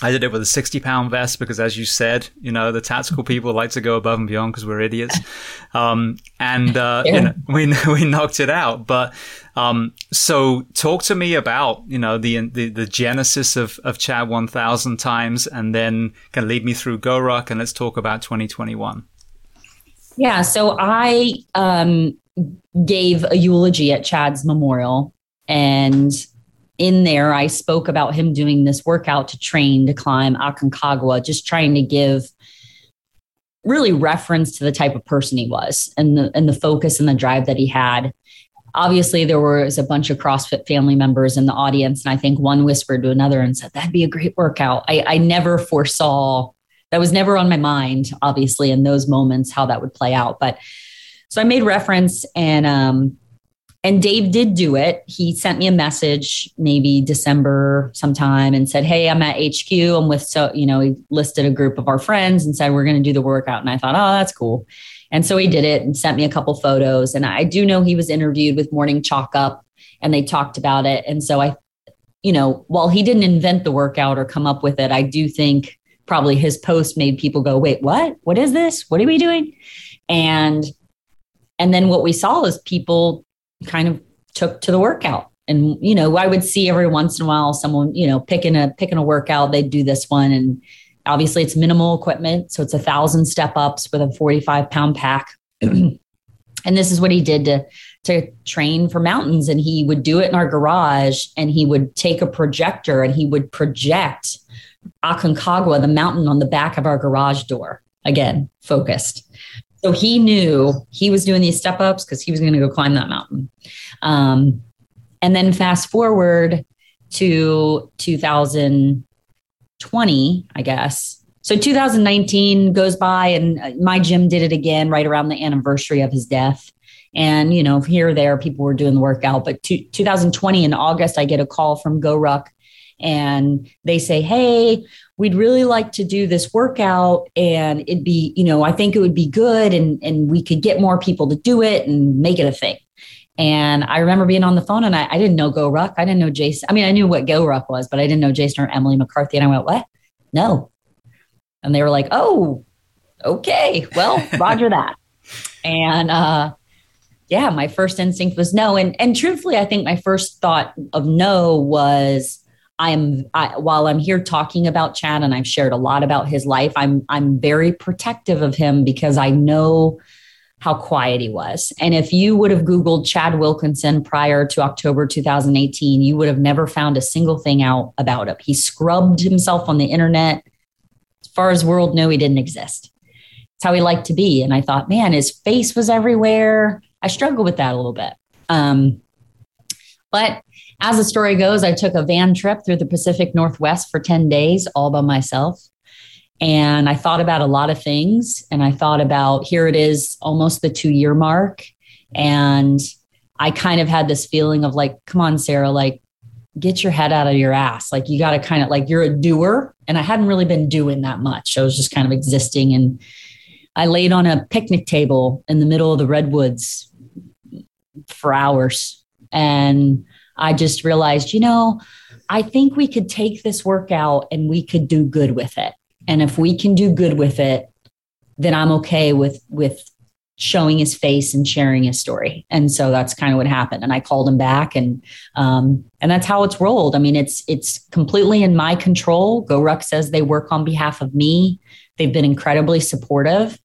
I did it with a 60 pound vest because, as you said, you know, the tactical people like to go above and beyond because we're idiots. [LAUGHS] Um, and, uh, yeah. you know, [LAUGHS] we, we knocked it out. But, um, so talk to me about, you know, the, the, the genesis of, of Chad 1000 times and then can lead me through GORUCK and let's talk about 2021. Yeah. So I, um, gave a eulogy at Chad's memorial and in there, I spoke about him doing this workout to train to climb Aconcagua, just trying to give really reference to the type of person he was and the and the focus and the drive that he had. Obviously, there was a bunch of CrossFit family members in the audience, and I think one whispered to another and said, "That'd be a great workout." I, I never foresaw that was never on my mind, obviously, in those moments how that would play out. But so I made reference and um, and Dave did do it. He sent me a message maybe December sometime and said, Hey, I'm at HQ. I'm with, so, you know, he listed a group of our friends and said, We're going to do the workout. And I thought, Oh, that's cool. And so he did it and sent me a couple photos. And I do know he was interviewed with Morning Chalk Up and they talked about it. And so I, you know, while he didn't invent the workout or come up with it, I do think probably his post made people go, Wait, what? What is this? What are we doing? And and then what we saw is people kind of took to the workout. And you know, I would see every once in a while someone, you know, picking a picking a workout. They'd do this one, and obviously it's minimal equipment, so it's a thousand step ups with a forty five pound pack. [CLEARS THROAT] and this is what he did to to train for mountains. And he would do it in our garage, and he would take a projector and he would project Aconcagua, the mountain, on the back of our garage door again, focused. So he knew he was doing these step ups because he was going to go climb that mountain. Um, and then fast forward to 2020, I guess. So 2019 goes by, and my gym did it again right around the anniversary of his death. And, you know, here or there, people were doing the workout. But 2020 in August, I get a call from GoRuck and they say, Hey, we'd really like to do this workout and it'd be, you know, I think it would be good and, and we could get more people to do it and make it a thing. And I remember being on the phone and I, I didn't know GoRuck. I didn't know Jason. I mean, I knew what GoRuck was, but I didn't know Jason or Emily McCarthy. And I went, what? No. And they were like, oh, okay. Well, [LAUGHS] roger that. And uh, yeah, my first instinct was no. And, and truthfully, I think my first thought of no was, I'm I, while I'm here talking about Chad and I've shared a lot about his life, I'm I'm very protective of him because I know how quiet he was. And if you would have Googled Chad Wilkinson prior to October 2018, you would have never found a single thing out about him. He scrubbed himself on the internet. As far as world knew, he didn't exist. It's how he liked to be. And I thought, man, his face was everywhere. I struggle with that a little bit. Um, but as the story goes, I took a van trip through the Pacific Northwest for 10 days all by myself. And I thought about a lot of things. And I thought about here it is almost the two year mark. And I kind of had this feeling of like, come on, Sara, like, get your head out of your ass. Like, you got to kind of like, you're a doer. And I hadn't really been doing that much. I was just kind of existing. And I laid on a picnic table in the middle of the redwoods for hours. And I just realized, you know, I think we could take this workout and we could do good with it. And if we can do good with it, then I'm okay with with showing his face and sharing his story. And so that's kind of what happened. And I called him back, and um, and that's how it's rolled. I mean, it's it's completely in my control. GoRuck says they work on behalf of me. They've been incredibly supportive.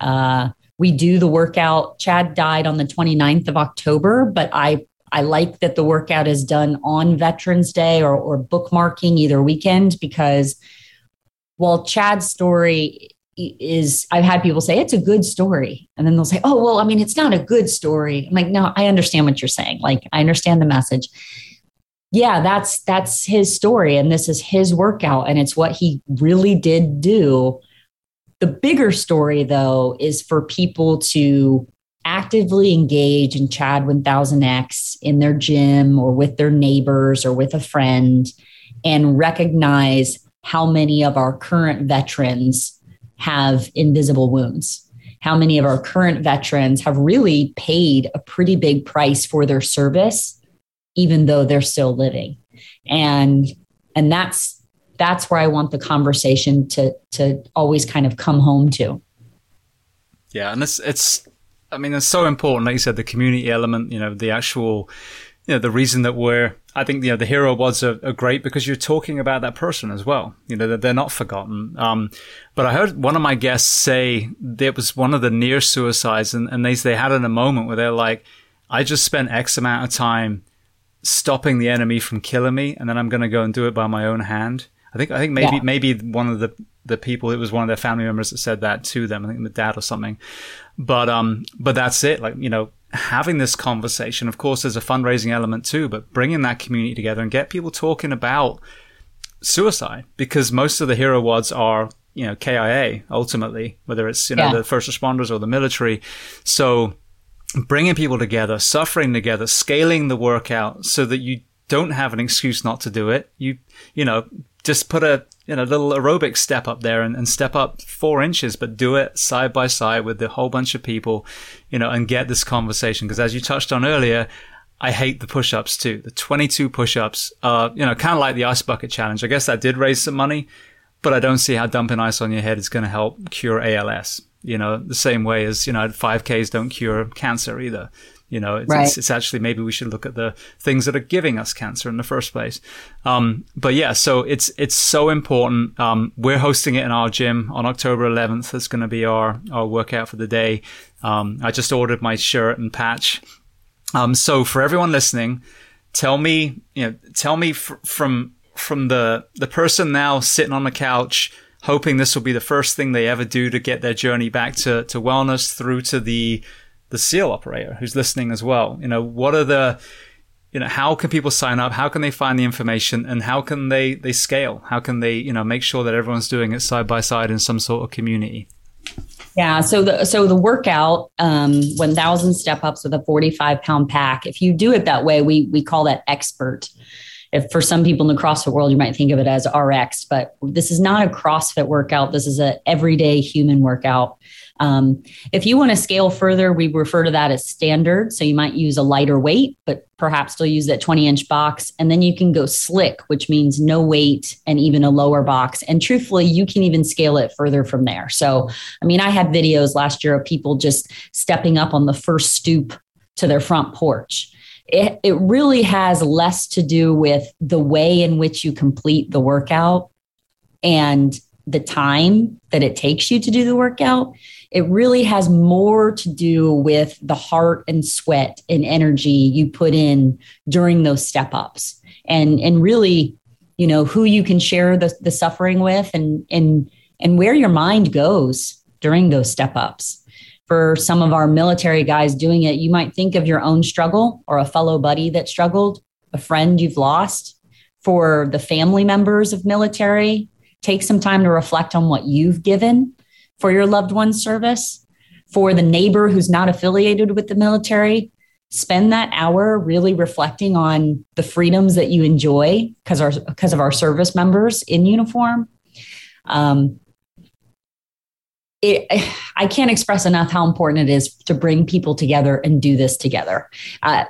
Uh, we do the workout. Chad died on the 29th of October, but I I like that the workout is done on Veterans Day or, or bookmarking either weekend because while Chad's story is I've had people say it's a good story. And then they'll say, oh, well, I mean, it's not a good story. I'm like, no, I understand what you're saying. Like, I understand the message. Yeah, that's that's his story and this is his workout and it's what he really did do. The bigger story though is for people to actively engage in Chad 1000X in their gym or with their neighbors or with a friend and recognize how many of our current veterans have invisible wounds. How many of our current veterans have really paid a pretty big price for their service, even though they're still living? And and that's that's where I want the conversation to to always kind of come home to. Yeah, and it's it's I mean it's so important, like you said, the community element, you know, the actual you know, the reason that we're, I think, you know, the hero awards are, are great because you're talking about that person as well. You know, that they're not forgotten. Um, but I heard one of my guests say it was one of the near suicides and, and they, they had in a moment where they're like, I just spent X amount of time stopping the enemy from killing me and then I'm going to go and do it by my own hand. I think, I think maybe, yeah. maybe one of the, the people, it was one of their family members that said that to them. I think the dad or something. But, um, but that's it. Like, you know, having this conversation. Of course, there's a fundraising element too, but bringing that community together and get people talking about suicide because most of the hero awards are, you know, KIA ultimately, whether it's, you know, yeah. the first responders or the military. So bringing people together, suffering together, scaling the workout so that you don't have an excuse not to do it. You, you know, just put a you know little aerobic step up there and, and step up four inches, but do it side by side with a whole bunch of people, you know, and get this conversation. Because as you touched on earlier, I hate the push-ups too. The 22 push-ups are, you know, kind of like the ice bucket challenge. I guess that did raise some money, but I don't see how dumping ice on your head is going to help cure ALS. You know, the same way as, you know, 5Ks don't cure cancer either. You know, it's, right. it's, it's, actually maybe we should look at the things that are giving us cancer in the first place. Um, but yeah, so it's it's so important. Um, we're hosting it in our gym on October 11th. That's going to be our our workout for the day. Um, I just ordered my shirt and patch. Um, so for everyone listening, tell me, you know, tell me fr- from from the the person now sitting on the couch hoping this will be the first thing they ever do to get their journey back to, to wellness through to the, the SEAL operator who's listening as well. You know, what are the, you know, how can people sign up? How can they find the information and how can they, they scale? How can they, you know, make sure that everyone's doing it side by side in some sort of community? Yeah. So the so the workout, um, one thousand step ups with a forty five pound pack. If you do it that way, we we call that expert if for some people in the CrossFit world, you might think of it as RX, but this is not a CrossFit workout. This is an everyday human workout. Um, if you want to scale further, we refer to that as standard. So you might use a lighter weight, but perhaps still use that 20 inch box. And then you can go slick, which means no weight and even a lower box. And truthfully, you can even scale it further from there. So, I mean, I had videos last year of people just stepping up on the first stoop to their front porch it, it really has less to do with the way in which you complete the workout and the time that it takes you to do the workout. It really has more to do with the heart and sweat and energy you put in during those step ups and, and really, you know, who you can share the, the suffering with and, and, and where your mind goes during those step ups for some of our military guys doing it, you might think of your own struggle or a fellow buddy that struggled, a friend you've lost. For the family members of military, take some time to reflect on what you've given for your loved one's service. For the neighbor who's not affiliated with the military, spend that hour really reflecting on the freedoms that you enjoy because of our service members in uniform. Um, it, I can't express enough how important it is to bring people together and do this together. Uh,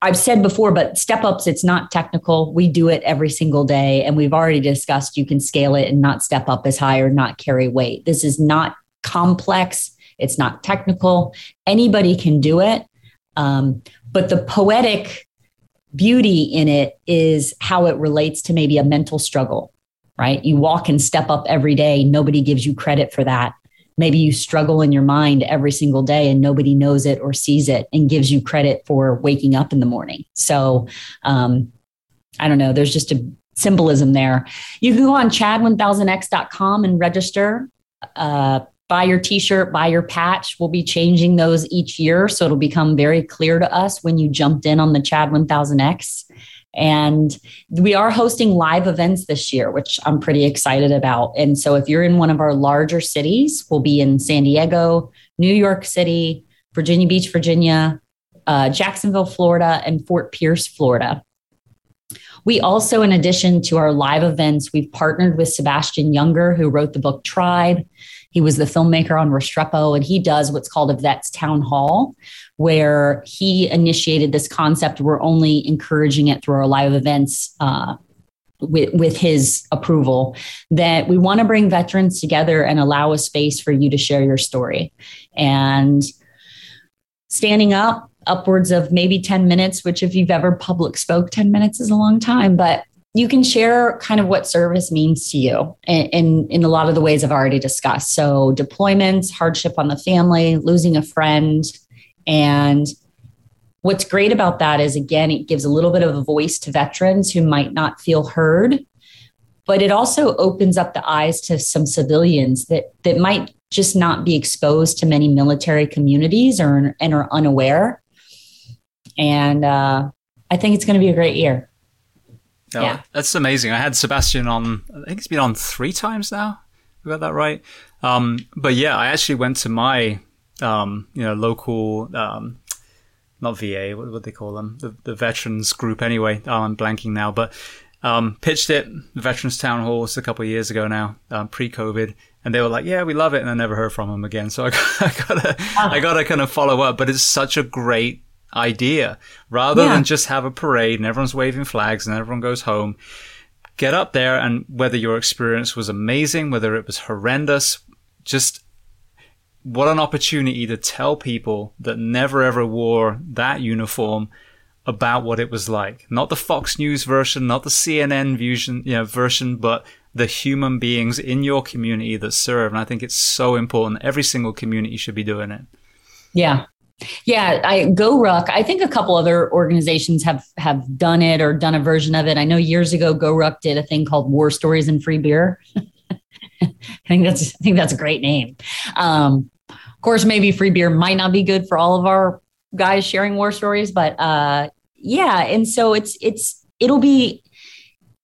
I've said before, but step ups, it's not technical. We do it every single day. And we've already discussed you can scale it and not step up as high or not carry weight. This is not complex, it's not technical. Anybody can do it. Um, but the poetic beauty in it is how it relates to maybe a mental struggle right? You walk and step up every day. Nobody gives you credit for that. Maybe you struggle in your mind every single day and nobody knows it or sees it and gives you credit for waking up in the morning. So, um, I don't know. There's just a symbolism there. You can go on chad1000x.com and register. Uh, buy your t-shirt, buy your patch. We'll be changing those each year. So it'll become very clear to us when you jumped in on the Chad 1000X. And we are hosting live events this year, which I'm pretty excited about. And so if you're in one of our larger cities, we'll be in San Diego, New York City, Virginia Beach, Virginia, uh, Jacksonville, Florida, and Fort Pierce, Florida. We also, in addition to our live events, we've partnered with Sebastian Junger, who wrote the book Tribe. He was the filmmaker on Restrepo, and he does what's called a Vets Town Hall, where he initiated this concept. We're only encouraging it through our live events. Uh, with, with his approval, that we want to bring veterans together and allow a space for you to share your story. And standing up upwards of maybe 10 minutes, which if you've ever public spoke, 10 minutes is a long time, but you can share kind of what service means to you in, in, in, a lot of the ways I've already discussed. So, deployments, hardship on the family, losing a friend. And what's great about that is, again, it gives a little bit of a voice to veterans who might not feel heard, but it also opens up the eyes to some civilians that, that might just not be exposed to many military communities or, and are unaware. And uh, I think it's going to be a great year. Oh, yeah. That's amazing. I had Sebastian on, I think he's been on three times now. You got that right? Um, but yeah, I actually went to my, um, you know, local, um, not VA, what would they call them? The, the veterans group anyway. Oh, I'm blanking now, but, um, pitched it, the Veterans Town Hall, a couple of years ago now, um, pre-COVID. And they were like, yeah, we love it. And I never heard from them again. So I, [LAUGHS] I gotta, oh. I gotta kind of follow up, but it's such a great idea rather yeah. than just have a parade and everyone's waving flags and everyone goes home. Get up there and whether your experience was amazing, whether it was horrendous, just what an opportunity to tell people that never ever wore that uniform about what it was like. Not the Fox News version, not the CNN version, you know, version, but the human beings in your community that serve. And I think it's so important. Every single community should be doing it. Yeah, yeah, I GoRuck. I think a couple other organizations have have done it or done a version of it. I know years ago GoRuck did a thing called War Stories and Free Beer. [LAUGHS] I think that's I think that's a great name. Um, of course, maybe free beer might not be good for all of our guys sharing war stories, but uh, yeah. And so it's it's it'll be.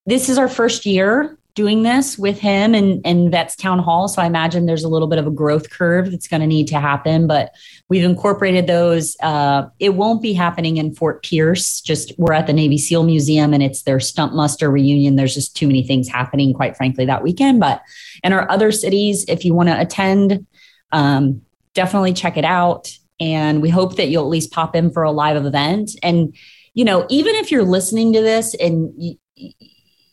This is our first year doing this with him and and Vets Town Hall. So I imagine there's a little bit of a growth curve that's going to need to happen, but we've incorporated those. Uh, it won't be happening in Fort Pierce. Just we're at the Navy SEAL Museum and it's their stump muster reunion. There's just too many things happening, quite frankly, that weekend. But in our other cities, if you want to attend, um, definitely check it out. And we hope that you'll at least pop in for a live event. And you know, even if you're listening to this and you,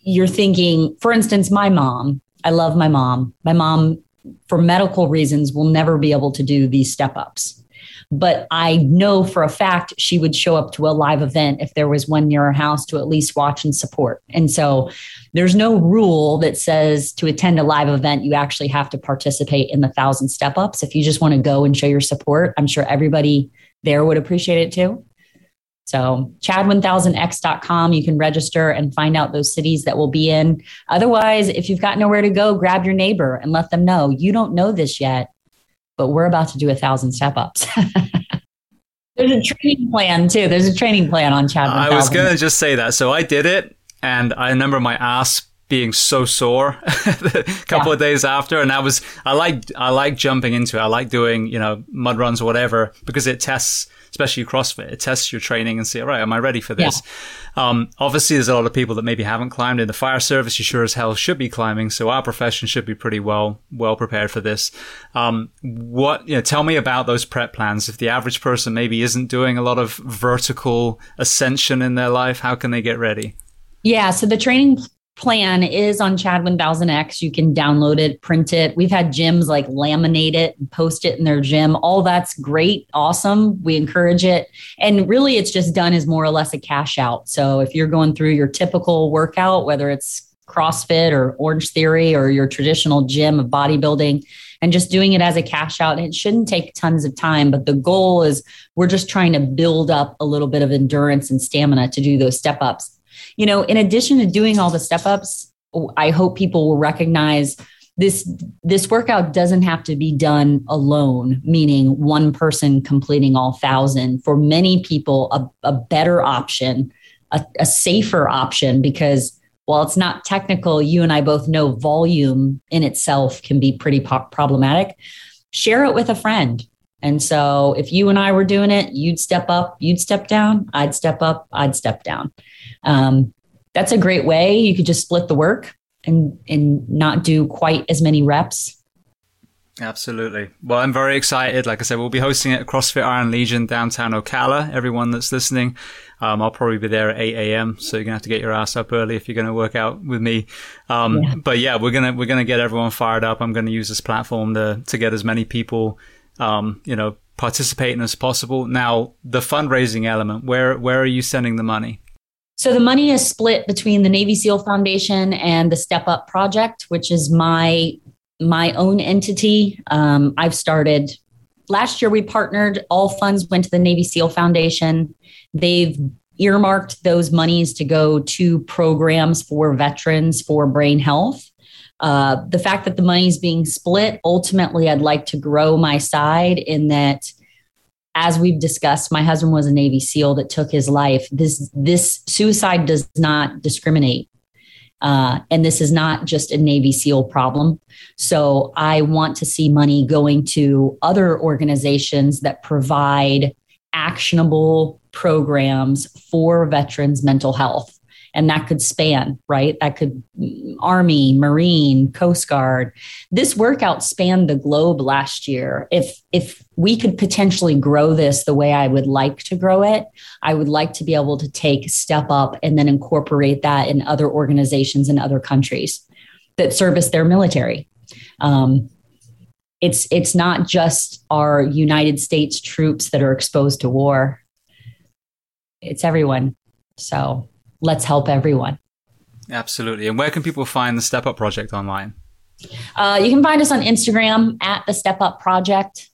you're thinking, for instance, my mom, I love my mom. My mom, for medical reasons, will never be able to do these step ups. But I know for a fact she would show up to a live event if there was one near her house to at least watch and support. And so there's no rule that says to attend a live event, you actually have to participate in the thousand step ups. If you just want to go and show your support, I'm sure everybody there would appreciate it too. So chad1000x.com, you can register and find out those cities that we'll be in. Otherwise, if you've got nowhere to go, grab your neighbor and let them know you don't know this yet, but we're about to do a thousand step ups. [LAUGHS] There's a training plan too. There's a training plan on Chad. 1000. I was going to just say that. So I did it and I remember my ass being so sore [LAUGHS] a couple yeah. of days after and I was I like I like jumping into it. I like doing, you know, mud runs or whatever because it tests especially CrossFit. It tests your training and say, all right, am I ready for this? Yeah. Um, obviously, there's a lot of people that maybe haven't climbed in the fire service. You sure as hell should be climbing. So our profession should be pretty well, well prepared for this. Um, what, you know, tell me about those prep plans. If the average person maybe isn't doing a lot of vertical ascension in their life, how can they get ready? Yeah. So the training plan is on Chad 1000X. You can download it, print it. We've had gyms like laminate it and post it in their gym. All that's great, awesome. We encourage it. And really, it's just done as more or less a cash out. So if you're going through your typical workout, whether it's CrossFit or Orange Theory or your traditional gym of bodybuilding, and just doing it as a cash out. It shouldn't take tons of time, but the goal is we're just trying to build up a little bit of endurance and stamina to do those step ups you know, in addition to doing all the step ups, I hope people will recognize this this workout doesn't have to be done alone meaning one person completing all thousand. For many people a, a better option a, a, safer option because while it's not technical you and i both know volume in itself can be pretty po- problematic. Share it with a friend and so if you and i were doing it you'd step up you'd step down i'd step up i'd step down um, that's a great way. You could just split the work and and not do quite as many reps. Absolutely. Well, I'm very excited. Like I said, we'll be hosting it at CrossFit Iron Legion downtown Ocala. Everyone that's listening, um, I'll probably be there at 8 a.m. So you're gonna have to get your ass up early if you're gonna work out with me. Um, yeah. but yeah, we're gonna we're gonna get everyone fired up. I'm gonna use this platform to to get as many people, um, you know, participating as possible. Now, the fundraising element, where where are you sending the money? So the money is split between the Navy SEAL Foundation and the Step Up Project, which is my my own entity. Um, I've started last year. We partnered. All funds went to the Navy SEAL Foundation. They've earmarked those monies to go to programs for veterans for brain health. Uh, the fact that the money is being split, ultimately, I'd like to grow my side in that as we've discussed, my husband was a Navy SEAL that took his life. This this suicide does not discriminate. Uh, and this is not just a Navy SEAL problem. So I want to see money going to other organizations that provide actionable programs for veterans' mental health and that could span right? That could army marine coast guard. This workout spanned the globe last year. If if we could potentially grow this the way i would like to grow it i would like to be able to take step up and then incorporate that in other organizations in other countries that service their military. Um, it's it's not just our united states troops that are exposed to war. It's everyone. So let's help everyone. Absolutely. And where can people find the Step Up Project online? Uh, you can find us on Instagram at the Step Up Project.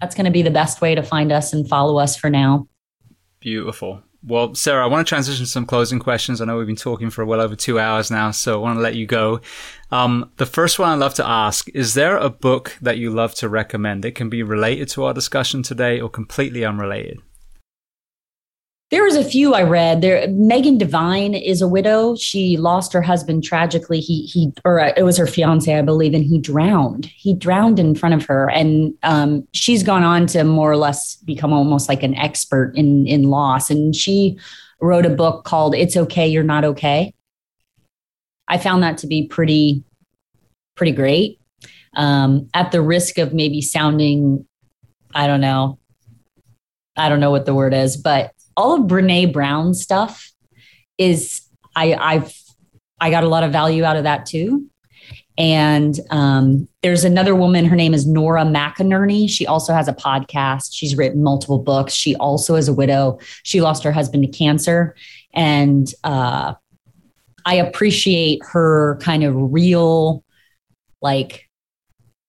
That's going to be the best way to find us and follow us for now. Beautiful. Well, Sara, I want to transition to some closing questions. I know we've been talking for well over two hours now, so I want to let you go. Um, the first one I'd love to ask is there a book that you love to recommend? It can be related to our discussion today or completely unrelated. There was a few I read. There, Megan Devine is a widow. She lost her husband tragically. He he, or uh, it was her fiance, I believe, and he drowned. He drowned in front of her, and um, she's gone on to more or less become almost like an expert in in loss. And she wrote a book called "It's Okay, You're Not Okay." I found that to be pretty pretty great. Um, at the risk of maybe sounding, I don't know, I don't know what the word is, but all of Brene Brown stuff is I I've I got a lot of value out of that too. And um, there's another woman, her name is Nora McInerney. She also has a podcast. She's written multiple books. She also is a widow. She lost her husband to cancer. And uh, I appreciate her kind of real, like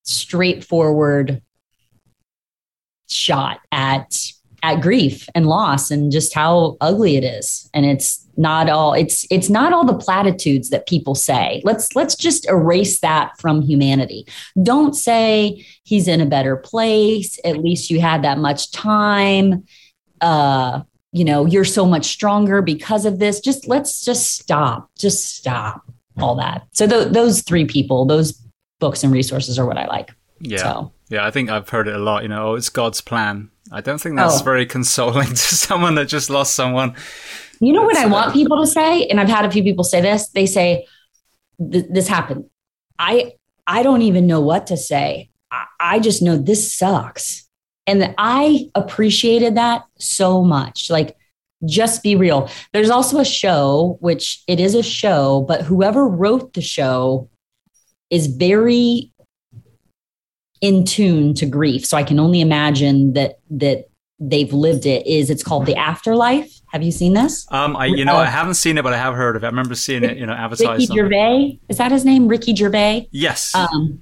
straightforward shot at at grief and loss and just how ugly it is. And it's not all it's it's not all the platitudes that people say. Let's let's just erase that from humanity. Don't say he's in a better place. At least you had that much time. Uh you know you're so much stronger because of this. Just let's just stop just stop all that. So th- those three people those books and resources are what i like. Yeah. So. yeah i think i've heard it a lot you know oh, it's god's plan I don't think that's oh. very consoling [LAUGHS] to someone that just lost someone. You know what I want people to say, and I've had a few people say this. They say, "This happened." I I don't even know what to say. I, I just know this sucks, and I appreciated that so much. Like, just be real. There's also a show, which it is a show, but whoever wrote the show is very in tune to grief. So I can only imagine that that they've lived it is it's called the afterlife. Have you seen this? Um, I you know uh, I haven't seen it, but I have heard of it. I remember seeing it, you know, advertised. Ricky Gervais is that his name? Ricky Gervais. Yes. Um,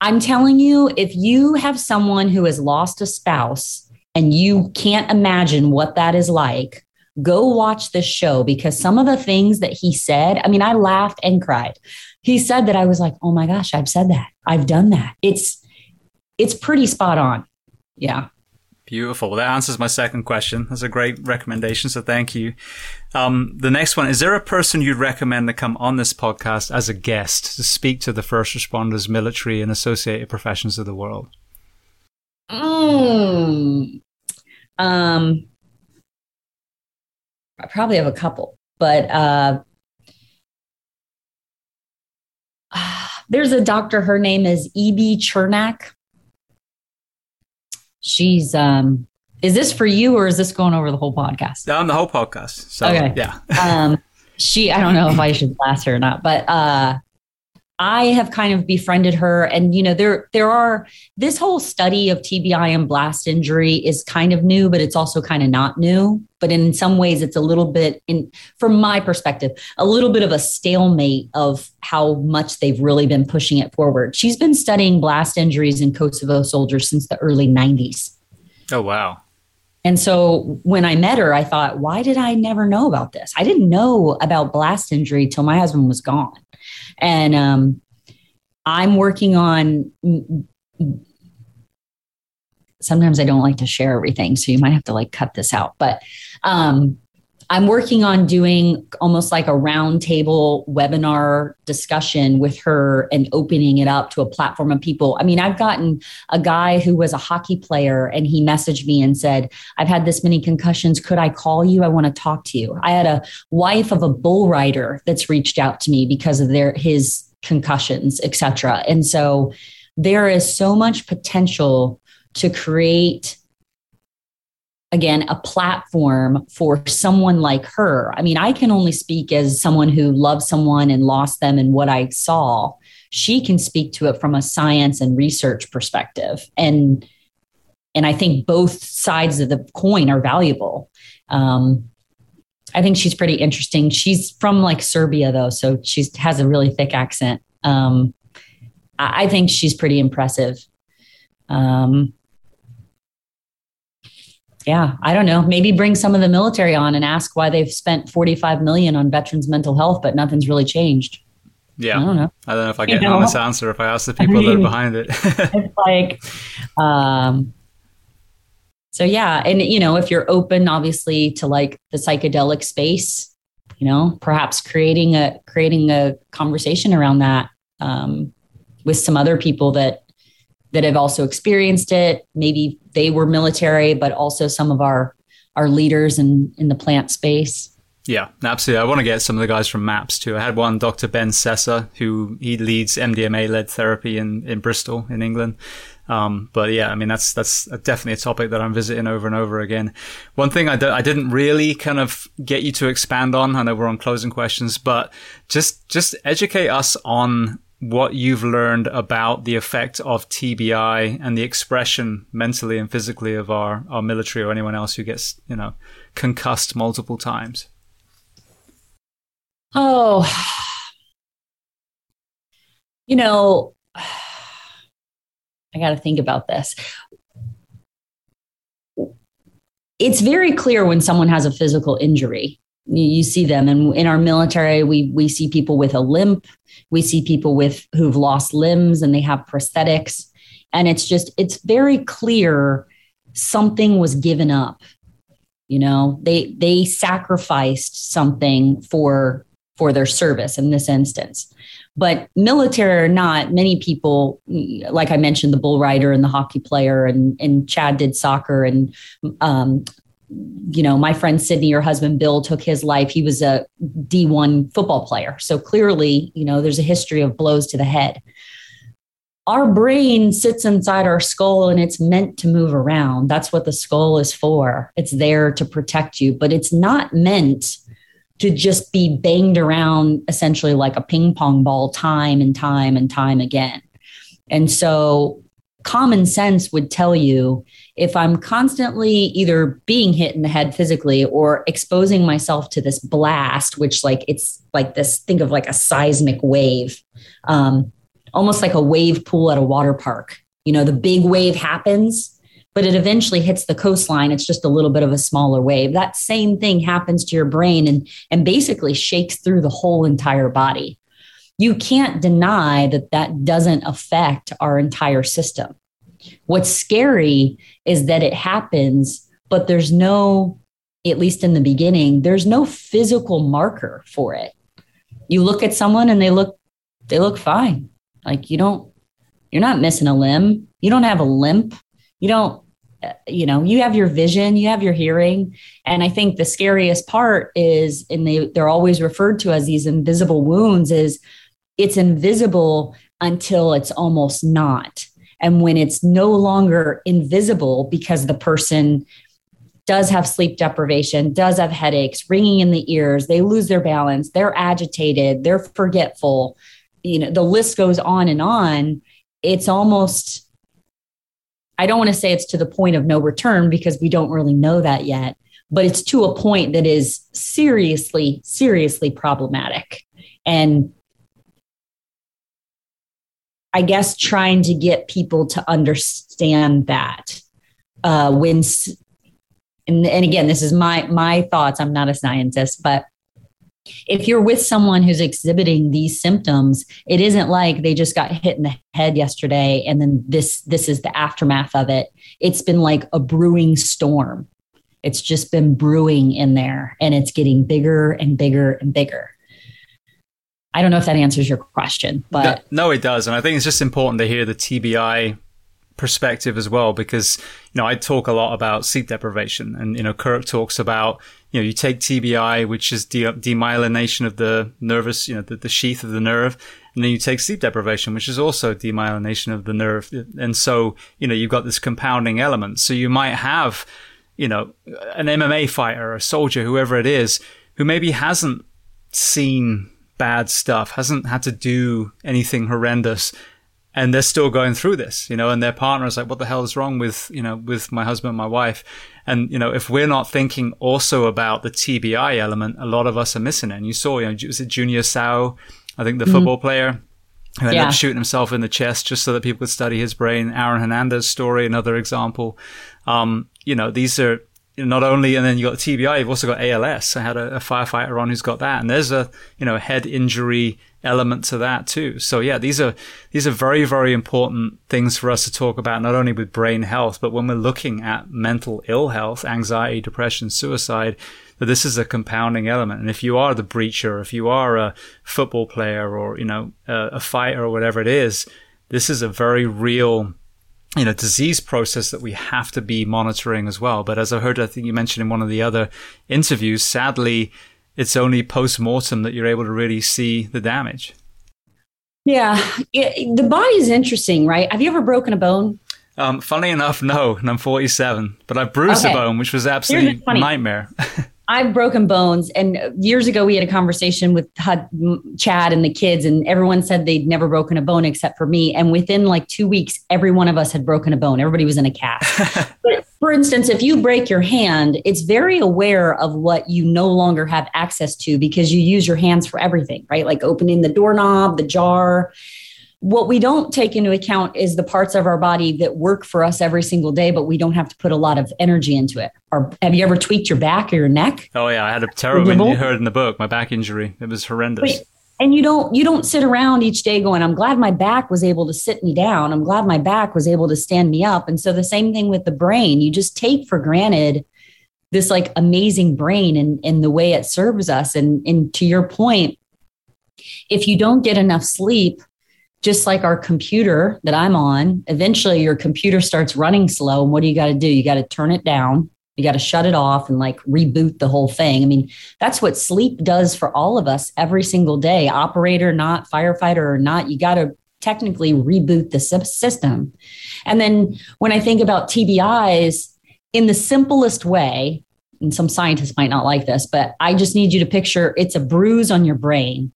I'm telling you, if you have someone who has lost a spouse and you can't imagine what that is like, go watch this show because some of the things that he said, I mean, I laughed and cried he said that I was like, oh my gosh, I've said that. I've done that. It's it's pretty spot on. Yeah. Beautiful. Well, that answers my second question. That's a great recommendation. So thank you. Um, the next one is there a person you'd recommend to come on this podcast as a guest to speak to the first responders, military, and associated professions of the world? Mm. Um, I probably have a couple, but uh, [SIGHS] there's a doctor, her name is E.B. Cernak. She's um is this for you or is this going over the whole podcast? On the whole podcast. So okay. yeah. [LAUGHS] um she I don't know if I should blast her or not, but uh I have kind of befriended her and you know there there are this whole study of TBI and blast injury is kind of new but it's also kind of not new but in some ways it's a little bit in from my perspective a little bit of a stalemate of how much they've really been pushing it forward. She's been studying blast injuries in Kosovo soldiers since the early 90s. Oh wow. And so when I met her, I thought, why did I never know about this? I didn't know about blast injury till my husband was gone. And um, I'm working on. Sometimes I don't like to share everything, so you might have to like cut this out. But um, I'm working on doing almost like a roundtable webinar discussion with her and opening it up to a platform of people. I mean, I've gotten a guy who was a hockey player and he messaged me and said, I've had this many concussions. Could I call you? I want to talk to you. I had a wife of a bull rider that's reached out to me because of their his concussions, etc. And so there is so much potential to create again a platform for someone like her. I mean i can only speak as someone who loved someone and lost them and what i saw. She can speak to it from a science and research perspective. And and i think both sides of the coin are valuable. Um, i think she's pretty interesting. She's from like serbia though so she has a really thick accent. Um, I, I think she's pretty impressive. Um, yeah, I don't know. Maybe bring some of the military on and ask why they've spent 45 million on veterans' mental health, but nothing's really changed. Yeah. I don't know. I don't know if I get you an honest answer if I ask the people I mean, that are behind it. [LAUGHS] it's like, um, so yeah. And, you know, if you're open, obviously, to like the psychedelic space, you know, perhaps creating a, creating a conversation around that, um, with some other people that that have also experienced it. Maybe they were military, but also some of our our leaders in in the plant space. Yeah, absolutely. I want to get some of the guys from MAPS too. I had one, Dr. Ben Sessa, who he leads MDMA led therapy in, in Bristol in England. Um, but yeah, I mean, that's, that's definitely a topic that I'm visiting over and over again. One thing I didn't really kind of get you to expand on. I know we're on closing questions, but just, just educate us on what you've learned about the effect of TBI and the expression mentally and physically of our, our military or anyone else who gets, you know, concussed multiple times? Oh, you know, I got to think about this. It's very clear when someone has a physical injury you see them. And in our military we we see people with a limp. We see people with who've lost limbs and they have prosthetics. And it's just it's very clear something was given up. You know they they sacrificed something for for their service in this instance. But military or not many people like i mentioned the bull rider and the hockey player and and chad did soccer and um, you know, my friend Sydney, your husband Bill, took his life. He was a D1 football player. So clearly, you know, there's a history of blows to the head. Our brain sits inside our skull and it's meant to move around. That's what the skull is for. It's there to protect you, but it's not meant to just be banged around essentially like a ping pong ball time and time and time again. And so common sense would tell you if I'm constantly either being hit in the head physically or exposing myself to this blast, which like it's like this, think of like a seismic wave, um, almost like a wave pool at a water park. You know, the big wave happens, but it eventually hits the coastline. It's just a little bit of a smaller wave. That same thing happens to your brain and, and basically shakes through the whole entire body. You can't deny that that doesn't affect our entire system. What's scary is that it happens, but there's no, at least in the beginning, there's no physical marker for it. You look at someone and they look, they look fine. Like you don't, you're not missing a limb. You don't have a limp. You don't, uh, you know, you have your vision, you have your hearing. And I think the scariest part is, and they, they're always referred to as these invisible wounds, is it's invisible until it's almost not. And when it's no longer invisible because the person does have sleep deprivation, does have headaches, ringing in the ears, they lose their balance, they're agitated, they're forgetful, you know, the list goes on and on. It's almost, I don't want to say it's to the point of no return because we don't really know that yet, but it's to a point that is seriously, seriously problematic. And I guess trying to get people to understand that uh, when, and, and again, this is my my thoughts. I'm not a scientist, but if you're with someone who's exhibiting these symptoms, it isn't like they just got hit in the head yesterday and then this this is the aftermath of it. It's been like a brewing storm. It's just been brewing in there and it's getting bigger and bigger and bigger. I don't know if that answers your question, but no, it does, and I think it's just important to hear the TBI perspective as well because you know I talk a lot about sleep deprivation, and you know Kirk talks about you know you take TBI, which is de- demyelination of the nervous, you know the, the sheath of the nerve, and then you take sleep deprivation, which is also demyelination of the nerve, and so you know you've got this compounding element. So you might have you know an MMA fighter, a soldier, whoever it is, who maybe hasn't seen bad stuff, hasn't had to do anything horrendous. And they're still going through this, you know, and their partner is like, what the hell is wrong with, you know, with my husband and my wife? And, you know, if we're not thinking also about the TBI element, a lot of us are missing it. And you saw, you know, was it Junior Seau, I think the mm-hmm. football player, who ended yeah. up shooting himself in the chest just so that people could study his brain. Aaron Hernandez story, another example. Um, you know, these are, not only, and then you got TBI, you've also got ALS. I had a, a, firefighter on who's got that, and there's a you know head injury element to that too. So yeah, these are these are very very important things for us to talk about, not only with brain health, but when we're looking at mental ill health, anxiety, depression, suicide. That this is a compounding element, and if you are the breacher, if you are a football player or you know a, a fighter or whatever it is, this is a very real you know, disease process that we have to be monitoring as well. But as I heard, I think you mentioned in one of the other interviews, sadly, it's only post mortem that you're able to really see the damage. Yeah, it, the body is interesting, right? Have you ever broken a bone? Um, funny enough, no, and I'm 47, but I bruised okay. a bone, which was absolutely a nightmare. [LAUGHS] I've broken bones. And years ago, we had a conversation with Chad and the kids, and everyone said they'd never broken a bone except for me. And within like two weeks, every one of us had broken a bone. Everybody was in a cast. [LAUGHS] but for instance, if you break your hand, it's very aware of what you no longer have access to because you use your hands for everything, right? Like opening the doorknob, the jar what we don't take into account is the parts of our body that work for us every single day, but we don't have to put a lot of energy into it. Or have you ever tweaked your back or your neck? Oh yeah, I had a terrible. You heard in the book my back injury. It was horrendous. But, and you don't you don't sit around each day going, "I'm glad my back was able to sit me down. I'm glad my back was able to stand me up." And so the same thing with the brain. You just take for granted this like amazing brain and and the way it serves us. And and to your point, if you don't get enough sleep just like our computer that I'm on, eventually your computer starts running slow. And what do you got to do? You got to turn it down. You got to shut it off and like reboot the whole thing. I mean, that's what sleep does for all of us every single day, operator, not firefighter or not. You got to technically reboot the system. And then when I think about TBIs, in the simplest way, and some scientists might not like this, but I just need you to picture it's a bruise on your brain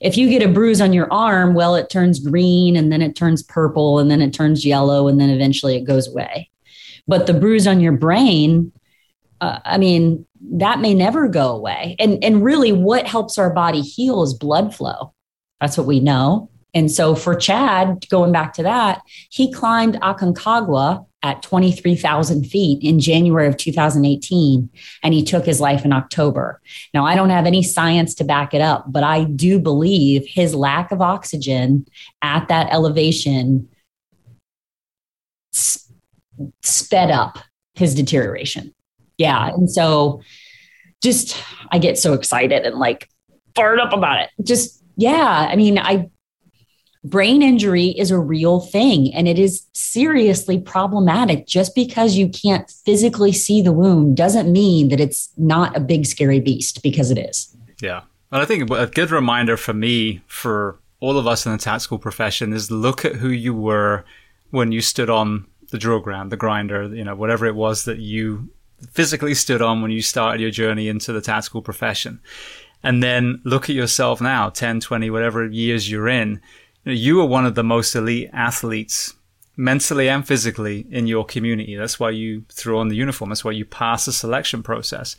if you get a bruise on your arm, well, it turns green and then it turns purple and then it turns yellow and then eventually it goes away. But the bruise on your brain, uh, I mean, that may never go away. And and really, what helps our body heal is blood flow. That's what we know. And so for Chad, going back to that, he climbed Aconcagua at 23,000 feet in January of 2018, and he took his life in October. Now, I don't have any science to back it up, but I do believe his lack of oxygen at that elevation sped up his deterioration. Yeah. And so just, I get so excited and like fired up about it. Just, yeah. I mean, I, brain injury is a real thing and it is seriously problematic. Just because you can't physically see the wound doesn't mean that it's not a big, scary beast because it is. Yeah. And I think a good reminder for me, for all of us in the tactical profession, is look at who you were when you stood on the drill ground, the grinder, you know, whatever it was that you physically stood on when you started your journey into the tactical profession. And then look at yourself now, 10, 20, whatever years you're in you are one of the most elite athletes mentally and physically in your community. That's why you threw on the uniform. That's why you pass the selection process.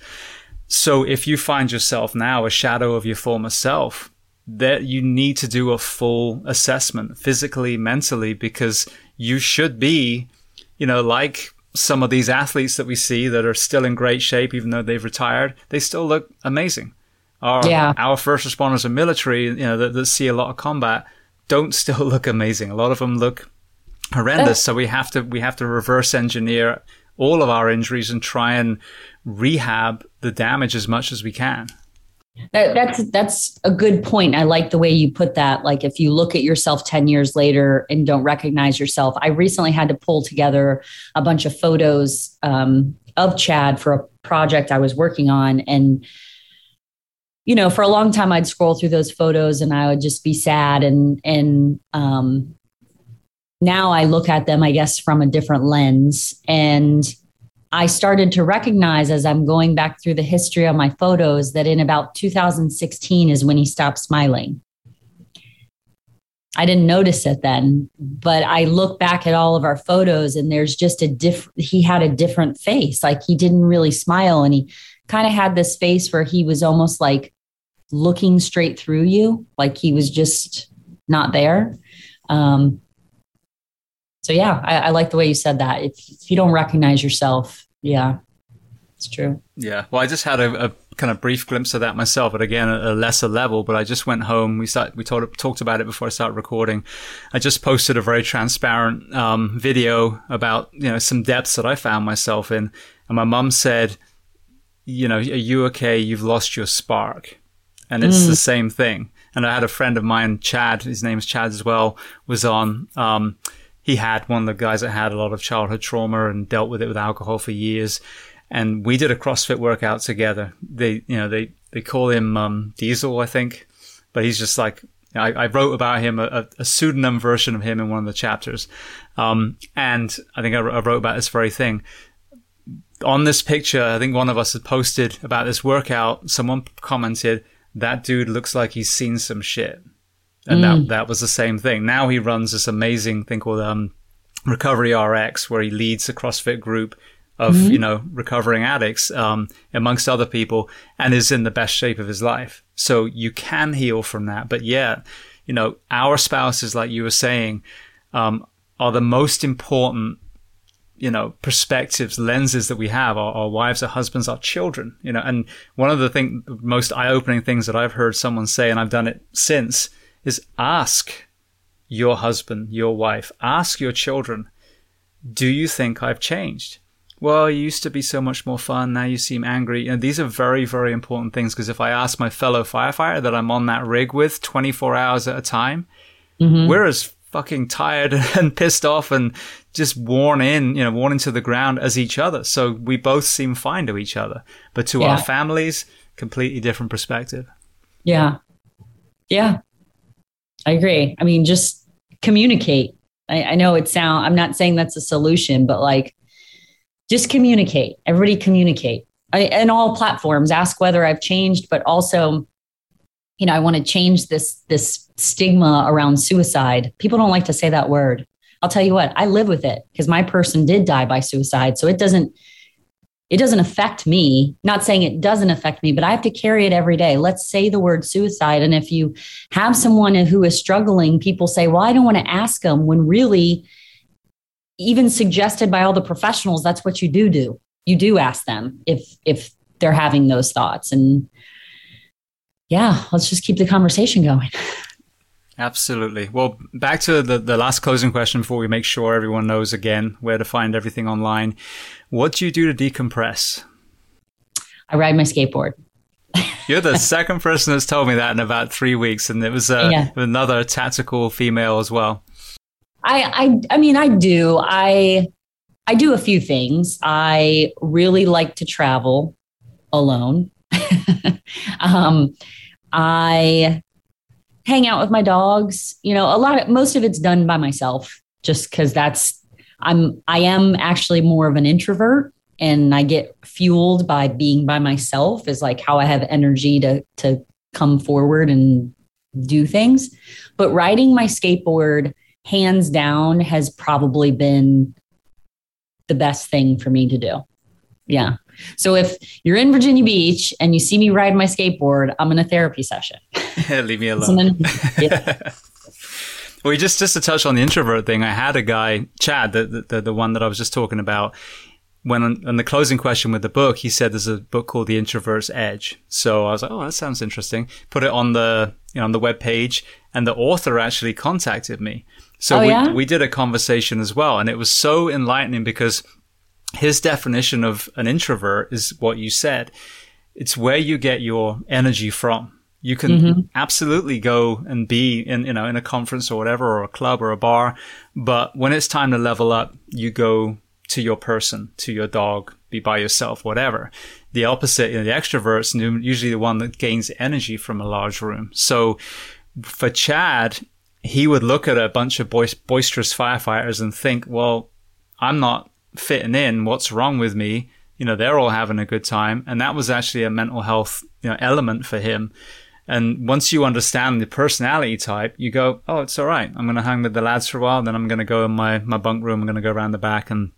So if you find yourself now a shadow of your former self, that you need to do a full assessment physically, mentally, because you should be, you know, like some of these athletes that we see that are still in great shape, even though they've retired, they still look amazing. Our, yeah. our first responders and military, you know, that, that see a lot of combat, don't still look amazing. A lot of them look horrendous. So we have to we have to reverse engineer all of our injuries and try and rehab the damage as much as we can. That, that's that's a good point. I like the way you put that. Like if you look at yourself 10 years later and don't recognize yourself. I recently had to pull together a bunch of photos um, of Chad for a project I was working on. And you know, for a long time I'd scroll through those photos and I would just be sad and and um now I look at them I guess from a different lens and I started to recognize as I'm going back through the history of my photos that in about 2016 is when he stopped smiling. I didn't notice it then, but I look back at all of our photos and there's just a different, he had a different face. Like he didn't really smile and he kind of had this face where he was almost like looking straight through you, like he was just not there. Um, so yeah, I, I like the way you said that. If, if you don't recognize yourself, yeah. It's true. Yeah. Well, I just had a, a kind of brief glimpse of that myself, but again, at a lesser level. But I just went home. We start, we talked, talked about it before I started recording. I just posted a very transparent, um, video about, you know, some depths that I found myself in. And my mum said, you know, are you okay? You've lost your spark. And it's mm. the same thing. And I had a friend of mine, Chad, his name's Chad as well, was on, um, he had one of the guys that had a lot of childhood trauma and dealt with it with alcohol for years and we did a CrossFit workout together. They, you know, they, they call him, um, Diesel, I think, but he's just like, I, I wrote about him, a, a, pseudonym version of him in one of the chapters. Um, and I think I, I wrote about this very thing. On this picture, I think one of us had posted about this workout. Someone commented, that dude looks like he's seen some shit. And mm. that, that was the same thing. Now he runs this amazing thing called, um, Recovery RX, where he leads a CrossFit group of mm-hmm. you know recovering addicts um, amongst other people and is in the best shape of his life so you can heal from that but yeah you know our spouses like you were saying um, are the most important you know perspectives lenses that we have our, our, wives our husbands our children you know and one of the thing most eye-opening things that i've heard someone say and i've done it since is ask your husband your wife ask your children do you think i've changed well, you used to be so much more fun. Now you seem angry. And these are very, very important things because if I ask my fellow firefighter that I'm on that rig with 24 hours at a time, mm-hmm. we're as fucking tired [LAUGHS] and pissed off and just worn in, you know, worn into the ground as each other. So we both seem fine to each other. But to yeah. our families, completely different perspective. Yeah. Yeah. I agree. I mean, just communicate. I, I know it sound I'm not saying that's a solution, but like just communicate. Everybody communicate. I, and all platforms ask whether I've changed, but also, you know, I want to change this this stigma around suicide. People don't like to say that word. I'll tell you what, I live with it because my person did die by suicide. So it doesn't it doesn't affect me. Not saying it doesn't affect me, but I have to carry it every day. Let's say the word suicide. And if you have someone who is struggling, people say, well, I don't want to ask them when really even suggested by all the professionals that's what you do do you do ask them if if they're having those thoughts and yeah let's just keep the conversation going [LAUGHS] absolutely well back to the, the last closing question before we make sure everyone knows again where to find everything online what do you do to decompress i ride my skateboard you're the [LAUGHS] second person that's told me that in about three weeks and it was uh, yeah. another tactical female as well I, I, I mean, I do. I, I do a few things. I really like to travel alone. [LAUGHS] um, I hang out with my dogs. You know, a lot of most of it's done by myself, just because that's I'm I am actually more of an introvert, and I get fueled by being by myself. Is like how I have energy to to come forward and do things. But riding my skateboard hands down has probably been the best thing for me to do. Yeah. So if you're in Virginia Beach and you see me ride my skateboard, I'm in a therapy session. [LAUGHS] Leave me alone. Then, [LAUGHS] yeah. well, just just to touch on the introvert thing, I had a guy, Chad, the the, the one that I was just talking about. When on, on, the closing question with the book, he said there's a book called The Introvert's Edge. So I was like, oh, that sounds interesting. Put it on the you know on the web page, and the author actually contacted me. So oh, we, yeah? we did a conversation as well. And it was so enlightening because his definition of an introvert is what you said. It's where you get your energy from. You can mm-hmm. absolutely go and be in, you know, in a conference or whatever, or a club or a bar. But when it's time to level up, you go to your person, to your dog, be by yourself, whatever. The opposite, you know, the extroverts usually the one that gains energy from a large room. So for Chad, he would look at a bunch of boisterous firefighters and think, well, I'm not fitting in. What's wrong with me? You know, they're all having a good time. And that was actually a mental health you know, element for him. And once you understand the personality type, you go, oh, it's all right. I'm going to hang with the lads for a while. Then I'm going to go in my, my bunk room. I'm going to go around the back and,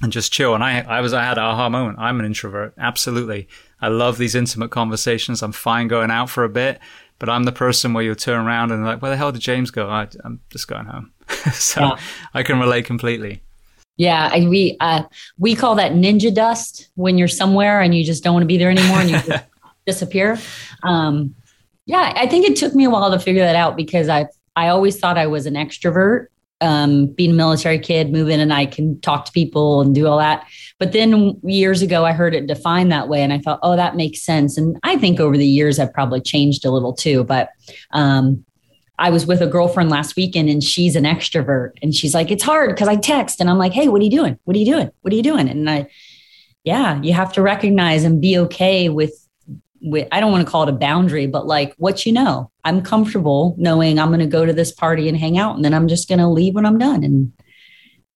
and just chill. And I, I was, I had an aha moment. I'm an introvert. Absolutely. I love these intimate conversations. I'm fine going out for a bit. But I'm the person where you'll turn around and like, where the hell did James go? I, am just going home. [LAUGHS] so yeah. I can relate completely. Yeah, I, we uh, we call that ninja dust when you're somewhere and you just don't want to be there anymore and you just [LAUGHS] disappear. Um, yeah, I think it took me a while to figure that out because I I always thought I was an extrovert. Um, being a military kid, move in and I can talk to people and do all that. But then years ago, I heard it defined that way, and I thought, oh, that makes sense. And I think over the years, I've probably changed a little too. But um, I was with a girlfriend last weekend and she's an extrovert and she's like, it's hard because I text and I'm like, hey, what are you doing? What are you doing? What are you doing? And I, yeah, you have to recognize and be okay with, with I don't want to call it a boundary, but like what you know. I'm comfortable knowing I'm going to go to this party and hang out and then I'm just going to leave when I'm done and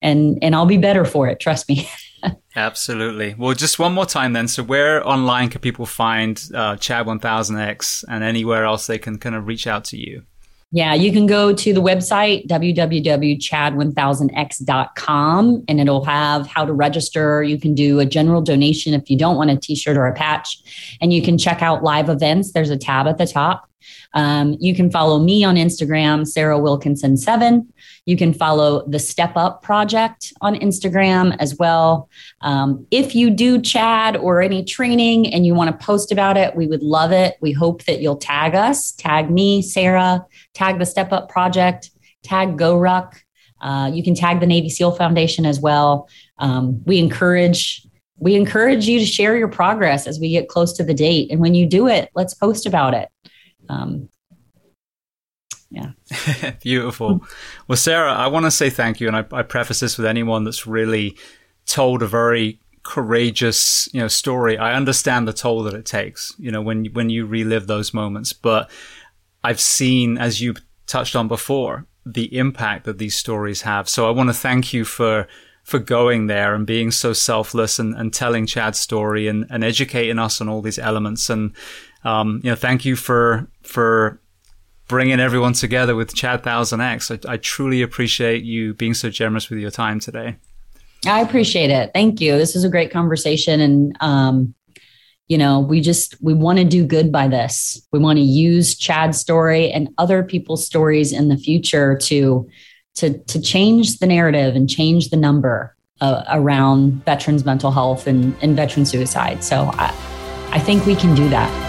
and and I'll be better for it. Trust me. [LAUGHS] Absolutely. Well, just one more time then. So, where online can people find uh, Chad 1000X and anywhere else they can kind of reach out to you? Yeah, you can go to the website, www.chad1000x.com, and it'll have how to register. You can do a general donation if you don't want a t shirt or a patch. And you can check out live events. There's a tab at the top. Um, you can follow me on Instagram, Sara Wilkinson7. You can follow the Step Up Project on Instagram as well. Um, if you do Chad or any training and you want to post about it, we would love it. We hope that you'll tag us, tag me, Sara, tag the Step Up Project, tag GoRuck. Uh, you can tag the Navy SEAL Foundation as well. Um, we encourage we encourage you to share your progress as we get close to the date. And when you do it, let's post about it um, yeah. [LAUGHS] Beautiful. Well, Sara, I want to say thank you. And I, I, preface this with anyone that's really told a very courageous, you know, story. I understand the toll that it takes, you know, when, when you relive those moments, but I've seen, as you touched on before, the impact that these stories have. So I want to thank you for, for going there and being so selfless and, and telling Chad's story and, and educating us on all these elements. And, um, you know, thank you for for bringing everyone together with Chad Thousand X. I, I truly appreciate you being so generous with your time today. I appreciate it. Thank you. This is a great conversation, and um, you know, we just we want to do good by this. We want to use Chad's story and other people's stories in the future to to to change the narrative and change the number uh, around veterans' mental health and, and veteran suicide. So I, I think we can do that.